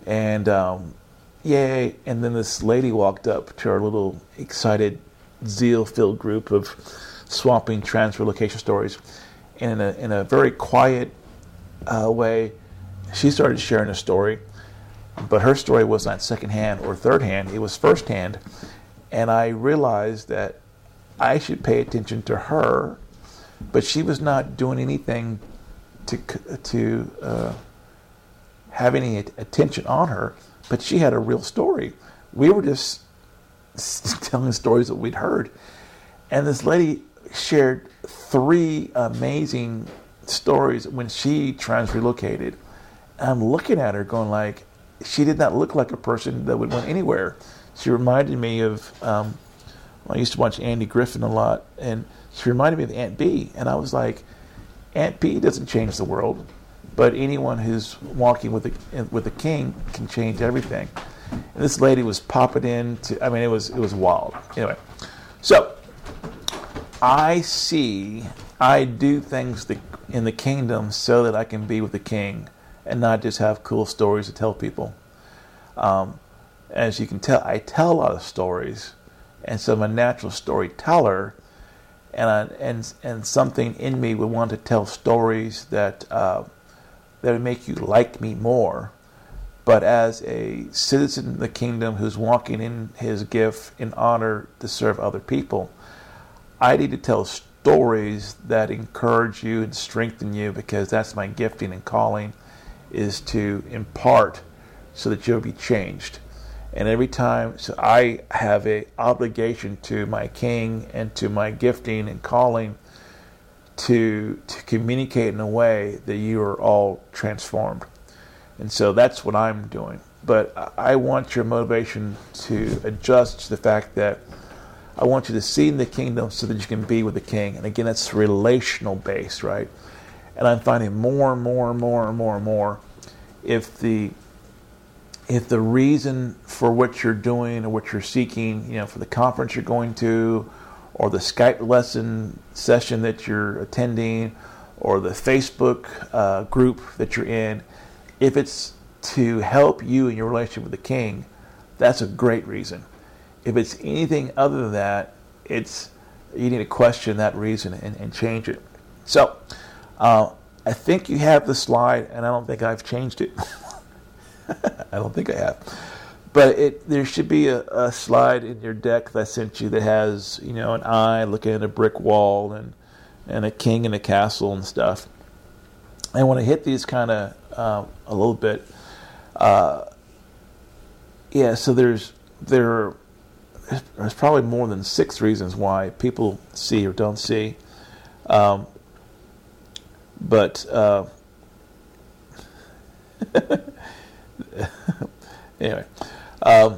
And um, yay! And then this lady walked up to our little excited, zeal-filled group of swamping transfer relocation stories, and in a in a very quiet uh, way she started sharing a story, but her story was not secondhand or third hand, it was first hand. And I realized that I should pay attention to her, but she was not doing anything to, to uh, have any attention on her, but she had a real story. We were just telling stories that we'd heard. And this lady shared three amazing stories when she trans relocated I'm looking at her going like, she did not look like a person that would went anywhere. She reminded me of, um, I used to watch Andy Griffith a lot, and she reminded me of Aunt Bee. And I was like, Aunt Bee doesn't change the world, but anyone who's walking with the with the King can change everything. And this lady was popping in to, I mean, it was it was wild. Anyway, so I see, I do things in the kingdom so that I can be with the King and not just have cool stories to tell people. Um, as you can tell, I tell a lot of stories, and so I'm a natural storyteller, and I, and and something in me would want to tell stories that uh, that would make you like me more. But as a citizen of the kingdom who's walking in his gift in honor to serve other people, I need to tell stories that encourage you and strengthen you because that's my gifting and calling is to impart so that you'll be changed. And every time, so I have a obligation to my king and to my gifting and calling to to communicate in a way that you are all transformed. And so that's what I'm doing. But I want your motivation to adjust to the fact that I want you to see in the kingdom so that you can be with the king. And again, it's relational based, right? And I'm finding more and more and more and more and more if the if the reason for what you're doing or what you're seeking, you know, for the conference you're going to, or the Skype lesson session that you're attending, or the Facebook uh, group that you're in, if it's to help you in your relationship with the King, that's a great reason. If it's anything other than that, it's you need to question that reason and, and change it. So, uh, I think you have the slide, and I don't think I've changed it. I don't think I have. But it there should be a, a, slide in your deck that I sent you that has you know an eye looking at a brick wall and and a king in a castle and stuff. I want to hit these kind of uh, a little bit. Uh, yeah, so there's there there's probably more than six reasons why people see or don't see. Um, but uh, anyway, um,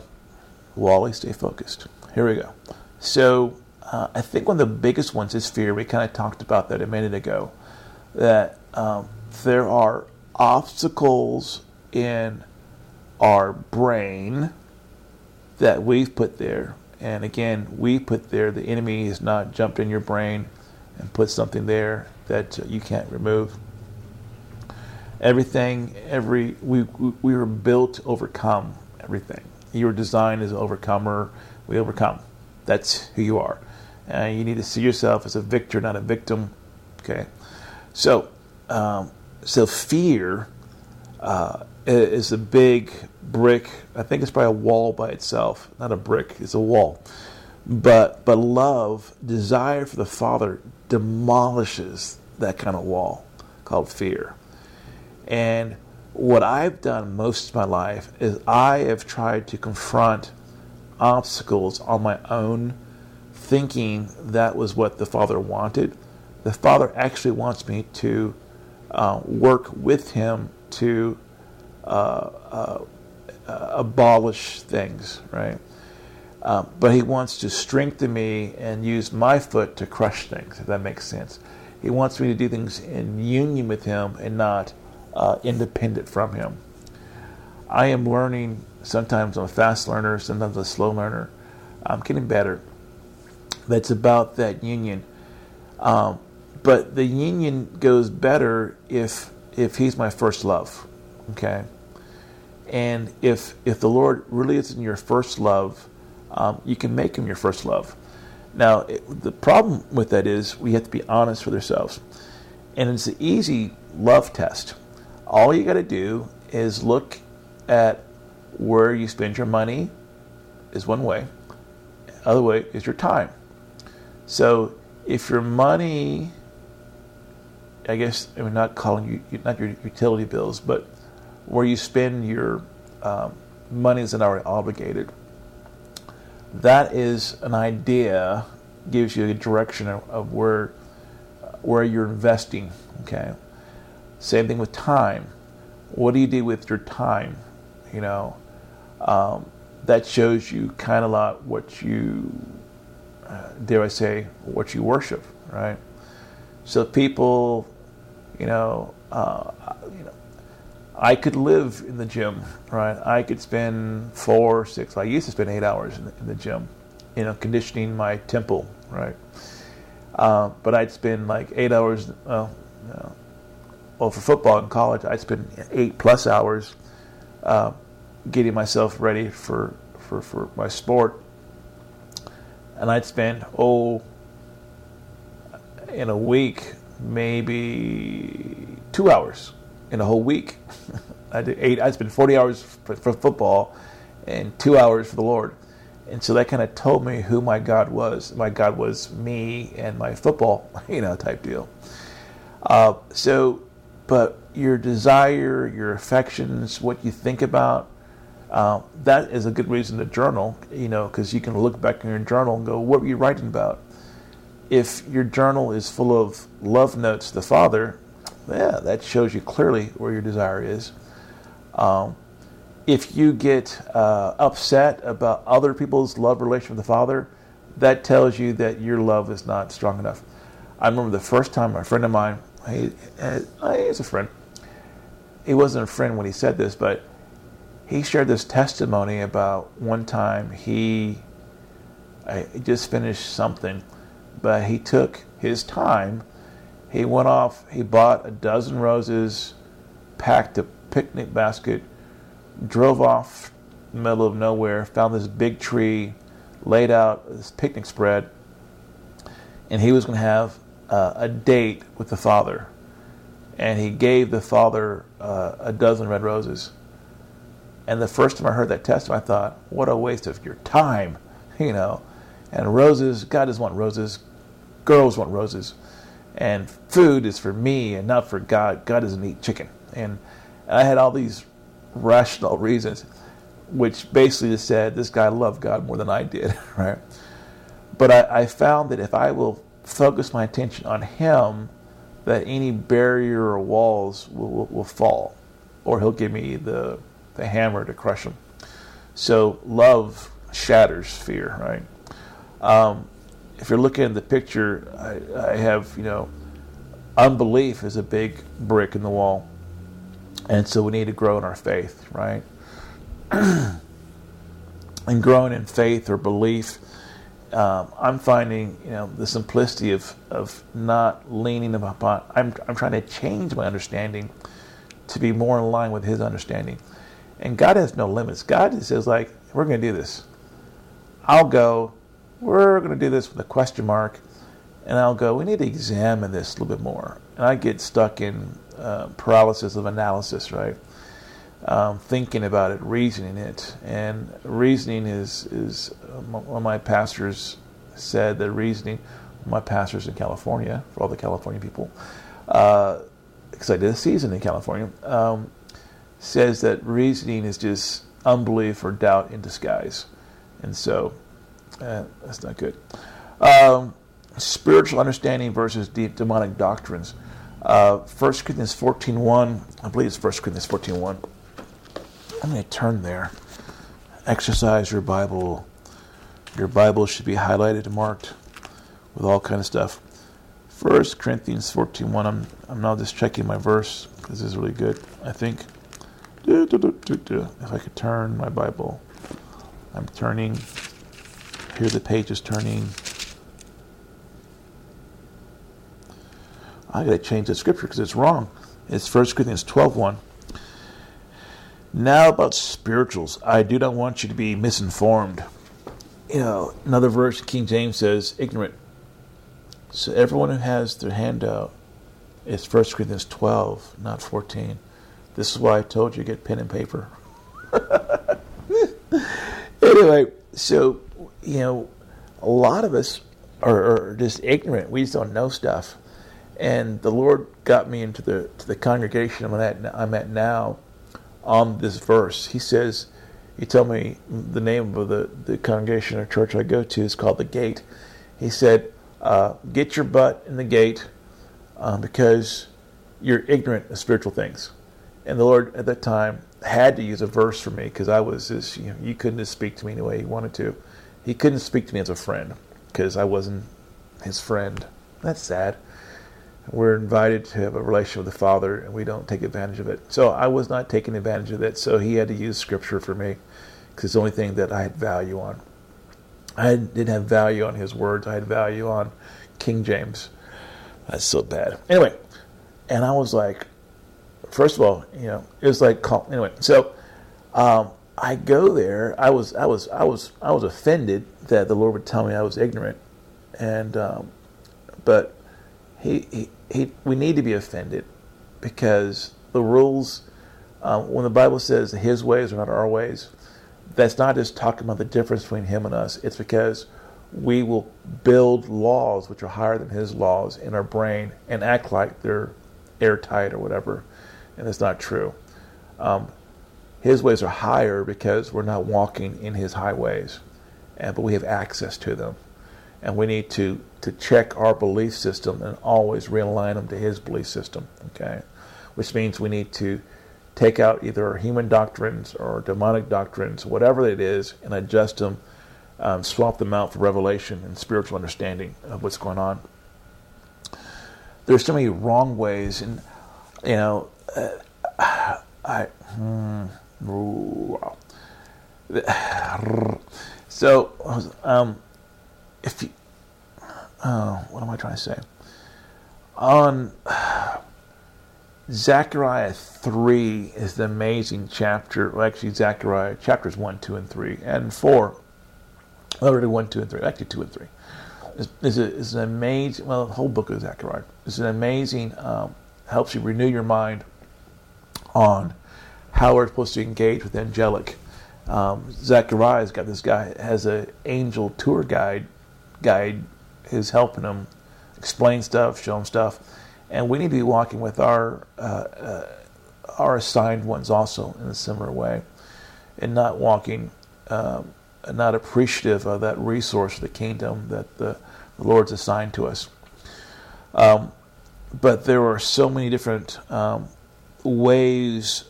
Wally, stay focused. Here we go. So uh, I think one of the biggest ones is fear. We kind of talked about that a minute ago. That um, there are obstacles in our brain that we've put there. And again, we put there, the enemy has not jumped in your brain and put something there that you can't remove. Everything, every we we were built to overcome everything. You were designed as an overcomer. We overcome. That's who you are. And you need to see yourself as a victor, not a victim. Okay, so um, so fear uh, is a big brick. I think it's probably a wall by itself, not a brick. It's a wall. But but love, desire for the Father, demolishes that kind of wall called fear. And what I've done most of my life is I have tried to confront obstacles on my own, thinking that was what the Father wanted. The Father actually wants me to uh, work with Him to uh, uh, abolish things, right? Um, but He wants to strengthen me and use my foot to crush things, if that makes sense. He wants me to do things in union with Him and not independent from Him. I am learning, sometimes I'm a fast learner, sometimes a slow learner. I'm getting better. That's about that union. Um, but the union goes better if if He's my first love. Okay? And if if the Lord really is in your first love, um, you can make Him your first love. Now, it, the problem with that is we have to be honest with ourselves. And it's an easy love test. All you got to do is look at where you spend your money, is one way. Other way is your time. So if your money, I guess I'm not calling you not your utility bills, but where you spend your um, money is not already obligated that is an idea, gives you a direction of, of where where you're investing. Okay. Same thing with time. What do you do with your time? You know, um, that shows you kind of lot what you, uh, dare I say, what you worship, right? So people, you know, uh, you know, I could live in the gym, right? I could spend four, six. I used to spend eight hours in the, in the gym, you know, conditioning my temple, right? Uh, but I'd spend like eight hours. Well, you know, well, for football in college, I'd spend eight plus hours uh, getting myself ready for, for, for my sport. And I'd spend, oh, in a week, maybe two hours in a whole week. I did eight. I spent forty hours for, for, football, and two hours for the Lord, and so that kind of told me who my God was. My God was me and my football, you know, type deal. Uh, so, but your desire, your affections, what you think about, uh, that is a good reason to journal. You know, because you can look back in your journal and go, "What were you writing about?" If your journal is full of love notes to the Father, yeah, that shows you clearly where your desire is. Um, if you get uh, upset about other people's love relation with the Father, that tells you that your love is not strong enough. I remember the first time a friend of mine, he, uh, he is a friend. He wasn't a friend when he said this, but he shared this testimony about one time he, he just finished something, but he took his time he went off, he bought a dozen roses, packed a picnic basket, drove off the middle of nowhere, found this big tree, laid out this picnic spread, and he was going to have uh, a date with the father. And he gave the father uh, a dozen red roses. And the first time I heard that testimony, I thought, what a waste of your time, you know. And roses, God doesn't want roses. Girls want roses and food is for me and not for God. God doesn't eat chicken. And I had all these rational reasons, which basically just said this guy loved God more than I did, right? But I, I found that if I will focus my attention on Him, that any barrier or walls will, will, will fall, or He'll give me the, the hammer to crush them. So love shatters fear, right? Um, if you're looking at the picture, I, I have, you know, unbelief is a big brick in the wall. And so we need to grow in our faith, right? and growing in faith or belief, um, I'm finding, you know, the simplicity of, of not leaning upon, I'm, I'm trying to change my understanding to be more in line with His understanding. And God has no limits. God just says, like, we're going to do this. I'll go, we're going to do this with a question mark. And I'll go, we need to examine this a little bit more. And I get stuck in uh, paralysis of analysis, right? Um, thinking about it, reasoning it. And reasoning is, is uh, one of my pastors said that reasoning, my pastors in California, for all the California people, because uh, I did a season in California, um, says that reasoning is just unbelief or doubt in disguise. And so uh, that's not good. Um, spiritual understanding versus demonic doctrines. Uh, 1 Corinthians 14.1, I believe it's 1 Corinthians 14.1. I'm going to turn there. Exercise your Bible. Your Bible should be highlighted and marked with all kind of stuff. 1 Corinthians 14.1, I'm, I'm now just checking my verse. This is really good, I think. If I could turn my Bible. I'm turning here the page is turning. I got to change the scripture because it's wrong. It's 1 Corinthians 12 1. Now about spirituals, I do not want you to be misinformed. You know, another verse, King James says, ignorant. So everyone who has their hand out, it's 1 Corinthians 12, not 14. This is why I told you get pen and paper. anyway, so you know, a lot of us are, are, just ignorant. We just don't know stuff. And the Lord got me into the to the congregation I'm at, I'm at now on this verse. He says, He told me the name of the, the congregation or church I go to is called the Gate. He said, uh, Get your butt in the gate uh, because you're ignorant of spiritual things. And the Lord at that time had to use a verse for me because I was just, you know, you couldn't just speak to me the way He wanted to. He couldn't speak to me as a friend because I wasn't His friend. That's sad. We're invited to have a relationship with the Father, and we don't take advantage of it. So I was not taking advantage of it. So He had to use Scripture for me because it's the only thing that I had value on. I didn't have value on His words. I had value on King James. That's so bad. Anyway, and I was like, first of all, you know, it was like anyway. So um, I go there. I was I was I was I was offended that the Lord would tell me I was ignorant, and um, but he, he he we need to be offended because the rules um, when the Bible says His ways are not our ways, that's not just talking about the difference between Him and us. It's because we will build laws which are higher than His laws in our brain and act like they're airtight or whatever, and it's not true. Um, his ways are higher because we're not walking in His highways, and but we have access to them, and we need to to check our belief system and always realign them to His belief system. Okay, which means we need to take out either human doctrines or demonic doctrines, whatever it is, and adjust them, um, swap them out for revelation and spiritual understanding of what's going on. There's so many wrong ways, and you know, uh, I. Hmm, so, um, if you, oh, what am I trying to say? On Zechariah 3 is the amazing chapter. Well, actually, Zechariah chapters 1, 2, and 3, and 4. Already 1, 2, and 3. Actually, 2 and 3. Is, is, an amazing, well, the whole book of Zechariah is an amazing, um, helps you renew your mind on how we're supposed to engage with angelic. Um, Zechariah's got this guy has an angel tour guide, guide who's helping him explain stuff, show him stuff, and we need to be walking with our uh, uh, our assigned ones also in a similar way, and not walking, um, not appreciative of that resource the kingdom that the, the Lord's assigned to us. Um, but there are so many different um, ways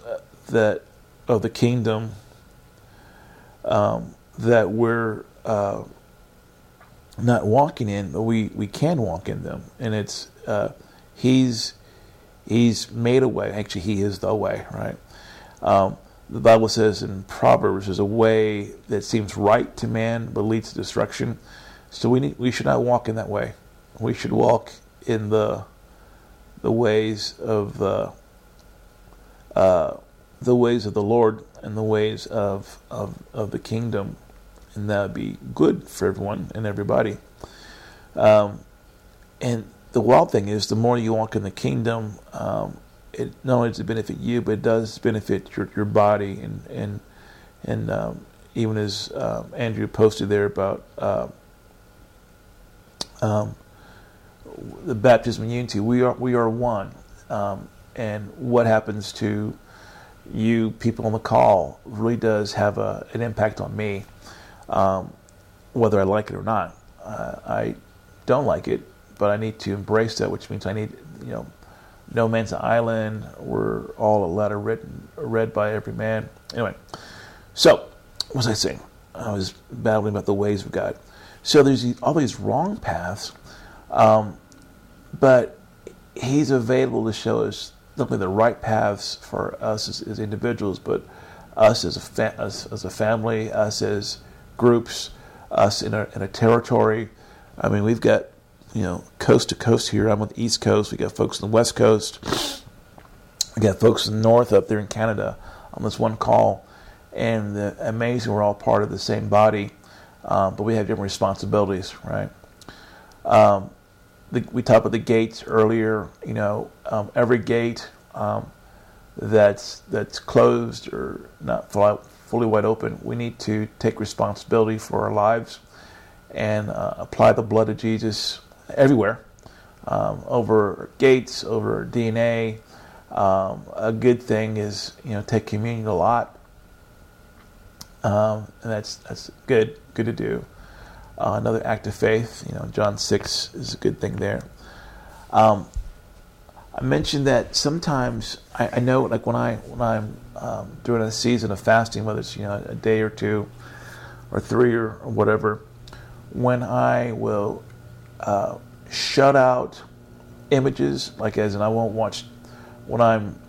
that of the kingdom um, that we're uh, not walking in, but we, we can walk in them, and it's uh, he's he's made a way. Actually, he is the way, right? Um, the Bible says in Proverbs, "There's a way that seems right to man, but leads to destruction." So we need, we should not walk in that way. We should walk in the the ways of uh, uh, the ways of the Lord and the ways of, of, of the kingdom, and that would be good for everyone and everybody. Um, and the wild thing is, the more you walk in the kingdom, um, it not only does it benefit you, but it does benefit your, your body. And and and um, even as uh, Andrew posted there about uh, the baptism and unity, we are we are one. And what happens to you people on the call really does have a, an impact on me, um, whether I like it or not. Uh, I don't like it, but I need to embrace that, which means I need, you know, no man's island. We're all a letter written, read by every man. Anyway, so what was I saying? I was battling about the ways of God. So there's all these wrong paths, um, but He's available to show us only the right paths for us as, as individuals, but us as a, fa- us as a family, us as groups, us in a, in a territory. I mean, we've got, you know, coast to coast here. I'm on the East Coast. We got folks on the West Coast. We got folks in the North up there in Canada on this one call. And the, amazing, we're all part of the same body, um, but we have different responsibilities, right? Um, the, we talked about the gates earlier. You know, um, every gate um, that's that's closed or not fully wide open, we need to take responsibility for our lives and uh, apply the blood of Jesus everywhere, um, over gates, over DNA. Um, a good thing is you know take communion a lot, um, and that's that's good good to do. Uh, another act of faith, you know, John 6 is a good thing there. Um, I mentioned that sometimes I, I know, like when I when I'm um, doing a season of fasting, whether it's you know a day or two, or three or, or whatever, when I will uh, shut out images, like as in I won't watch when I'm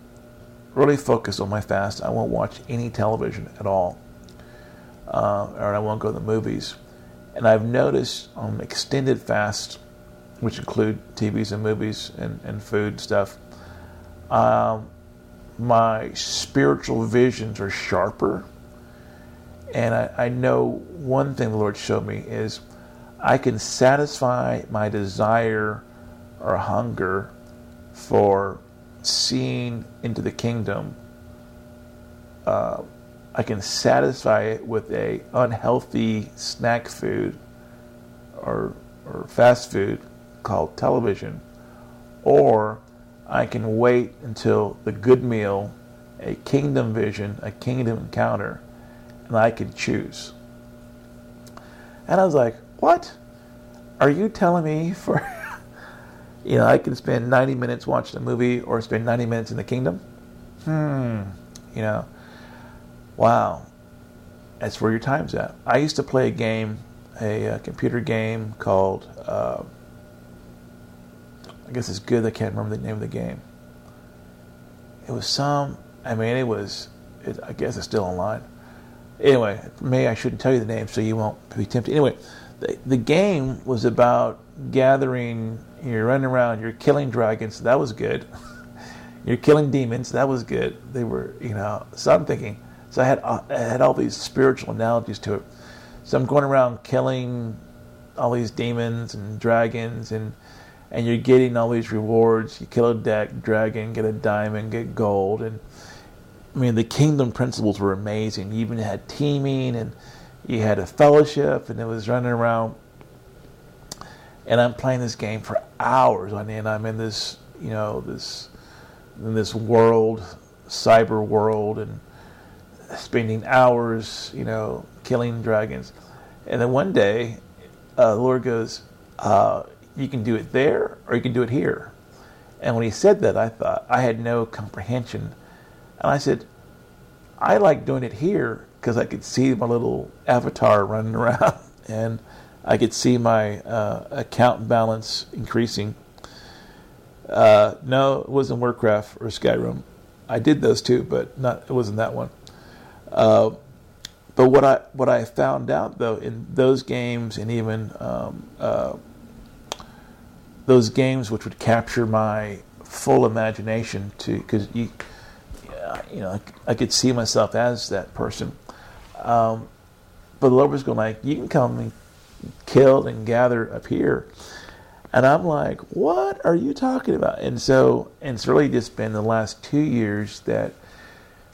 really focused on my fast. I won't watch any television at all, uh, or I won't go to the movies. And I've noticed on extended fasts, which include TVs and movies and, and food stuff, um, my spiritual visions are sharper. And I, I know one thing the Lord showed me is I can satisfy my desire or hunger for seeing into the kingdom. Uh, I can satisfy it with a unhealthy snack food or or fast food called television, or I can wait until the good meal, a kingdom vision, a kingdom encounter, and I can choose. And I was like, what? Are you telling me for, you know, I can spend 90 minutes watching a movie or spend 90 minutes in the kingdom? Hmm, you know, wow. That's where your time's at. I used to play a game, a, a computer game called, uh, I guess it's good I can't remember the name of the game. It was some, I mean, it was, it, I guess it's still online. Anyway, me, I shouldn't tell you the name so you won't be tempted. Anyway, the, the game was about gathering, you're running around, you're killing dragons, that was good. you're killing demons, that was good. They were, you know, so I'm thinking, so I had, uh, I had all these spiritual analogies to it. So I'm going around killing all these demons and dragons and and you're getting all these rewards. You kill a deck, dragon, get a diamond, get gold, and I mean the kingdom principles were amazing. You even had teaming, and you had a fellowship, and it was running around. And I'm playing this game for hours on end. I'm in this, you know, this in this world, cyber world, and spending hours, you know, killing dragons. And then one day, uh, the Lord goes, uh, "You can do it there, or you can do it here." And when He said that, I thought I had no comprehension, and I said, "I like doing it here because I could see my little avatar running around, and I could see my uh, account balance increasing." Uh, no, it wasn't Warcraft or Skyrim. I did those two, but not. It wasn't that one. Uh, but what I what I found out though in those games and even um, uh, those games which would capture my full imagination to because you you know I could see myself as that person. Um, but the Lord was going like, you can come and kill and gather up here. And I'm like, what are you talking about? And so, and it's really just been the last two years that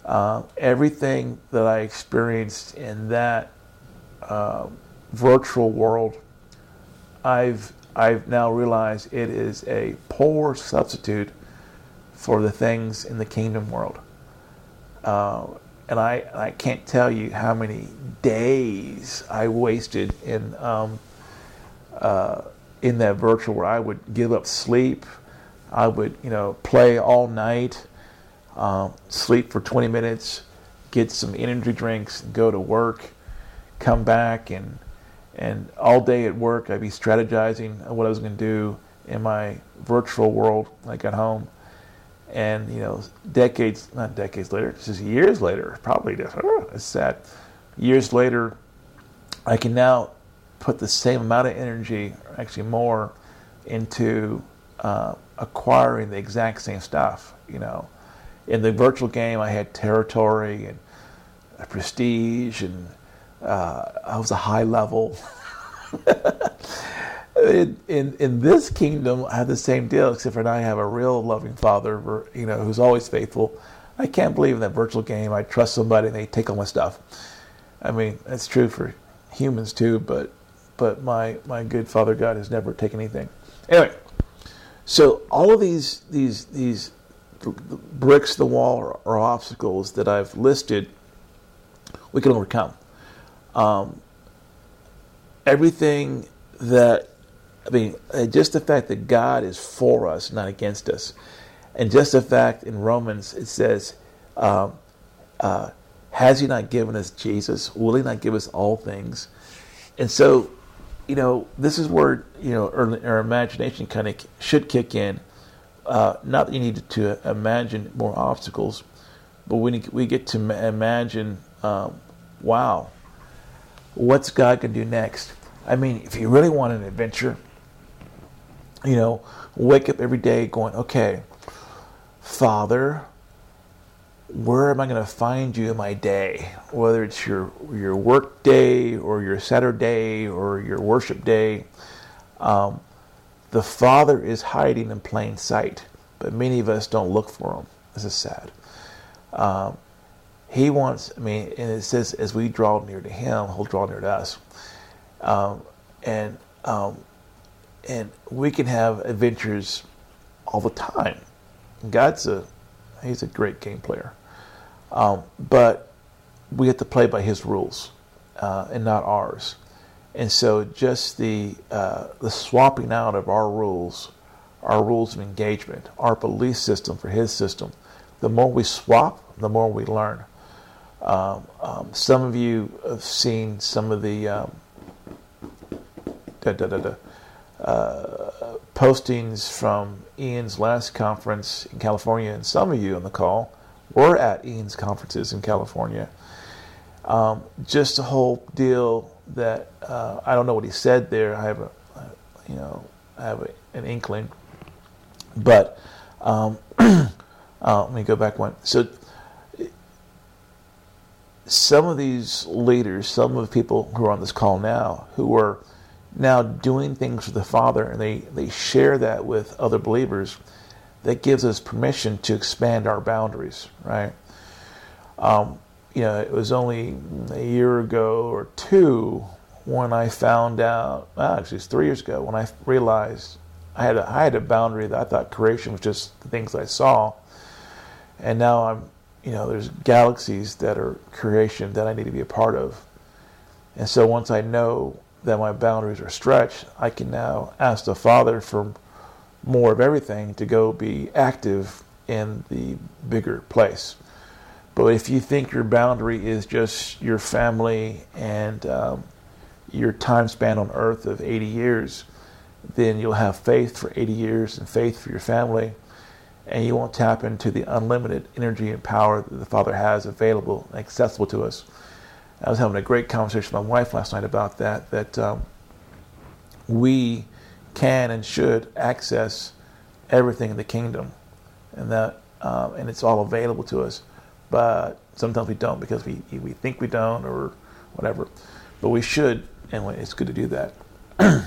uh, everything that I experienced in that uh, virtual world, I've I've now realized it is a poor substitute for the things in the kingdom world. Uh, and I, I can't tell you how many days I wasted in um, uh, in that virtual where I would give up sleep. I would you know play all night, uh, sleep for 20 minutes, get some energy drinks, go to work, come back and and all day at work I'd be strategizing what I was going to do in my virtual world I got home. And you know decades not decades later this is years later probably just it's sad. Years later i can now put the same amount of energy actually more into uh, acquiring the exact same stuff you know in the virtual game i had territory and prestige and uh, i was a high level in, in in this kingdom, I have the same deal, except for now I have a real loving Father, you know, who's always faithful. I can't believe in that virtual game. I trust somebody and they take all my stuff. I mean, that's true for humans too, but but my my good Father God has never taken anything. Anyway, so all of these these these bricks the wall or, or obstacles that I've listed, we can overcome. Um, everything that I mean, uh, just the fact that God is for us, not against us, And just the fact in Romans it says, um, uh, "Has He not given us Jesus? Will He not give us all things?" And so, you know, this is where you know our, our imagination kind of should kick in. Uh, not that you need to imagine more obstacles, but we we get to imagine, um, wow, what's God going to do next? I mean, if you really want an adventure, you know, wake up every day going, okay, Father, where am I going to find you in my day? Whether it's your your work day or your Saturday or your worship day, um, the Father is hiding in plain sight, but many of us don't look for him. This is sad. Um, he wants, I mean, and it says, as we draw near to Him, He'll draw near to us. Um, and um, and we can have adventures all the time. God's a He's a great game player, um, but we have to play by His rules uh, and not ours. And so, just the uh, the swapping out of our rules, our rules of engagement, our belief system for His system, the more we swap, the more we learn. Um, um, some of you have seen some of the um, da, da, da, uh, postings from Ian's last conference in California, and some of you on the call were at Ian's conferences in California. Um, just the whole deal that uh, I don't know what he said there. I have a, you know, I have a, an inkling, but um, uh, let me go back one. So some of these leaders, some of the people who are on this call now, who are now doing things for the Father, and they, they share that with other believers, that gives us permission to expand our boundaries, right? Um, you know, it was only a year ago or two when I found out, well, actually, it's three years ago when I realized I had a, I had a boundary that I thought creation was just the things I saw. And now I'm you know, there's galaxies that are creation that I need to be a part of. And so once I know that my boundaries are stretched, I can now ask the Father for more of everything to go be active in the bigger place. But if you think your boundary is just your family and um, your time span on earth of 80 years, then you'll have faith for 80 years and faith for your family and you won't tap into the unlimited energy and power that the Father has available and accessible to us. I was having a great conversation with my wife last night about that, that um, we can and should access everything in the kingdom, and that um, and it's all available to us. But sometimes we don't because we we think we don't or whatever. But we should, and it's good to do that.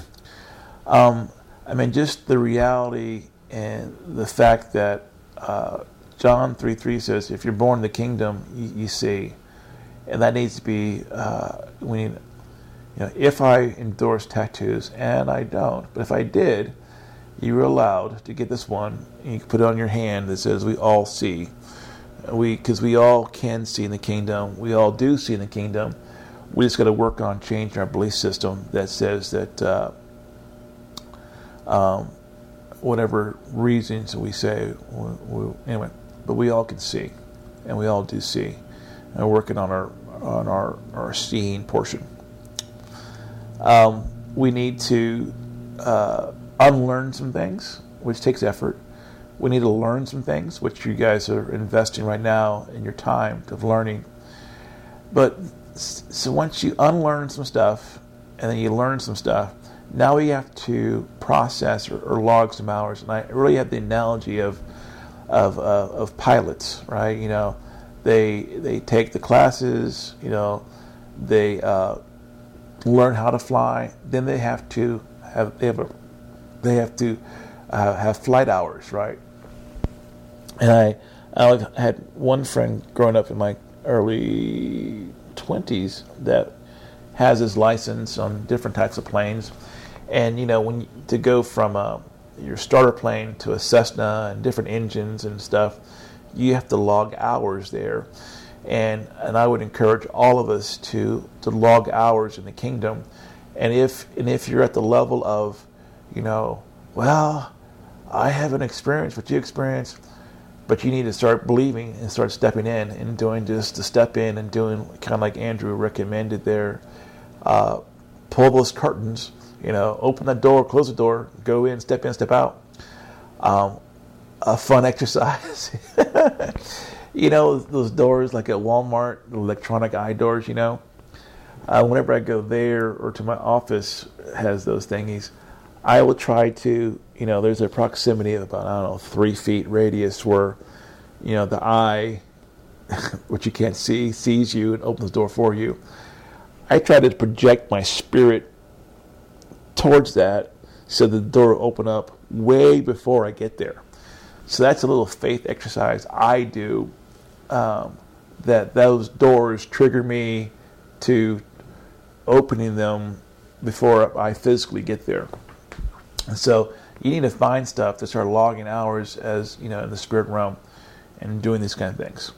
um, I mean, just the reality and the fact that uh, John 3 3 says, if you're born in the kingdom, you, you see. And that needs to be, uh, we need, you know, if I endorse tattoos, and I don't, but if I did, you were allowed to get this one, and you can put it on your hand that says, we all see. We, because we all can see in the kingdom, we all do see in the kingdom. We just got to work on changing our belief system that says that uh, um, whatever reasons we say. We, we, anyway, but we all can see, and we all do see, and working on our on our our seeing portion. Um, we need to uh, unlearn some things, which takes effort. We need to learn some things, which you guys are investing right now in your time of learning. But so once you unlearn some stuff, and then you learn some stuff, now we have to process or, or log some hours. And I really have the analogy of of, uh, of pilots, right? You know, they they take the classes, you know, they uh, learn how to fly. Then they have to have they have a they have to uh, have flight hours, right? And I I had one friend growing up in my early twenties that has his license on different types of planes and you know, when you, to go from uh, your starter plane to a Cessna and different engines and stuff, you have to log hours there. And and I would encourage all of us to to log hours in the kingdom. And if and if you're at the level of, you know, well, I haven't experienced what you experienced, but you need to start believing and start stepping in and doing just to step in and doing kind of like Andrew recommended there. Uh, pull those curtains, you know, open the door, close the door, go in, step in, step out. Um, a fun exercise. you know, those doors like at Walmart, electronic eye doors, you know. Uh, whenever I go there or to my office has those thingies, I will try to, you know, there's a proximity of about, I don't know, three feet radius where, you know, the eye, which you can't see, sees you and opens the door for you. I try to project my spirit towards that so the door will open up way before I get there. So that's a little faith exercise I do um, that those doors trigger me to opening them before I physically get there. And so you need to find stuff to start logging hours as you know in the spirit realm and doing these kind of things.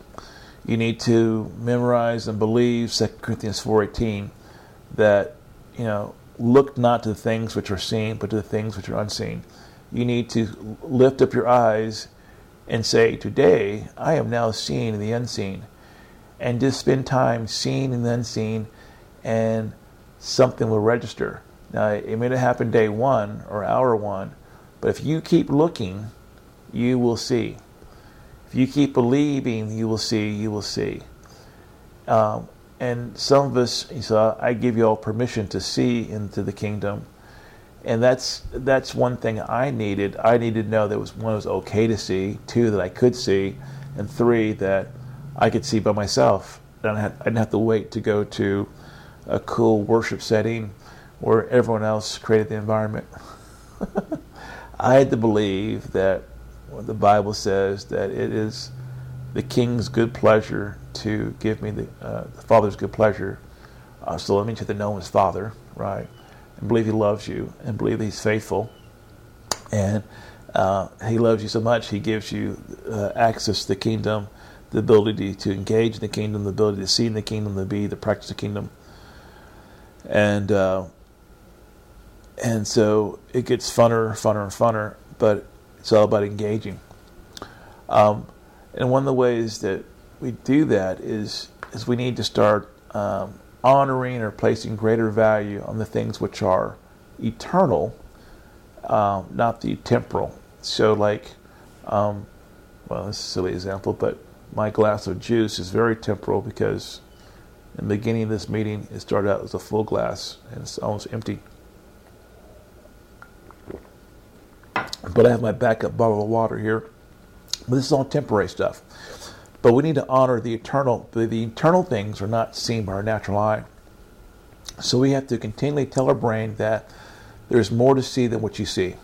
You need to memorize and believe 2 Corinthians 4:18 that you know look not to the things which are seen but to the things which are unseen. You need to lift up your eyes and say, Today I am now seeing the unseen. And just spend time seeing and unseen, and something will register. Now, it may not happen day one or hour one, but if you keep looking, you will see. If you keep believing, you will see, you will see. Um, and some of us, so I give you all permission to see into the kingdom. And that's that's one thing I needed. I needed to know that was one was okay to see, two that I could see, and three that I could see by myself. I, I didn't have to wait to go to a cool worship setting where everyone else created the environment. I had to believe that the Bible says that it is the King's good pleasure to give me the, uh, the Father's good pleasure. Uh, so let me to know His Father, right? And believe He loves you, and believe He's faithful, and uh, He loves you so much He gives you uh, access to the kingdom, the ability to engage in the kingdom, the ability to see in the kingdom, to be the practice the kingdom, and uh, and so it gets funner, funner, and funner. But it's all about engaging. Um, and one of the ways that we do that is is we need to start um, honoring or placing greater value on the things which are eternal, um, not the temporal. So, like, um, well, this is a silly example, but my glass of juice is very temporal because in the beginning of this meeting, it started out as a full glass and it's almost empty. But I have my backup bottle of water here. But this is all temporary stuff. But we need to honor the eternal. The, the eternal things are not seen by our natural eye. So we have to continually tell our brain that there's more to see than what you see.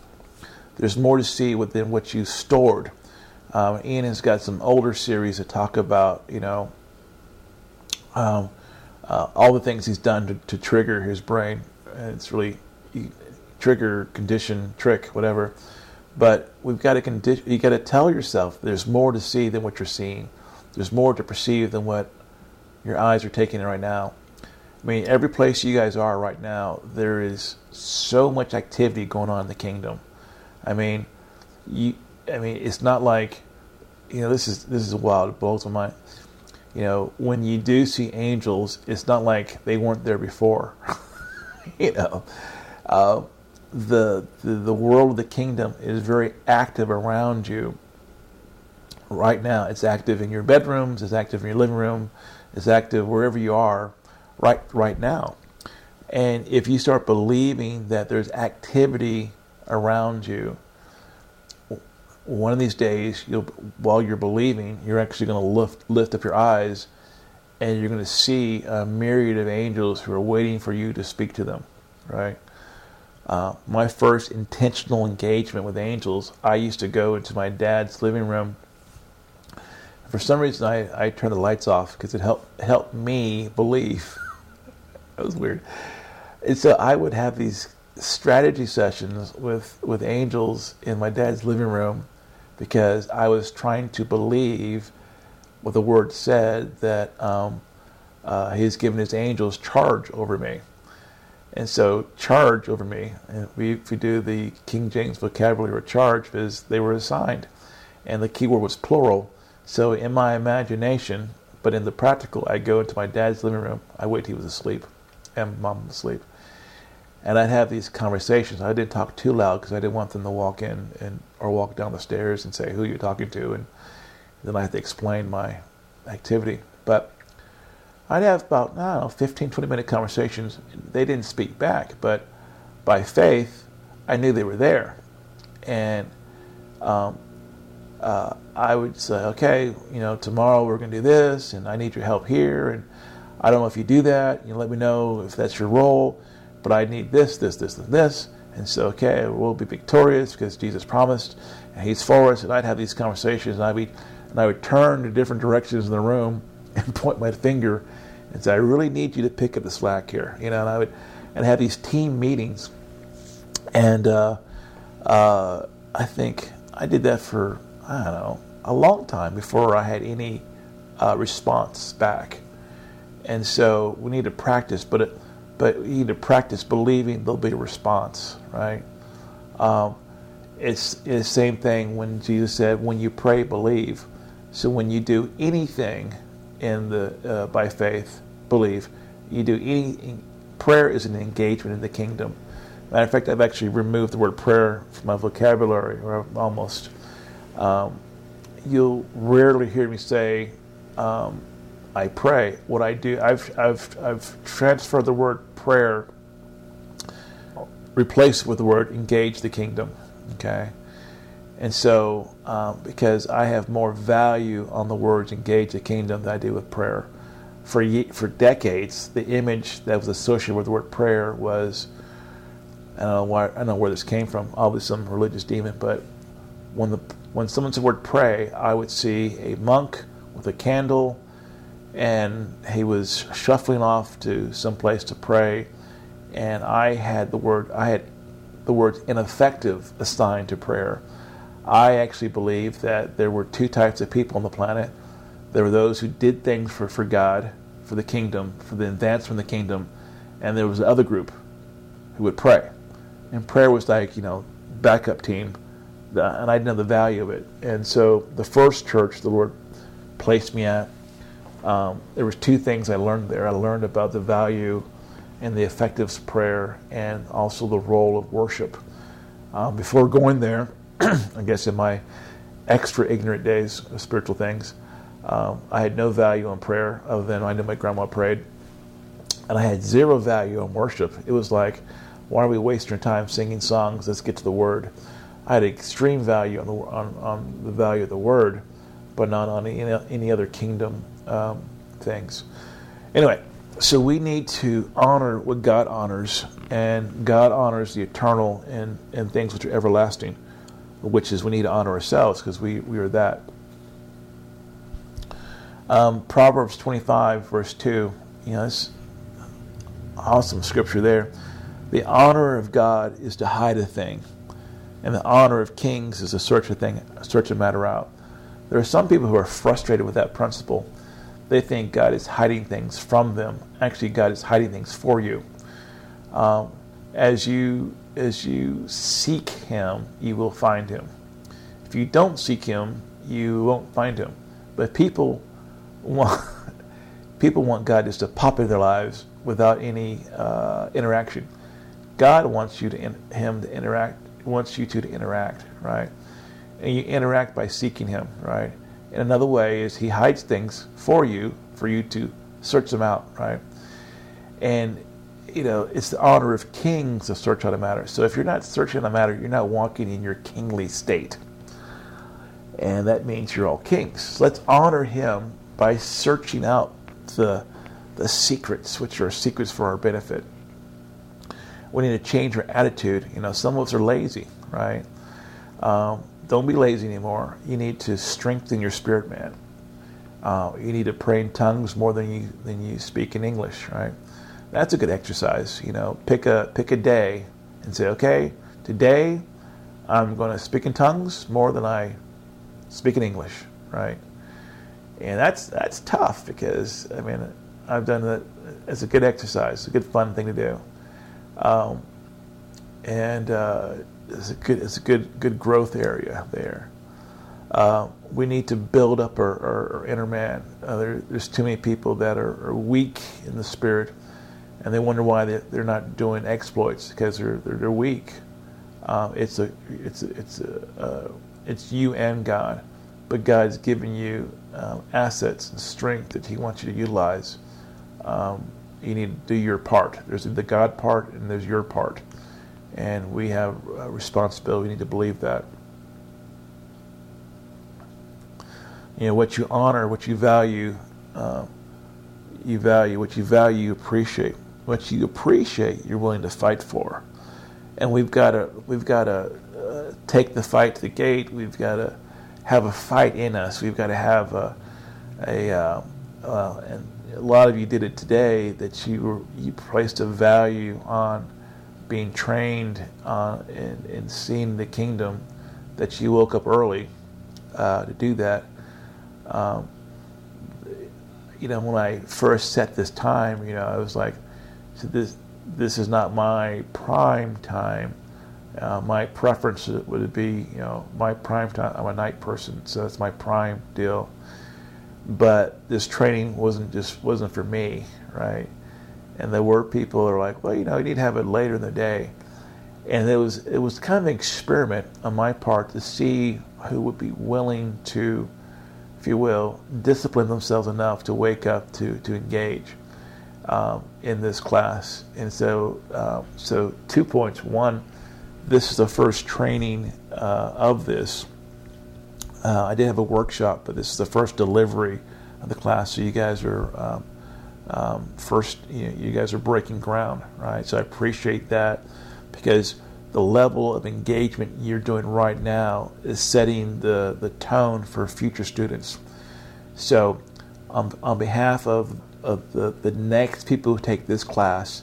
There's more to see within what you stored. Um, Ian has got some older series that talk about, you know, um, uh, all the things he's done to, to trigger his brain. It's really trigger, condition, trick, whatever. But we've got to condition. You got to tell yourself there's more to see than what you're seeing. There's more to perceive than what your eyes are taking in right now. I mean, every place you guys are right now, there is so much activity going on in the kingdom. I mean, you. I mean, it's not like, you know, this is this is wild. It blows my mind. You know, when you do see angels, it's not like they weren't there before. you know, uh, the, the the world of the kingdom is very active around you right now. It's active in your bedrooms, it's active in your living room, it's active wherever you are right right now. And if you start believing that there's activity around you, one of these days, while you're believing, you're actually going to lift lift up your eyes, and you're going to see a myriad of angels who are waiting for you to speak to them, right? Uh, my first intentional engagement with angels, I used to go into my dad's living room. For some reason, I, I turned the lights off because it helped helped me believe. that was weird. And so I would have these strategy sessions with, with angels in my dad's living room because I was trying to believe what the word said that um, uh, he's given his angels charge over me. And so, charge over me. And we, if we do the King James vocabulary of charge, is they were assigned. and the key word was plural. So in my imagination, but in the practical, I go into my dad's living room. I wait till he was asleep, and mom was asleep, and I'd have these conversations. I didn't talk too loud because I didn't want them to walk in and or walk down the stairs and say who you're talking to, and then I had to explain my activity. But I'd have about I don't know 15, 20 minute conversations. They didn't speak back, but by faith, I knew they were there, and um, uh, I would say, okay, you know, tomorrow we're going to do this, and I need your help here, and I don't know if you do that. You let me know if that's your role, but I need this, this, this, and this. And so, okay, we'll be victorious because Jesus promised, and He's for us. And I'd have these conversations, and I'd be, and I would turn to different directions in the room and point my finger and say, I really need you to pick up the slack here, you know. And I would, and have these team meetings, and uh, uh, I think I did that for I don't know a long time before I had any uh, response back. And so we need to practice, but it, but you need to practice believing there'll be a response, right? Um, it's, it's the same thing when Jesus said, "When you pray, believe." So when you do anything in the uh, by faith, believe. You do any prayer is an engagement in the kingdom. Matter of fact, I've actually removed the word prayer from my vocabulary, or almost. Um, you'll rarely hear me say, um, "I pray." What I do, I've I've I've transferred the word prayer, replaced with the word engage the kingdom. Okay, and so um, because I have more value on the words engage the kingdom than I do with prayer. For ye- for decades, the image that was associated with the word prayer was I don't know why I don't know where this came from. Obviously, some religious demon, but when the when someone said the word pray, I would see a monk with a candle, and he was shuffling off to some place to pray, and I had the word I had the word ineffective assigned to prayer. I actually believe that there were two types of people on the planet. There were those who did things for, for God, for the kingdom, for the advancement of the kingdom, and there was the other group who would pray. And prayer was like, you know, backup team and I didn't know the value of it. And so the first church the Lord placed me at, um, there was two things I learned there. I learned about the value and the effectiveness of prayer, and also the role of worship. Um, before going there, I guess in my extra ignorant days of spiritual things, um, I had no value on prayer other than I knew my grandma prayed, and I had zero value on worship. It was like, why are we wasting time singing songs? Let's get to the Word. I had extreme value on the, on, on the value of the word, but not on any, any other kingdom um, things. Anyway, so we need to honor what God honors, and God honors the eternal and, and things which are everlasting, which is we need to honor ourselves because we, we are that. Um, Proverbs 25, verse 2, you know, it's awesome scripture there. The honor of God is to hide a thing and the honor of kings is to search a thing, search a matter out. There are some people who are frustrated with that principle. They think God is hiding things from them. Actually, God is hiding things for you. Um, as you as you seek Him, you will find Him. If you don't seek Him, you won't find Him. But people want people want God just to pop in their lives without any uh, interaction. God wants you to in, Him to interact wants you two to interact, right? And you interact by seeking Him, right? And another way is He hides things for you, for you to search them out, right? And you know, it's the honor of kings to search out a matter. So if you're not searching a matter, you're not walking in your kingly state. And that means you're all kings. So let's honor him by searching out the the secrets, which are secrets for our benefit we need to change our attitude. You know, some of us are lazy, right? Um, don't be lazy anymore. You need to strengthen your spirit, man. Uh, you need to pray in tongues more than you than you speak in English, right? That's a good exercise. You know, pick a pick a day and say, okay, today I'm going to speak in tongues more than I speak in English, right? And that's that's tough because I mean I've done that. It's a good exercise. A good fun thing to do. Um, and uh, it's a good it's a good good growth area there. Uh, we need to build up our, our, our inner man. Uh, there, there's too many people that are, are, weak in the spirit, and they wonder why they, they're not doing exploits because they're they're, they're weak. Uh, it's a it's a, it's a, uh, it's you and God, but God's given you um, assets and strength that He wants you to utilize. Um, you need to do your part. There's the God part and there's your part, and we have a responsibility. We need to believe that. You know what you honor, what you value, uh, you value. What you value, you appreciate. What you appreciate, you're willing to fight for. And we've got to we've got to uh, take the fight to the gate. We've got to have a fight in us. We've got to have a a uh, uh, and a lot of you did it today that you were, you placed a value on being trained uh, and, seeing the kingdom that you woke up early uh, to do that. Um, you know, when I first set this time, you know, I was like, this this is not my prime time. Uh, my preference would be, you know, my prime time. I'm a night person, so that's my prime deal but this training wasn't just wasn't for me, right? And there were people that are like, well, you know, you need to have it later in the day, and it was it was kind of an experiment on my part to see who would be willing to, if you will, discipline themselves enough to wake up to to engage um, in this class. And so, uh, so two points. One, this is the first training uh, of this uh, I did have a workshop, but this is the first delivery of the class. So you guys are um, um, first. You, know, you guys are breaking ground, right? So I appreciate that because the level of engagement you're doing right now is setting the, the tone for future students. So, on, on behalf of, of the, the next people who take this class,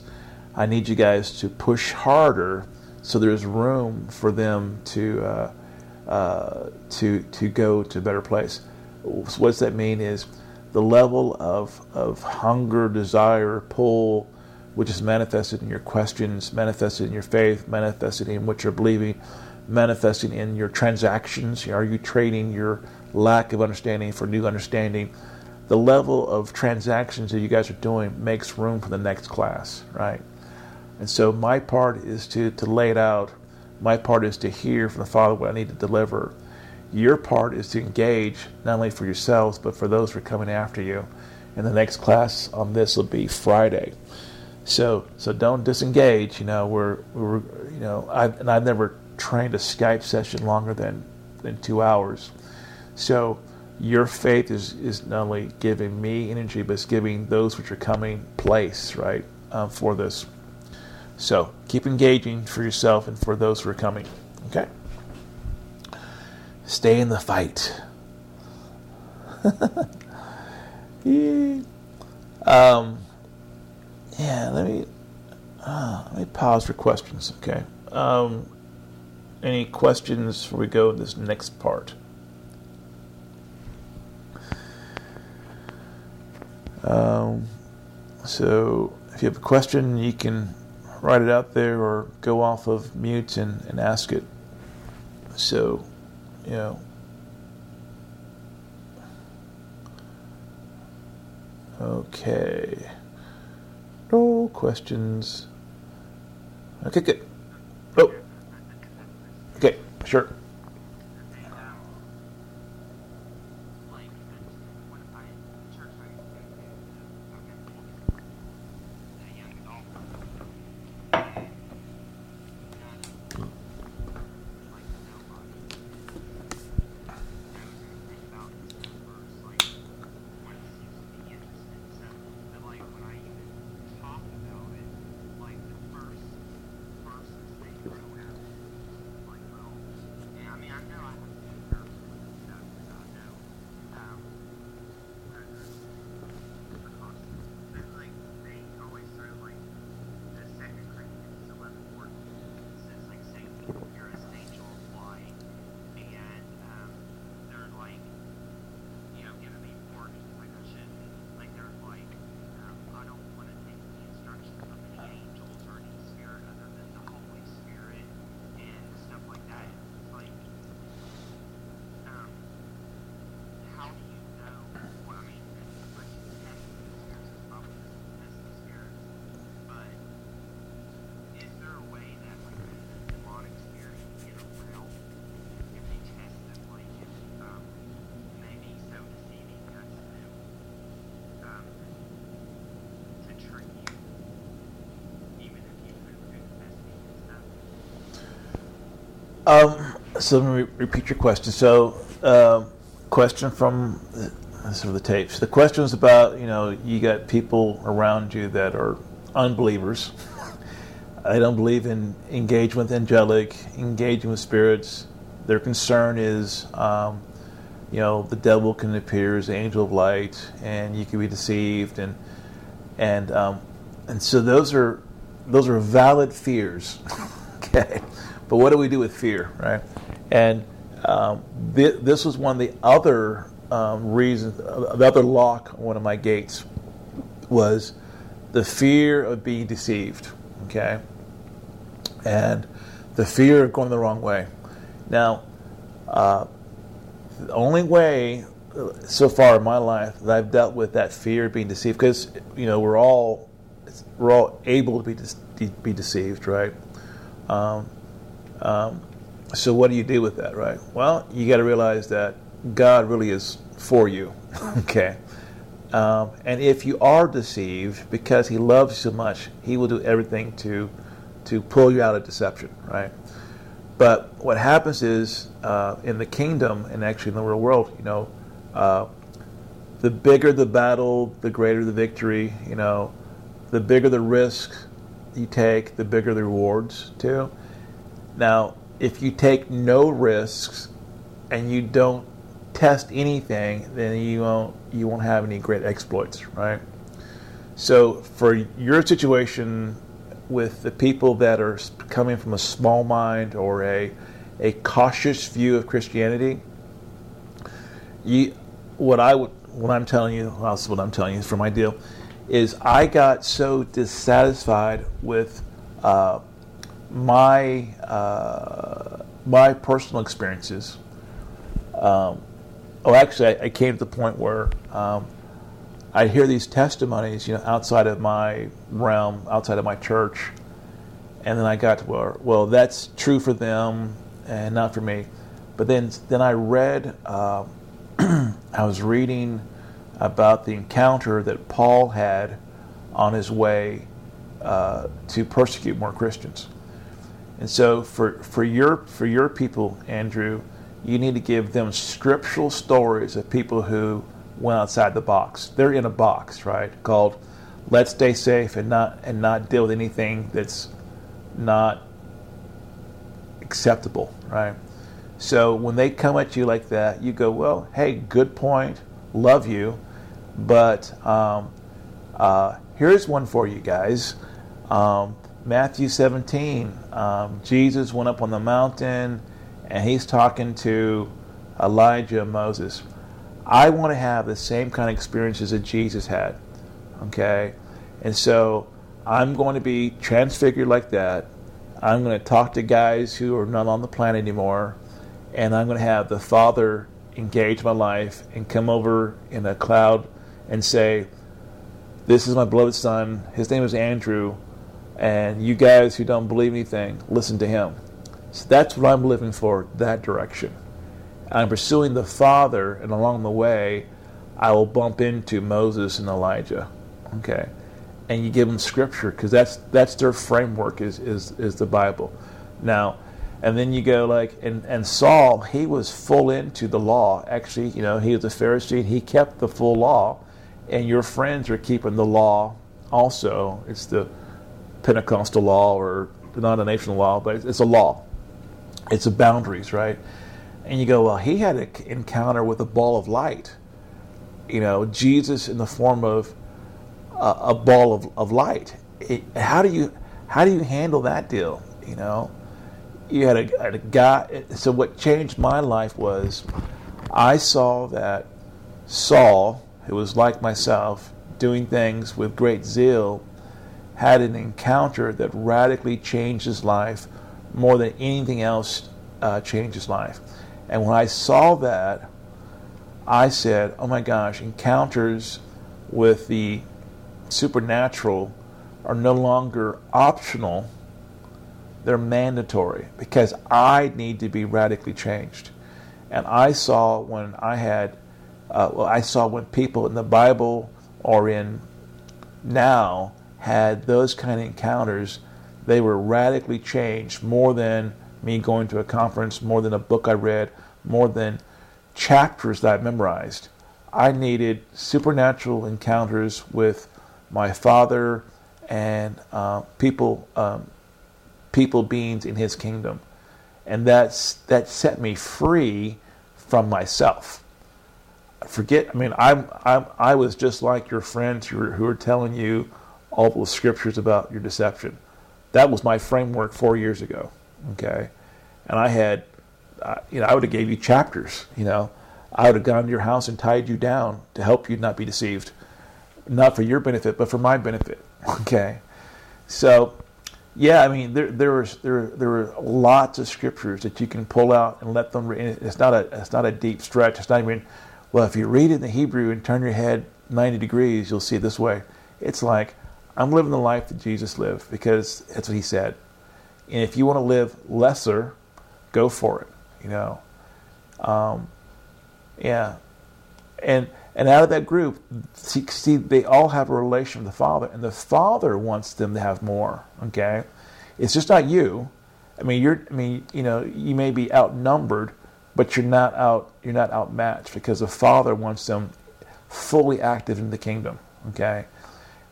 I need you guys to push harder so there's room for them to uh, uh, to to go to a better place. So what does that mean? Is the level of of hunger, desire, pull, which is manifested in your questions, manifested in your faith, manifested in what you're believing, manifesting in your transactions. Are you trading your lack of understanding for new understanding? The level of transactions that you guys are doing makes room for the next class, right? And so my part is to to lay it out my part is to hear from the Father what I need to deliver. Your part is to engage not only for yourselves but for those who are coming after you. And the next class on this will be Friday. So so don't disengage. You know we're we're you know I and I've never trained a Skype session longer than than two hours. So your faith is is not only giving me energy but it's giving those which are coming place right um, for this. So keep engaging for yourself and for those who are coming. Okay? Stay in the fight. yeah. Um, yeah, let me uh, let me pause for questions. Okay. Um, any questions before we go to this next part? Um, so, if you have a question, you can write it out there or go off of mute and, and ask it. So, you know. Okay. No questions. Okay, good. Oh. Okay, sure. Um, so let me re- repeat your question. So, uh, question from the, sort of the tapes. The question was about you know you got people around you that are unbelievers. they don't believe in engagement with angelic, engaging with spirits. Their concern is, um, you know, the devil can appear as an angel of light, and you can be deceived, and and um, and so those are those are valid fears. okay, but what do we do with fear, right? And um, th- this was one of the other um, reasons, uh, the other lock on one of my gates was the fear of being deceived. Okay, and the fear of going the wrong way. Now, uh, the only way uh, so far in my life that I've dealt with that fear of being deceived, because you know we're all we're all able to be de- be deceived, right? Um, um, so what do you do with that, right? Well, you got to realize that God really is for you, okay. Um, and if you are deceived, because He loves you so much, He will do everything to to pull you out of deception, right? But what happens is uh, in the kingdom and actually in the real world, you know, uh, the bigger the battle, the greater the victory. You know, the bigger the risk you take, the bigger the rewards too. Now, if you take no risks and you don't test anything, then you won't you won't have any great exploits, right? So for your situation with the people that are coming from a small mind or a a cautious view of Christianity, you what I would what I'm telling you, well, what I'm telling you for my deal, is I got so dissatisfied with uh, my uh, my personal experiences. Um, oh, actually, I, I, came to the point where um, I hear these testimonies, you know, outside of my realm, outside of my church, and then I got to where, well, that's true for them and not for me. But then, then I read, uh, I was reading about the encounter that Paul had on his way uh, to persecute more Christians. And so for, for your for your people, Andrew, you need to give them scriptural stories of people who went outside the box. They're in a box, right? Called let's stay safe and not and not deal with anything that's not acceptable, right? So when they come at you like that, you go, well, hey, good point, love you, but um, uh, here's one for you guys. Um, Matthew 17, um, Jesus went up on the mountain and he's talking to Elijah and Moses. I want to have the same kind of experiences that Jesus had. Okay? And so I'm going to be transfigured like that. I'm going to talk to guys who are not on the planet anymore. And I'm going to have the Father engage my life and come over in a cloud and say, This is my beloved Son. His name is Andrew and you guys who don't believe anything, listen to him. So that's what I'm living for, that direction. I'm pursuing the Father, and along the way, I will bump into Moses and Elijah. Okay. And you give them scripture because that's that's their framework is, is is the Bible. Now, and then you go like and, and Saul, he was full into the law. Actually, you know, he was a Pharisee and he kept the full law. And your friends are keeping the law also. It's the Pentecostal law or denominational law, but it's a law. It's a boundaries, right? And you go, well, he had an encounter with a ball of light. You know, Jesus in the form of a, a ball of, of light. It, how do you how do you handle that deal? You know, you had a, a guy. So what changed my life was I saw that Saul, who was like myself, doing things with great zeal, had an encounter that radically changed his life more than anything else uh, changed his life. And when I saw that, I said, oh my gosh, encounters with the supernatural are no longer optional, they're mandatory because I need to be radically changed. And I saw when I had, uh, well, I saw when people in the Bible or in now had those kind of encounters, they were radically changed more than me going to a conference, more than a book I read, more than chapters that I memorized. I needed supernatural encounters with my Father and uh, people, um, people beings in His kingdom, and that's that set me free from myself. Forget. I mean, I'm, I'm I was just like your friends who were, who were telling you all the scriptures about your deception. That was my framework four years ago. Okay, and I had, uh, you know, I would have gave you chapters. You know, I would have gone to your house and tied you down to help you not be deceived, not for your benefit, but for my benefit. Okay, so yeah, I mean there there was there there were lots of scriptures that you can pull out and let them. Read. It's not a it's not a deep stretch. It's not even well. If you read it in the Hebrew and turn your head ninety degrees, you'll see it this way. It's like I'm living the life that Jesus lived because that's what He said. And if you want to live lesser, go for it. You know. Um, yeah. And and out of that group, see, see, they all have a relation with the Father, and the Father wants them to have more. Okay, it's just not you. I mean, you're. I mean, you know, you may be outnumbered, but you're not out. You're not outmatched because the Father wants them fully active in the kingdom. Okay,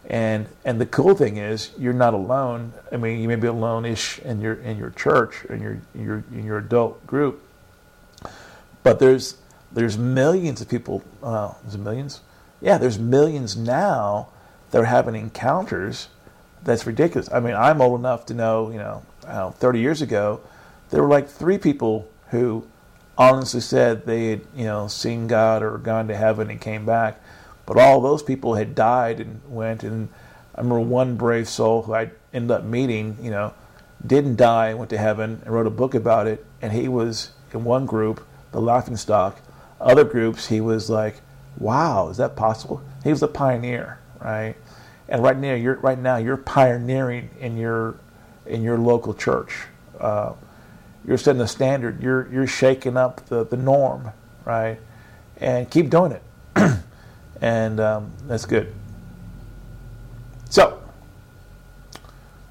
and and the cool thing is you're not alone. I mean, you may be alone-ish in your in your church in your in your in your adult group, but there's there's millions of people. Uh, millions? Yeah, there's millions now that are having encounters. That's ridiculous. I mean, I'm old enough to know, you know, know 30 years ago, there were like three people who honestly said they had, you know, seen God or gone to heaven and came back. But all those people had died and went. And I remember one brave soul who I ended up meeting, you know, didn't die, went to heaven, and wrote a book about it. And he was in one group, the Laughing Stock, other groups, he was like, "Wow, is that possible?" He was a pioneer, right? And right now, you're right now you're pioneering in your in your local church. Uh, you're setting the standard. You're you're shaking up the, the norm, right? And keep doing it, and um, that's good. So,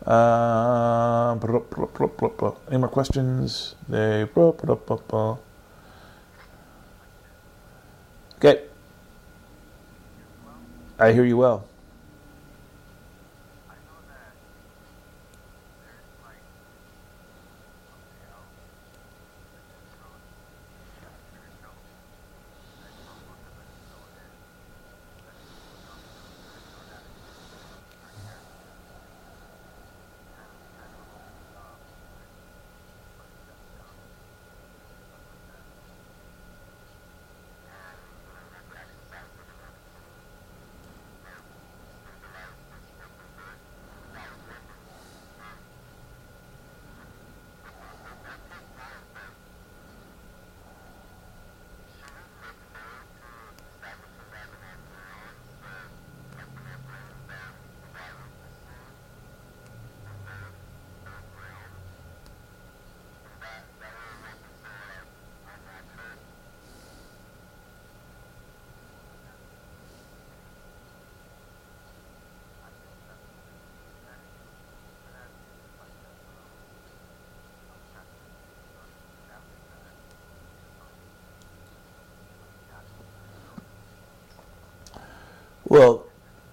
uh, any more questions? They. Okay. I hear you well. Well,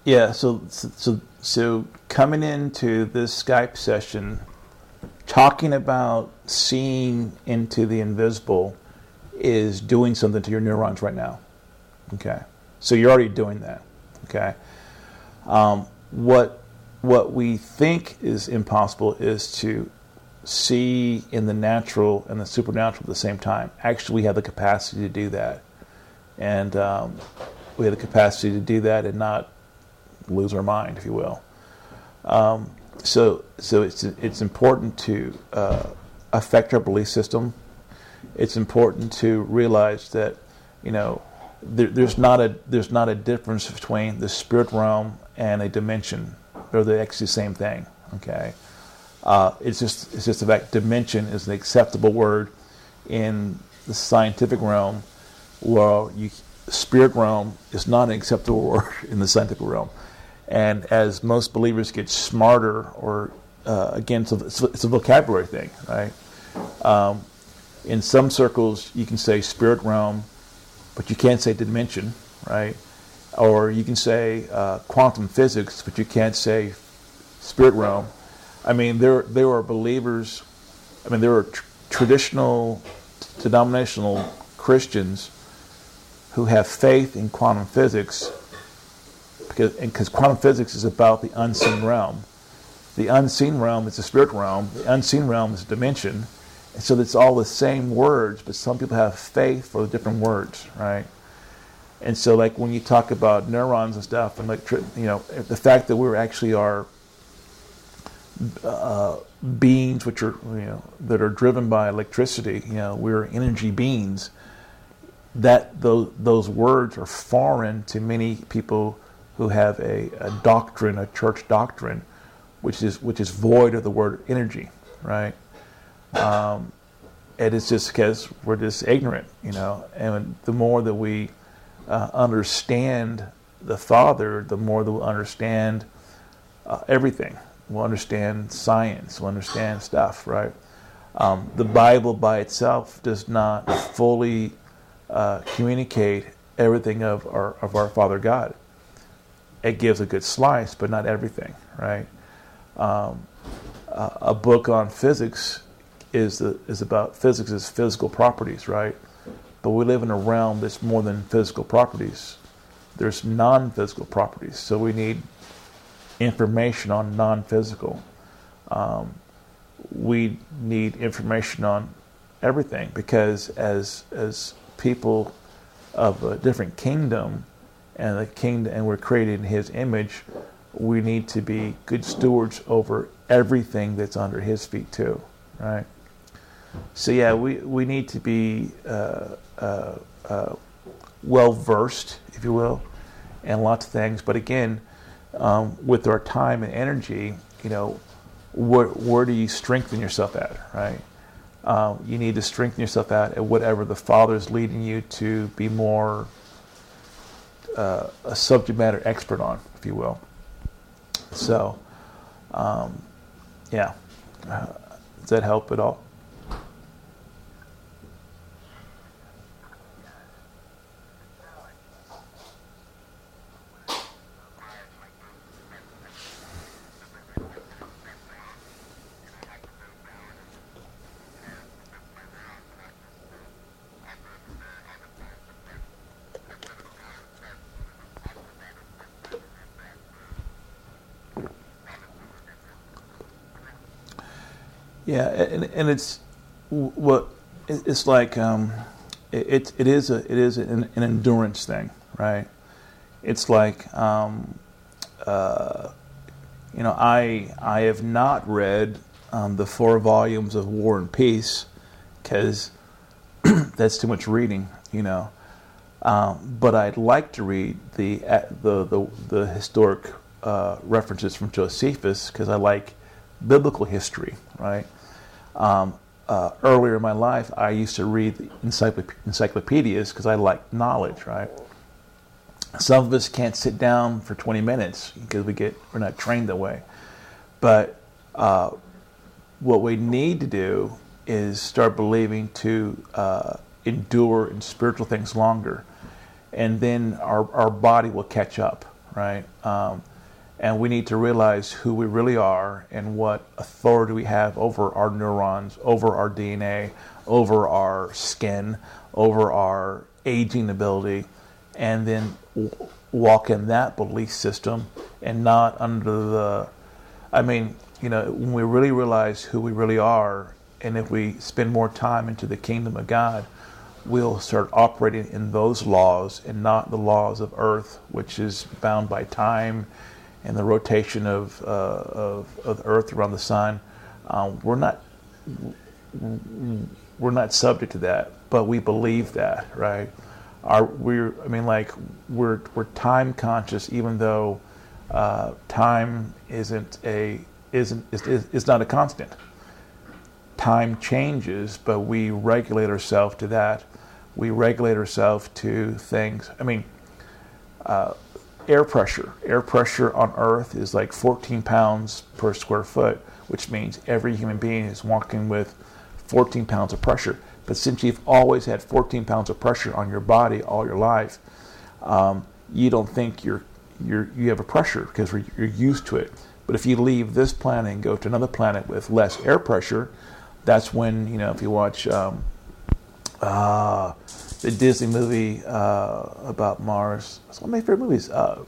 yeah. So, so, so coming into this Skype session, talking about seeing into the invisible is doing something to your neurons right now. Okay, so you're already doing that. Okay, um, what what we think is impossible is to see in the natural and the supernatural at the same time. Actually, we have the capacity to do that, and um, we have the capacity to do that and not lose our mind, if you will. Um, so, so it's it's important to uh, affect our belief system. It's important to realize that you know there, there's not a there's not a difference between the spirit realm and a dimension. They're the actually same thing. Okay, uh, it's just it's just the fact dimension is an acceptable word in the scientific realm, where you spirit realm is not an acceptable word in the scientific realm. And as most believers get smarter, or uh, again, it's a, it's a, vocabulary thing, right? Um, in some circles, you can say spirit realm, but you can't say dimension, right? Or you can say uh, quantum physics, but you can't say spirit realm. I mean, there there are believers. I mean, there are tr- traditional, denominational Christians who have faith in quantum physics because because quantum physics is about the unseen realm. The unseen realm is the spirit realm. The unseen realm is a dimension. And so it's all the same words, but some people have faith for the different words, right? And so, like when you talk about neurons and stuff, and like you know, the fact that we're actually are uh, beings which are you know that are driven by electricity, you know, we're energy beings. That those those words are foreign to many people who have a, a doctrine, a church doctrine, which is which is void of the word energy, right? Um, and it's just because we're just ignorant, you know. And the more that we uh, understand the Father, the more that we'll understand uh, everything. We'll understand science. We'll understand stuff, right? Um, the Bible by itself does not fully uh, communicate everything of our of our Father God. It gives a good slice, but not everything, right? Um, a book on physics is the, is about physics as physical properties, right? But we live in a realm that's more than physical properties. There's non-physical properties, so we need information on non-physical. Um, we need information on everything because as as people of a different kingdom and the kingdom and we're created in his image we need to be good stewards over everything that's under his feet too right so yeah, we, we need to be uh, uh, uh, well versed, if you will, in lots of things. But again, um, with our time and energy, you know, where, where do you strengthen yourself at, right? Um, you need to strengthen yourself at at whatever the Father is leading you to be more uh, a subject matter expert on, if you will. So, um, yeah. Uh, does that help at all? Yeah, and, and it's what it's like. Um, it, it is a it is an, an endurance thing, right? It's like um, uh, you know I I have not read um, the four volumes of War and Peace because that's too much reading, you know. Um, but I'd like to read the the the, the historic uh, references from Josephus because I like biblical history, right? Um, uh, earlier in my life, I used to read encyclop- encyclopedias because I like knowledge, right? Some of us can't sit down for 20 minutes because we get we're not trained that way. But uh, what we need to do is start believing to uh, endure in spiritual things longer, and then our our body will catch up, right? Um, and we need to realize who we really are and what authority we have over our neurons, over our DNA, over our skin, over our aging ability, and then walk in that belief system and not under the. I mean, you know, when we really realize who we really are, and if we spend more time into the kingdom of God, we'll start operating in those laws and not the laws of earth, which is bound by time and the rotation of, uh, of, of, the Earth around the sun. Um, we're not we're not subject to that, but we believe that, right? Our we're I mean like we're we're time conscious, even though uh, time isn't a isn't is, is not a constant. Time changes, but we regulate ourselves to that. We regulate ourselves to things. I mean. Uh, air pressure. Air pressure on Earth is like 14 pounds per square foot, which means every human being is walking with 14 pounds of pressure. But since you've always had 14 pounds of pressure on your body all your life, um, you don't think you're, you're, you have a pressure because you're used to it. But if you leave this planet and go to another planet with less air pressure, that's when, you know, if you watch um, uh, the Disney movie uh, about Mars, it's one of my favorite movies. Uh,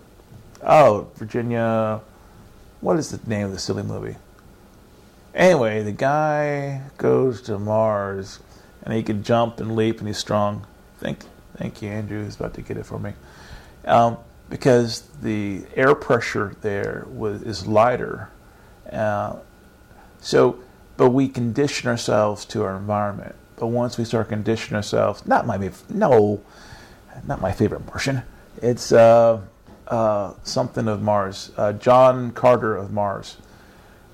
oh, Virginia, what is the name of the silly movie? Anyway, the guy goes to Mars and he can jump and leap and he's strong. Thank, thank you, Andrew. He's about to get it for me. Um, because the air pressure there was, is lighter. Uh, so, but we condition ourselves to our environment. But once we start conditioning ourselves, not my no, not my favorite Martian. It's uh, uh, something of Mars. Uh, John Carter of Mars.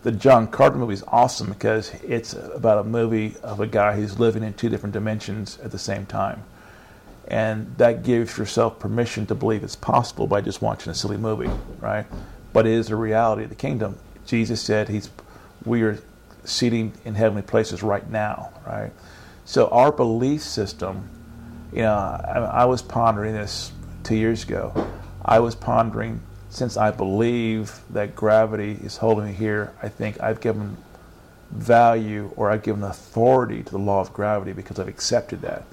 The John Carter movie is awesome because it's about a movie of a guy who's living in two different dimensions at the same time and that gives yourself permission to believe it's possible by just watching a silly movie, right? But it is a reality of the kingdom. Jesus said he's we are seating in heavenly places right now, right? So our belief system, you know, I, I was pondering this two years ago. I was pondering since I believe that gravity is holding me here. I think I've given value or I've given authority to the law of gravity because I've accepted that.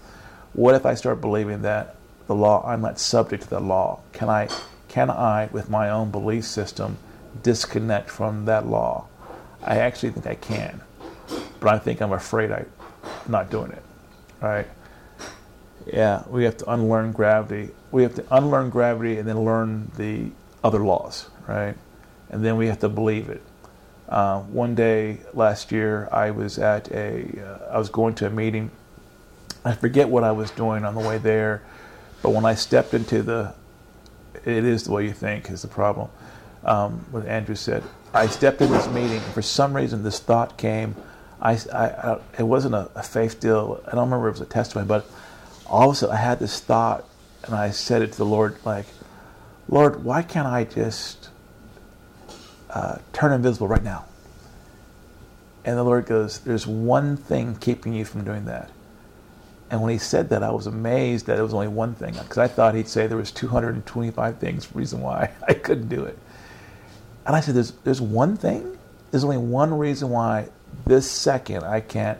What if I start believing that the law, I'm not subject to the law? Can I, can I, with my own belief system, disconnect from that law? I actually think I can, but I think I'm afraid I'm not doing it. Right? Yeah, we have to unlearn gravity. We have to unlearn gravity and then learn the other laws, right? And then we have to believe it. Uh, one day last year, I was at a, uh, I was going to a meeting I forget what I was doing on the way there, but when I stepped into the, it is the way you think is the problem. Um, what Andrew said, I stepped in this meeting, and for some reason this thought came. I, I, I it wasn't a, a, faith deal. I don't remember if it was a testimony, but all of a sudden I had this thought, and I said it to the Lord, like, Lord, why can't I just uh, turn invisible right now? And the Lord goes, There's one thing keeping you from doing that. And when he said that, I was amazed that it was only one thing because I thought he'd say there was 225 things reason why I couldn't do it. And I said, "There's there's one thing. There's only one reason why this second I can't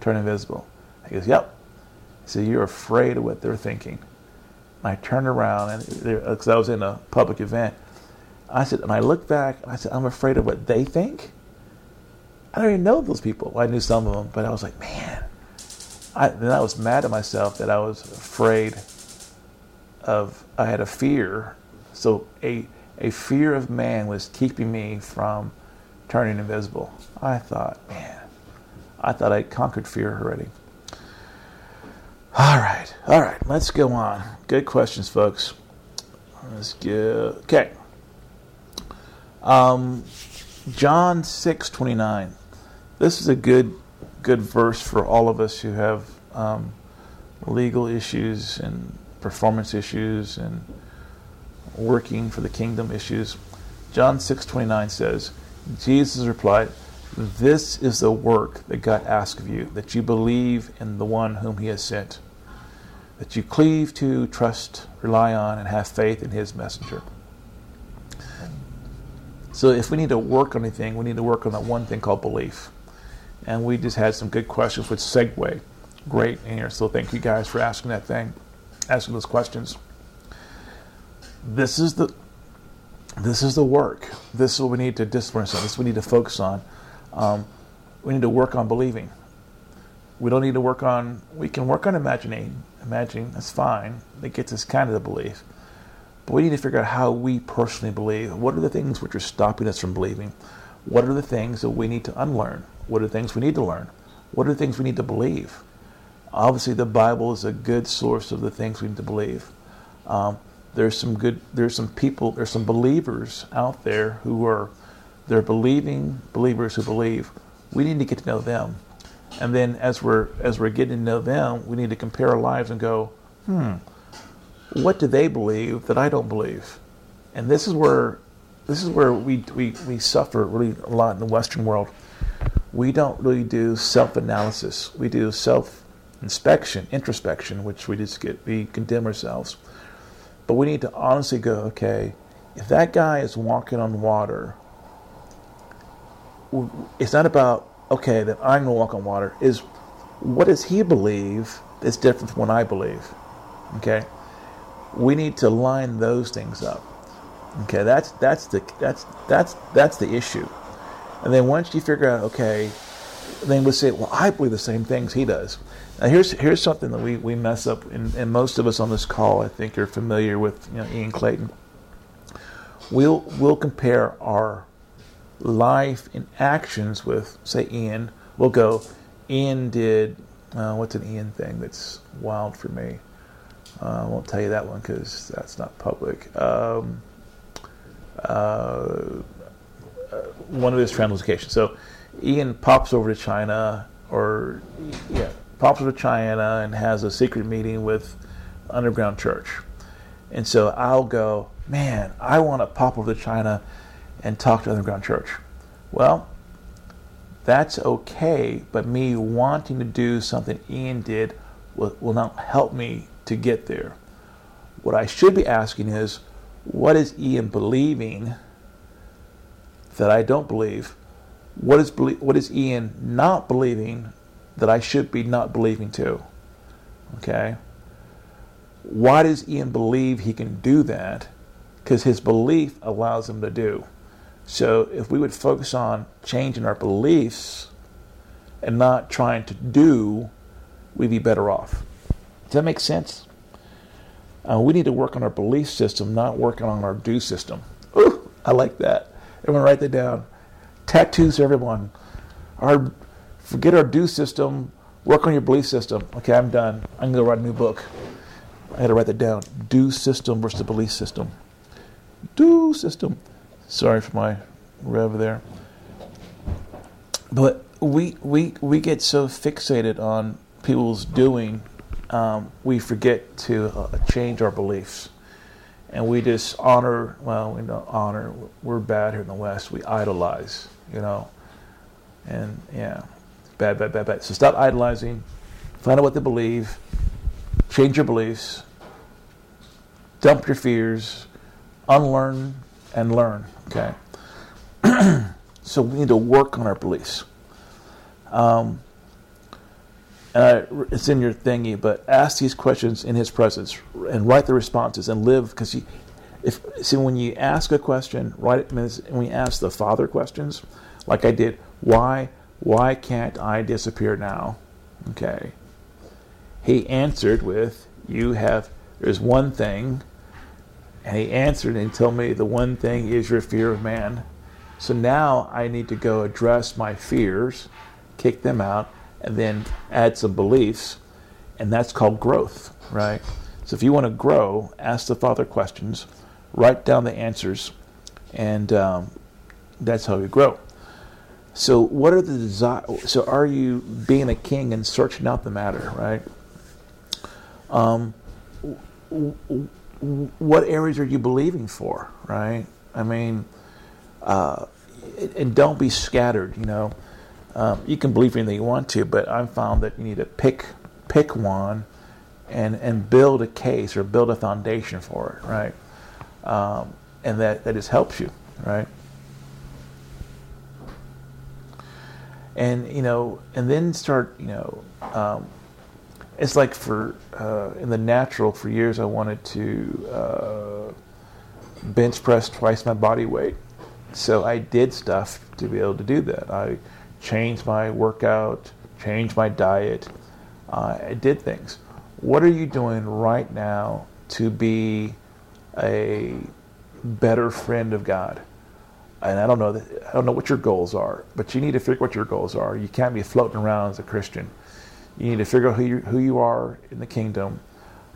turn invisible." He goes, "Yep." He said, "You're afraid of what they're thinking." I turned around and because uh, I was in a public event, I said, and I looked back I said, "I'm afraid of what they think." I don't even know those people. I knew some of them, but I was like, "Man." I, then I was mad at myself that I was afraid of, I had a fear. So a, a fear of man was keeping me from turning invisible. I thought, man, I thought I conquered fear already. All right, all right, let's go on. Good questions, folks. Let's go. Okay. Um, John six twenty nine. This is a good good verse for all of us who have um, legal issues and performance issues and working for the kingdom issues. John 6:29 says, Jesus replied, "This is the work that God asks of you, that you believe in the one whom he has sent, that you cleave to, trust, rely on and have faith in his messenger." So if we need to work on anything, we need to work on that one thing called belief and we just had some good questions which segue great in here. So thank you guys for asking that thing, asking those questions. This is the this is the work. This is what we need to discipline ourselves. This we need to focus on. Um, we need to work on believing. We don't need to work on. We can work on imagining. Imagining that's fine. That gets us kind of the belief. But we need to figure out how we personally believe. What are the things which are stopping us from believing? What are the things that we need to unlearn? What are the things we need to learn? What are the things we need to believe? Obviously, the Bible is a good source of the things we need to believe. Um, there's some good. There's some people. There's some believers out there who are they're believing believers who believe. We need to get to know them, and then as we're as we're getting to know them, we need to compare our lives and go, hmm, what do they believe that I don't believe? And this is where this is where we we, we suffer really a lot in the Western world we don't really do self analysis. We do self inspection, introspection, which we just get, we condemn ourselves. But we need to honestly go, okay, if that guy is walking on water, it's not about, okay, that I'm going to walk on water. Is what does he believe that's different from what I believe? Okay? We need to line those things up. Okay, that's that's the that's that's that's the issue. And then once you figure out, okay, then we say, well, I believe the same things he does. Now here's here's something that we, we mess up, and, and most of us on this call, I think, are familiar with you know, Ian Clayton. We'll we'll compare our life and actions with, say, Ian. We'll go, Ian did uh, what's an Ian thing that's wild for me. Uh, I won't tell you that one because that's not public. Um, uh, one of his translocations. So Ian pops over to China, or yeah, to China and has a secret meeting with underground church. And so I'll go, man, I want to pop over to China and talk to underground church. Well, that's okay, but me wanting to do something Ian did will, will not help me to get there. What I should be asking is, what is Ian believing that I don't believe? What is what is Ian not believing that I should be not believing to. Okay. Why does Ian believe he can do that? Because his belief allows him to do. So if we would focus on changing our beliefs and not trying to do, we'd be better off. Does that make sense? Uh, we need to work on our belief system, not working on our do system. Ooh, I like that. Everyone write that down. Tattoos, everyone. Our forget our do system. Work on your belief system. Okay, I'm done. I'm gonna write a new book. I had to write that down. Do system versus the belief system. Do system. Sorry for my rev there. But we we we get so fixated on people's doing, um, we forget to uh, change our beliefs, and we just honor. Well, we don't honor. We're bad here in the West. We idolize, you know, and yeah, bad, bad, bad, bad. So stop idolizing. Find out what they believe. Change your beliefs. Dump your fears. Unlearn and learn. Okay. so we need to work on our beliefs. Um, it's in your thingy, but ask these questions in His presence and write the responses and live. Because if see when you ask a question, write it. When we ask the Father questions, like I did, why why can't I disappear now? Okay. He answered with, "You have. There's one thing." And he answered and told me the one thing is your fear of man. So now I need to go address my fears, kick them out, and then add some beliefs. And that's called growth, right? So if you want to grow, ask the Father questions, write down the answers, and um, that's how you grow. So what are the desire? So are you being a king and searching out the matter, right? Um, what areas are you believing for, right? I mean, uh, and don't be scattered. You know, um, you can believe anything you want to, but I've found that you need to pick pick one and and build a case or build a foundation for it, right? Um, and that that just helps you, right? And you know, and then start, you know. Um, it's like for uh, in the natural for years I wanted to uh, bench press twice my body weight, so I did stuff to be able to do that. I changed my workout, changed my diet. Uh, I did things. What are you doing right now to be a better friend of God? And I don't know. I don't know what your goals are, but you need to figure out what your goals are. You can't be floating around as a Christian. You need to figure out who you, who you are in the kingdom.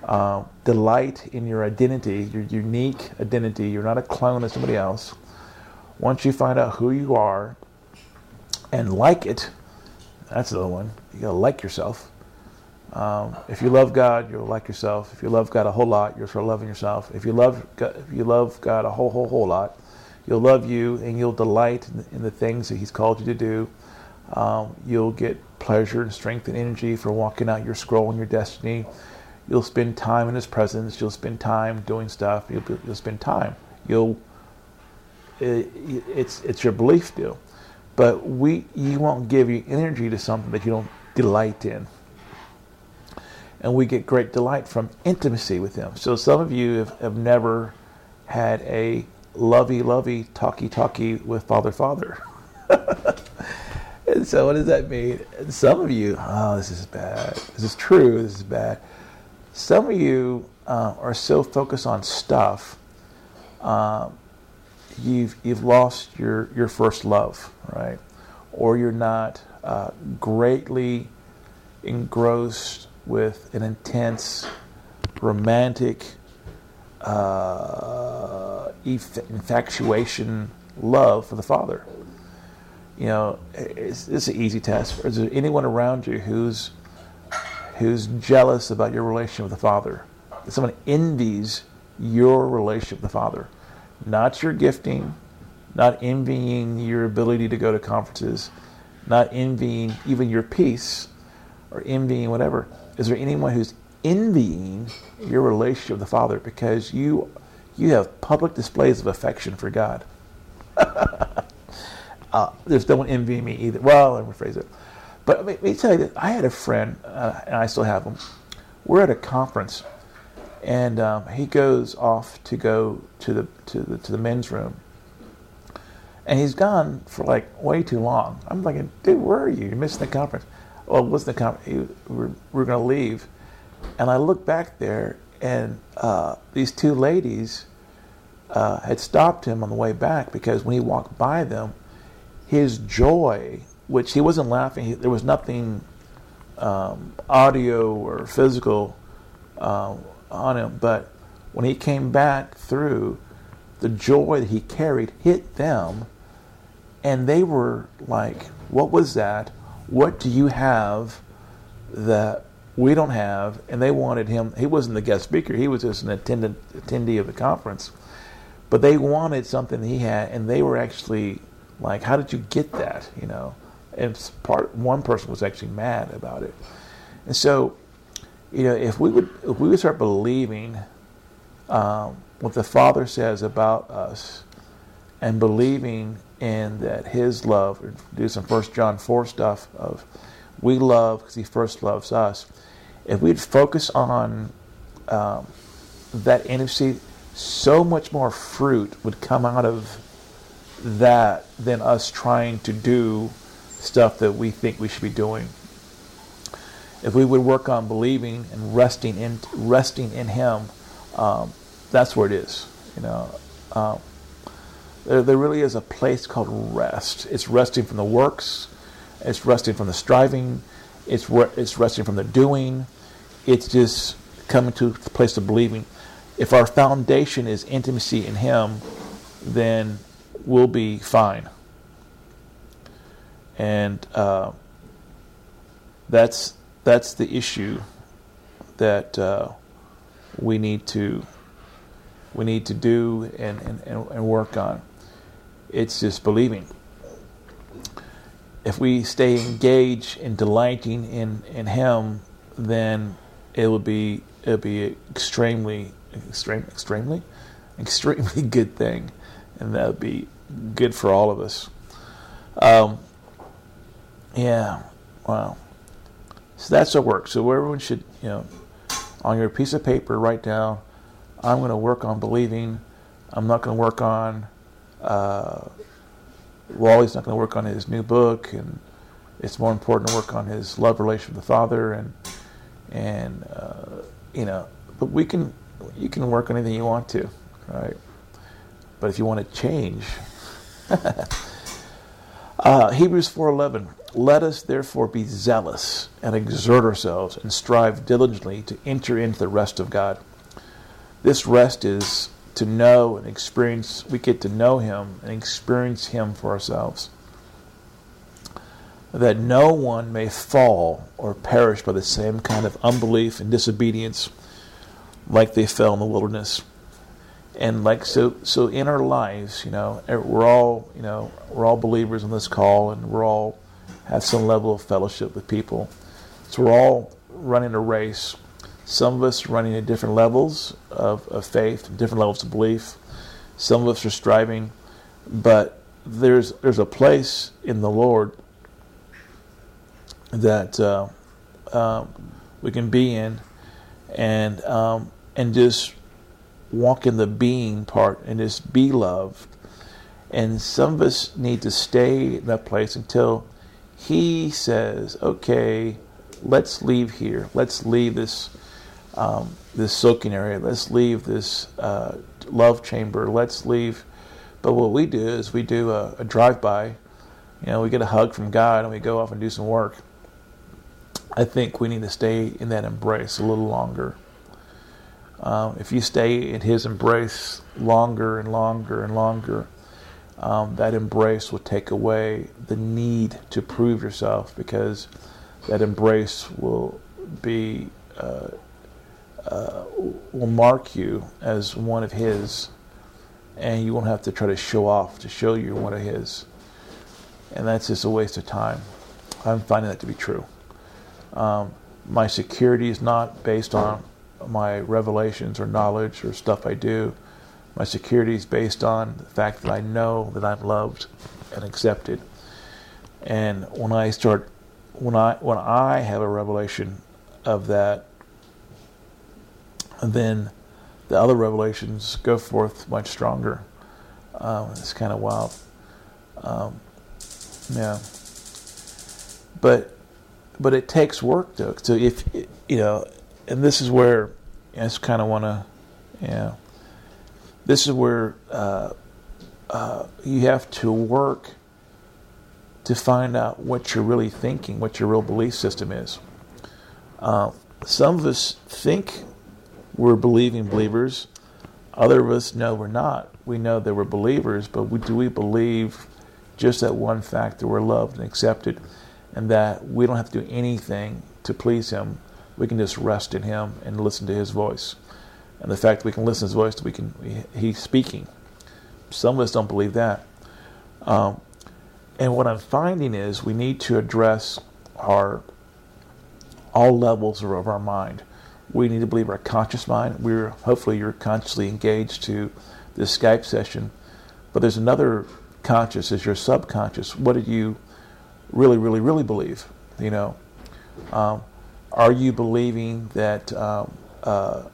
Uh, delight in your identity, your unique identity. You're not a clone of somebody else. Once you find out who you are and like it, that's the one. You gotta like yourself. Um, if you love God, you'll like yourself. If you love God a whole lot, you'll start loving yourself. If you love if you love God a whole, whole, whole lot, you'll love you and you'll delight in the, things that He's called you to do. Um, you'll get pleasure and strength and energy for walking out your scroll and your destiny. You'll spend time in His presence. You'll spend time doing stuff. You'll, you'll spend time. You'll it, it's it's your belief deal, but we you won't give you energy to something that you don't delight in and we get great delight from intimacy with Him. So some of you have, have never had a lovey, lovey, talky, talky with Father, Father. and so what does that mean? Some of you, oh, this is bad. This is true. This is bad. Some of you uh, are so focused on stuff, um, you've you've lost your your first love, right? Or you're not uh, greatly engrossed with an intense, romantic uh, infatuation love for the Father. You know, it's, it's an easy test. Is there anyone around you who's who's jealous about your relationship with the Father? Someone envies your relationship with the Father, not your gifting, not envying your ability to go to conferences, not envying even your peace or envying whatever is there anyone who's envying your relationship with the Father because you you have public displays of affection for God? uh, there's no one envying me either. Well, let me rephrase it. But let me tell you this. I had a friend, uh, and I still have him. We're at a conference, and um, he goes off to go to the to the to the men's room, and he's gone for like way too long. I'm thinking, dude, where are you? You're missing the conference well, wasn't a conference. we're, we were going to leave. And I looked back there, and uh, these two ladies uh, had stopped him on the way back because when he walked by them, his joy, which he wasn't laughing, he, there was nothing um, audio or physical uh, on him, but when he came back through, the joy that he carried hit them, and they were like, What was that? what do you have that we don't have? And they wanted him, he wasn't the guest speaker, he was just an attendant, attendee of the conference. But they wanted something he had, and they were actually like, how did you get that? You know? And part, one person was actually mad about it. And so, you know, if we would, if we would start believing um, what the Father says about us, and believing in that His love, do some First John four stuff of we love because He first loves us. If we'd focus on um, that intimacy, so much more fruit would come out of that than us trying to do stuff that we think we should be doing. If we would work on believing and resting in resting in Him, um, that's where it is. You know. Um, there, there really is a place called rest. It's resting from the works, it's resting from the striving, it's, re- it's resting from the doing, it's just coming to the place of believing. If our foundation is intimacy in Him, then we'll be fine. And uh, that's that's the issue that uh, we need to we need to do and, and, and work on. It's just believing. If we stay engaged in delighting in, in Him, then it would be it'll be extremely, extreme, extremely, extremely good thing, and that would be good for all of us. Um, yeah, wow. So that's what work. So everyone should, you know, on your piece of paper, write down, I'm going to work on believing. I'm not going to work on uh, Wally's not going to work on his new book, and it's more important to work on his love relation with the Father, and and uh, you know, but we can you can work on anything you want to, right? But if you want to change, uh, Hebrews four eleven. Let us therefore be zealous and exert ourselves and strive diligently to enter into the rest of God. This rest is to know and experience, we get to know Him and experience Him for ourselves. That no one may fall or perish by the same kind of unbelief and disobedience like they fell in the wilderness. And like so, so in our lives, you know, er, we're all, you know, we're all believers on this call, and we're all have some level of fellowship with people. So we're all running a race. Some of us running at different levels of, of faith, different levels of belief. Some of us are striving, but there's there's a place in the Lord that uh, uh, we can be in, and um, and just walk in the being part and just be loved. And some of us need to stay in that place until He says, "Okay, let's leave here. Let's leave this." Um, this soaking area. Let's leave this uh, love chamber. Let's leave. But what we do is we do a, a drive by. You know, we get a hug from God and we go off and do some work. I think we need to stay in that embrace a little longer. Um, if you stay in His embrace longer and longer and longer, um, that embrace will take away the need to prove yourself because that embrace will be uh, uh, will mark you as one of His, and you won't have to try to show off to show you're one of His. And that's just a waste of time. I'm finding that to be true. Um, my security is not based on my revelations or knowledge or stuff I do. My security is based on the fact that I know that I'm loved and accepted. And when I start, when I when I have a revelation of that, then the other revelations go forth much stronger. Um, it's kind of wild. Um, yeah. But but it takes work though. So if you know, and this is where I just kind of want to, know, this is where uh, uh, you have to work to find out what you're really thinking, what your real belief system is. Uh, some of us think we're believing believers. Other of us know we're not. We know that we're believers, but we, do we believe just that one fact that we're loved and accepted, and that we don't have to do anything to please Him? We can just rest in Him and listen to His voice, and the fact that we can listen to His voice, we can He's speaking. Some of us don't believe that. Um, and what I'm finding is we need to address our all levels of our mind we need to believe our conscious mind. We're hopefully you're consciously engaged to this Skype session, but there's another conscious is your subconscious. What do you really, really, really believe? You know, um, are you believing that um, uh,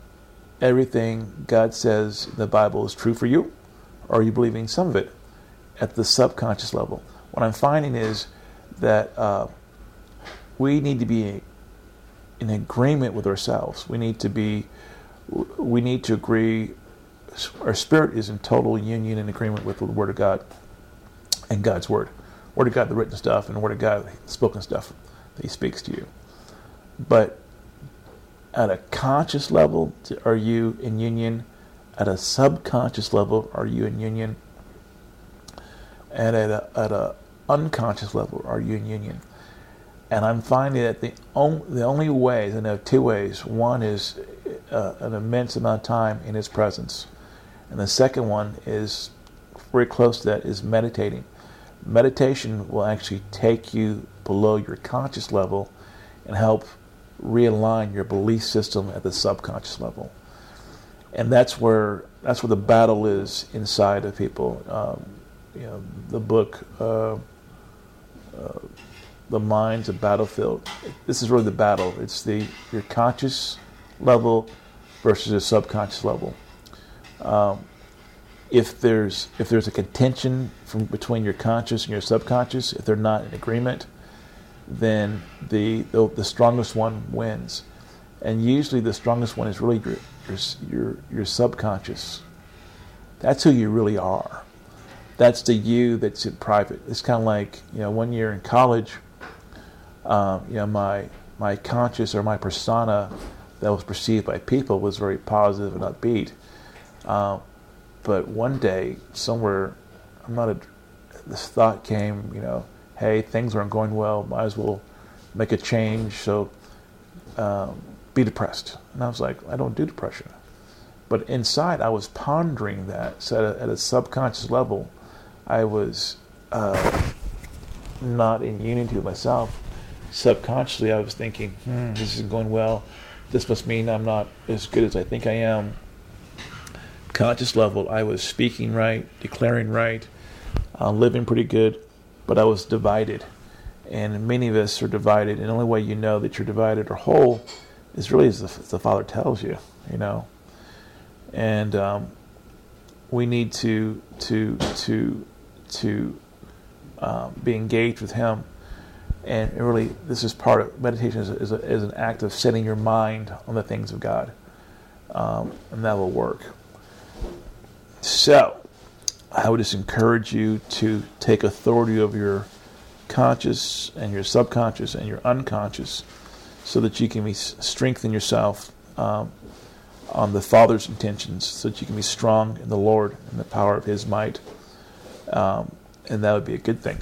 everything God says in the Bible is true for you, or are you believing some of it at the subconscious level? What I'm finding is that uh, we need to be in agreement with ourselves. We need to be, we need to agree. Our spirit is in total union and agreement with the Word of God and God's Word. Word of God, the written stuff, and Word of God, the spoken stuff that He speaks to you. But at a conscious level, are you in union? At a subconscious level, are you in union? And at a, at a unconscious level, are you in union? And I'm finding that the, on, the only ways, I know two ways. One is uh, an immense amount of time in His presence. And the second one is very close to that is meditating. Meditation will actually take you below your conscious level and help realign your belief system at the subconscious level. And that's where that's where the battle is inside of people. Um, you know, the book uh, uh, the mind's a battlefield. This is really the battle. It's the your conscious level versus your subconscious level. Um, if there's if there's a contention from between your conscious and your subconscious, if they're not in agreement, then the the, the strongest one wins. And usually, the strongest one is really your your your, your subconscious. That's who you really are. That's the you that's in private. It's kind of like you know, one year in college um, you know, my my conscious or my persona that was perceived by people was very positive and upbeat. Uh, but one day, somewhere, I'm not a. This thought came, you know, hey, things aren't going well. Might as well make a change. So, um, be depressed. And I was like, I don't do depression. But inside, I was pondering that. So at a, at a subconscious level, I was. Uh, not in unity with myself, subconsciously I was thinking, hmm, this isn't going well. This must mean I'm not as good as I think I am. Conscious level, I was speaking right, declaring right, uh, living pretty good, but I was divided. And many of us are divided. And the only way you know that you're divided or whole is really as the, the Father tells you, you know. And um, we need to to to to um, be engaged with Him. And really, this is part of meditation is, is, a, is an act of setting your mind on the things of God, um, and that will work. So, I would just encourage you to take authority over your conscious and your subconscious and your unconscious, so that you can be strengthen yourself um, on the Father's intentions, so that you can be strong in the Lord and the power of His might. Um, and that would be a good thing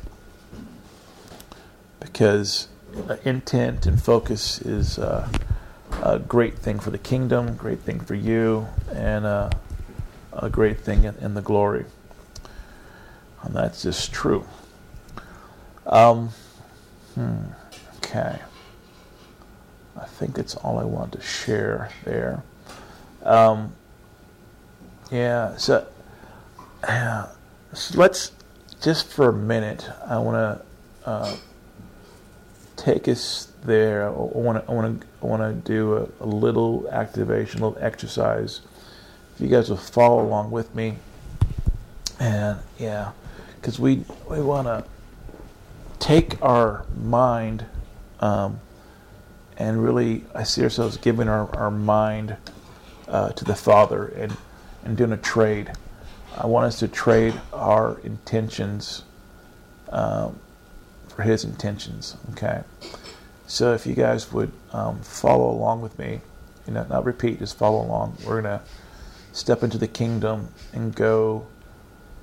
because intent and focus is uh, a great thing for the kingdom, great thing for you, and uh, a great thing in, in, the glory. And that's just true. Um, hmm, okay. I think that's all I wanted to share there. Um, yeah, so, uh, so let's just for a minute, I want to uh, take us there. I want to I want to I want to do a, a, little activation, a little exercise. If you guys will follow along with me, and yeah, because we we want to take our mind um, and really, I see ourselves giving our, our mind uh, to the Father and and doing a trade. I want us to trade our intentions um, for His intentions. Okay. So if you guys would um, follow along with me, you know, not repeat, just follow along. We're gonna step into the kingdom and go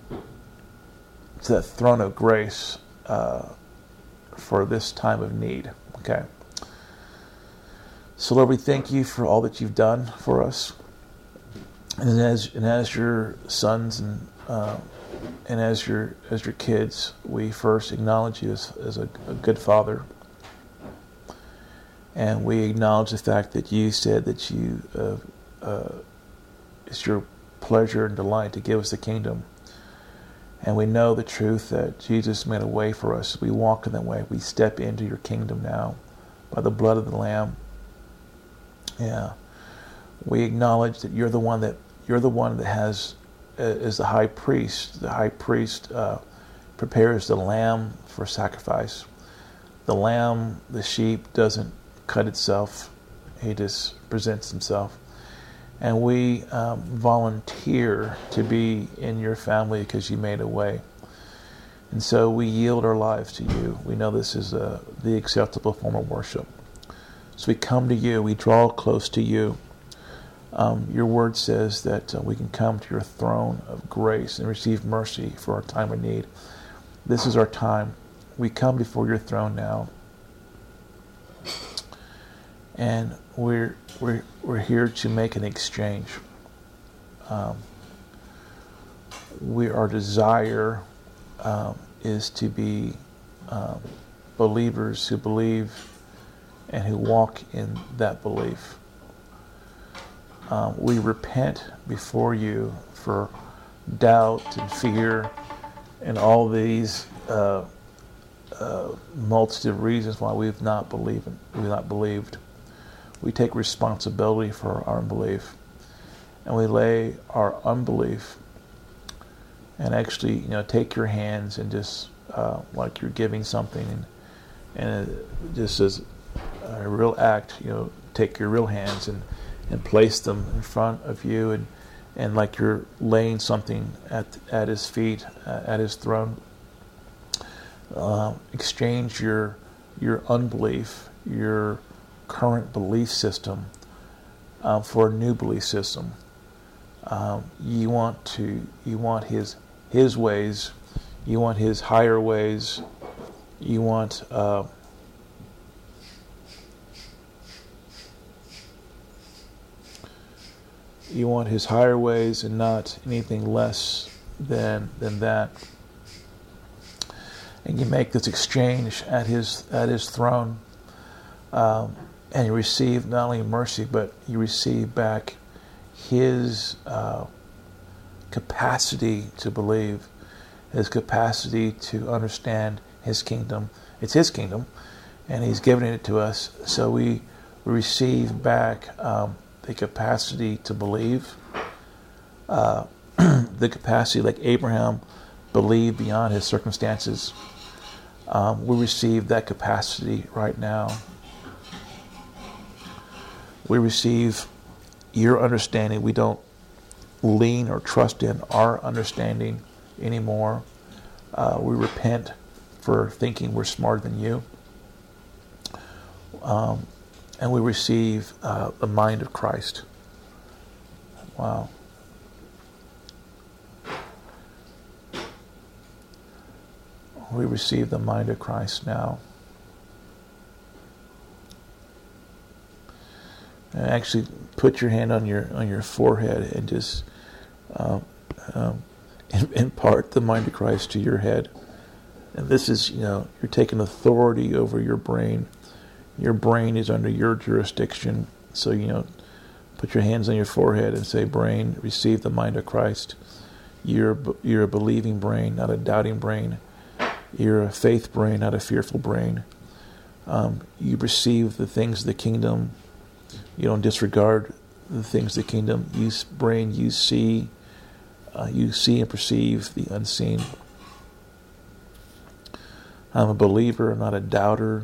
to that throne of grace uh, for this time of need. Okay. So Lord, we thank you for all that you've done for us and as and as your sons and uh, and as your as your kids, we first acknowledge you as, as a, a, good father, and we acknowledge the fact that you said that you uh, uh, it's your pleasure and delight to give us the kingdom, and we know the truth that Jesus made a way for us. We walk in that way. We step into your kingdom now by the blood of the Lamb. Yeah. We acknowledge that you're the one that you're the one that has is the high priest. The high priest uh, prepares the lamb for sacrifice. The lamb, the sheep, doesn't cut itself; he just presents himself. And we um, volunteer to be in your family because you made a way. And so we yield our lives to you. We know this is uh, the acceptable form of worship. So we come to you, we draw close to you. Um, your word says that uh, we can come to your throne of grace and receive mercy for our time of need. This is our time. We come before your throne now. And we're, we're, we're here to make an exchange. Um, we, our desire um, is to be um, believers who believe and who walk in that belief um, we repent before you for doubt and fear and all these uh, uh, multitude of reasons why we've not believed. We've not believed. We take responsibility for our unbelief, and we lay our unbelief, and actually, you know, take your hands and just uh, like you're giving something, and, and just as a real act, you know, take your real hands and and place them in front of you and and like you're laying something at at his feet uh, at his throne uh, exchange your your unbelief your current belief system uh, for a new belief system. Um, you want to you want his his ways you want his higher ways you want you want his higher ways and not anything less than than that. and you make this exchange at his at his throne, um, and you receive not only mercy but you receive back his uh, capacity to believe, his capacity to understand his kingdom. It's his kingdom, and he's given it to us. So we receive back um, the capacity to believe, uh, the capacity, like Abraham believed beyond his circumstances. Um, we receive that capacity right now. We receive your understanding. We don't lean or trust in our understanding anymore. Uh, we repent for thinking we're smarter than you. Um, and we receive uh, the mind of Christ. Wow. We receive the mind of Christ now. And actually, put your hand on your on your forehead and just um, um, impart the mind of Christ to your head. And this is, you know, you're taking authority over your brain. Your brain is under your jurisdiction. So, you know, put your hands on your forehead and say, Brain, receive the mind of Christ. You're, you're a believing brain, not a doubting brain. You're a faith brain, not a fearful brain. Um, you receive the things of the kingdom. You don't disregard the things of the kingdom. You, brain, you see, uh, you see and perceive the unseen. I'm a believer, not a doubter.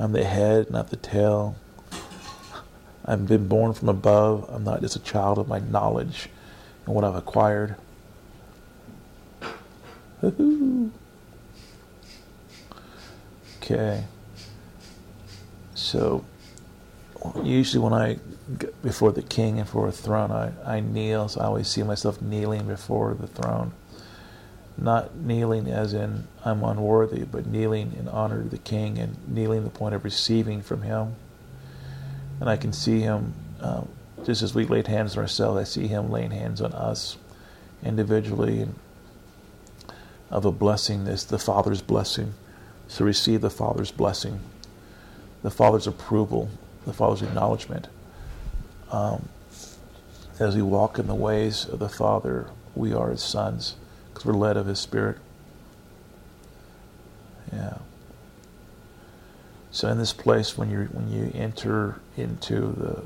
I'm the head, not the tail. I've been born from above. I'm not just a child of my knowledge and what I've acquired. Woo-hoo. Okay. So, usually when I get before the king and for a throne, I, I kneel. So I always see myself kneeling before the throne not kneeling as in I'm unworthy, but kneeling in honor to the King and kneeling the point of receiving from Him. And I can see Him, um, just as we laid hands on ourselves, I see Him laying hands on us individually and of a blessing, this the Father's blessing. So receive the Father's blessing, the Father's approval, the Father's acknowledgement. Um, as we walk in the ways of the Father, we are His sons because we're led of His Spirit. Yeah. So in this place, when you when you enter into the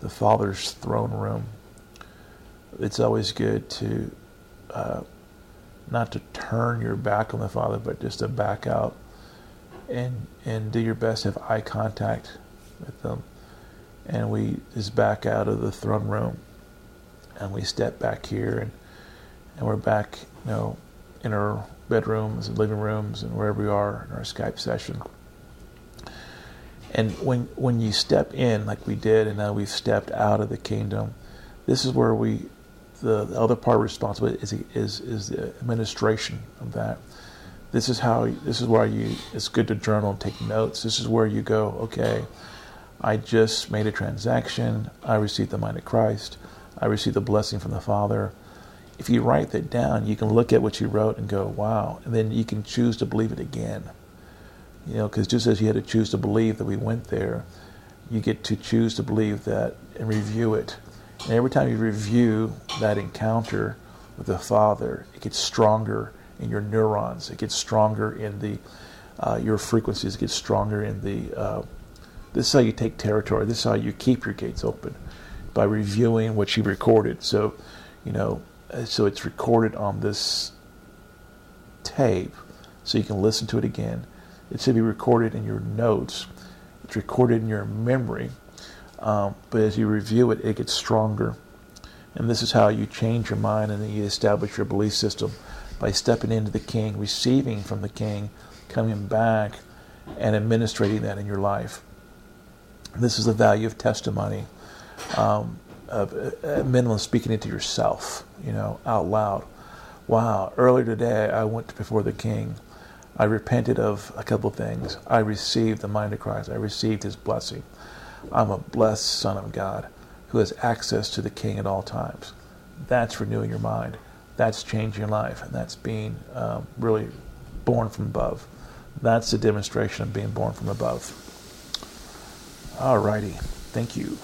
the Father's throne room, it's always good to uh, not to turn your back on the Father, but just to back out and and do your best to have eye contact with them. And we just back out of the throne room, and we step back here and and we're back, you know, in our bedrooms and living rooms and wherever we are in our Skype session. And when when you step in, like we did, and now we've stepped out of the kingdom, this is where we, the, the other part of responsibility is is is the administration of that. This is how. This is why you. It's good to journal and take notes. This is where you go. Okay, I just made a transaction. I received the mind of Christ. I received the blessing from the Father if you write that down, you can look at what you wrote and go, wow. And then you can choose to believe it again. You know, because just as you had to choose to believe that we went there, you get to choose to believe that and review it. And every time you review that encounter with the Father, it gets stronger in your neurons. It gets stronger in the uh, your frequencies. It gets stronger in the. Uh, this is how you take territory. This is how you keep your gates open by reviewing what you recorded. So, you know, so it's recorded on this tape so you can listen to it again. It should be recorded in your notes. It's recorded in your memory. Um, but as you review it, it gets stronger. And this is how you change your mind and you establish your belief system by stepping into the King, receiving from the King, coming back, and administrating that in your life. This is the value of testimony. Um, of uh, minimum speaking it to yourself, you know, out loud. Wow, earlier today I went before the king. I repented of a couple of things. I received the mind of Christ. I received his blessing. I'm a blessed son of God who has access to the king at all times. That's renewing your mind. that's changing your life, and that's being um, really born from above. That's a demonstration of being born from above. All righty. Thank you.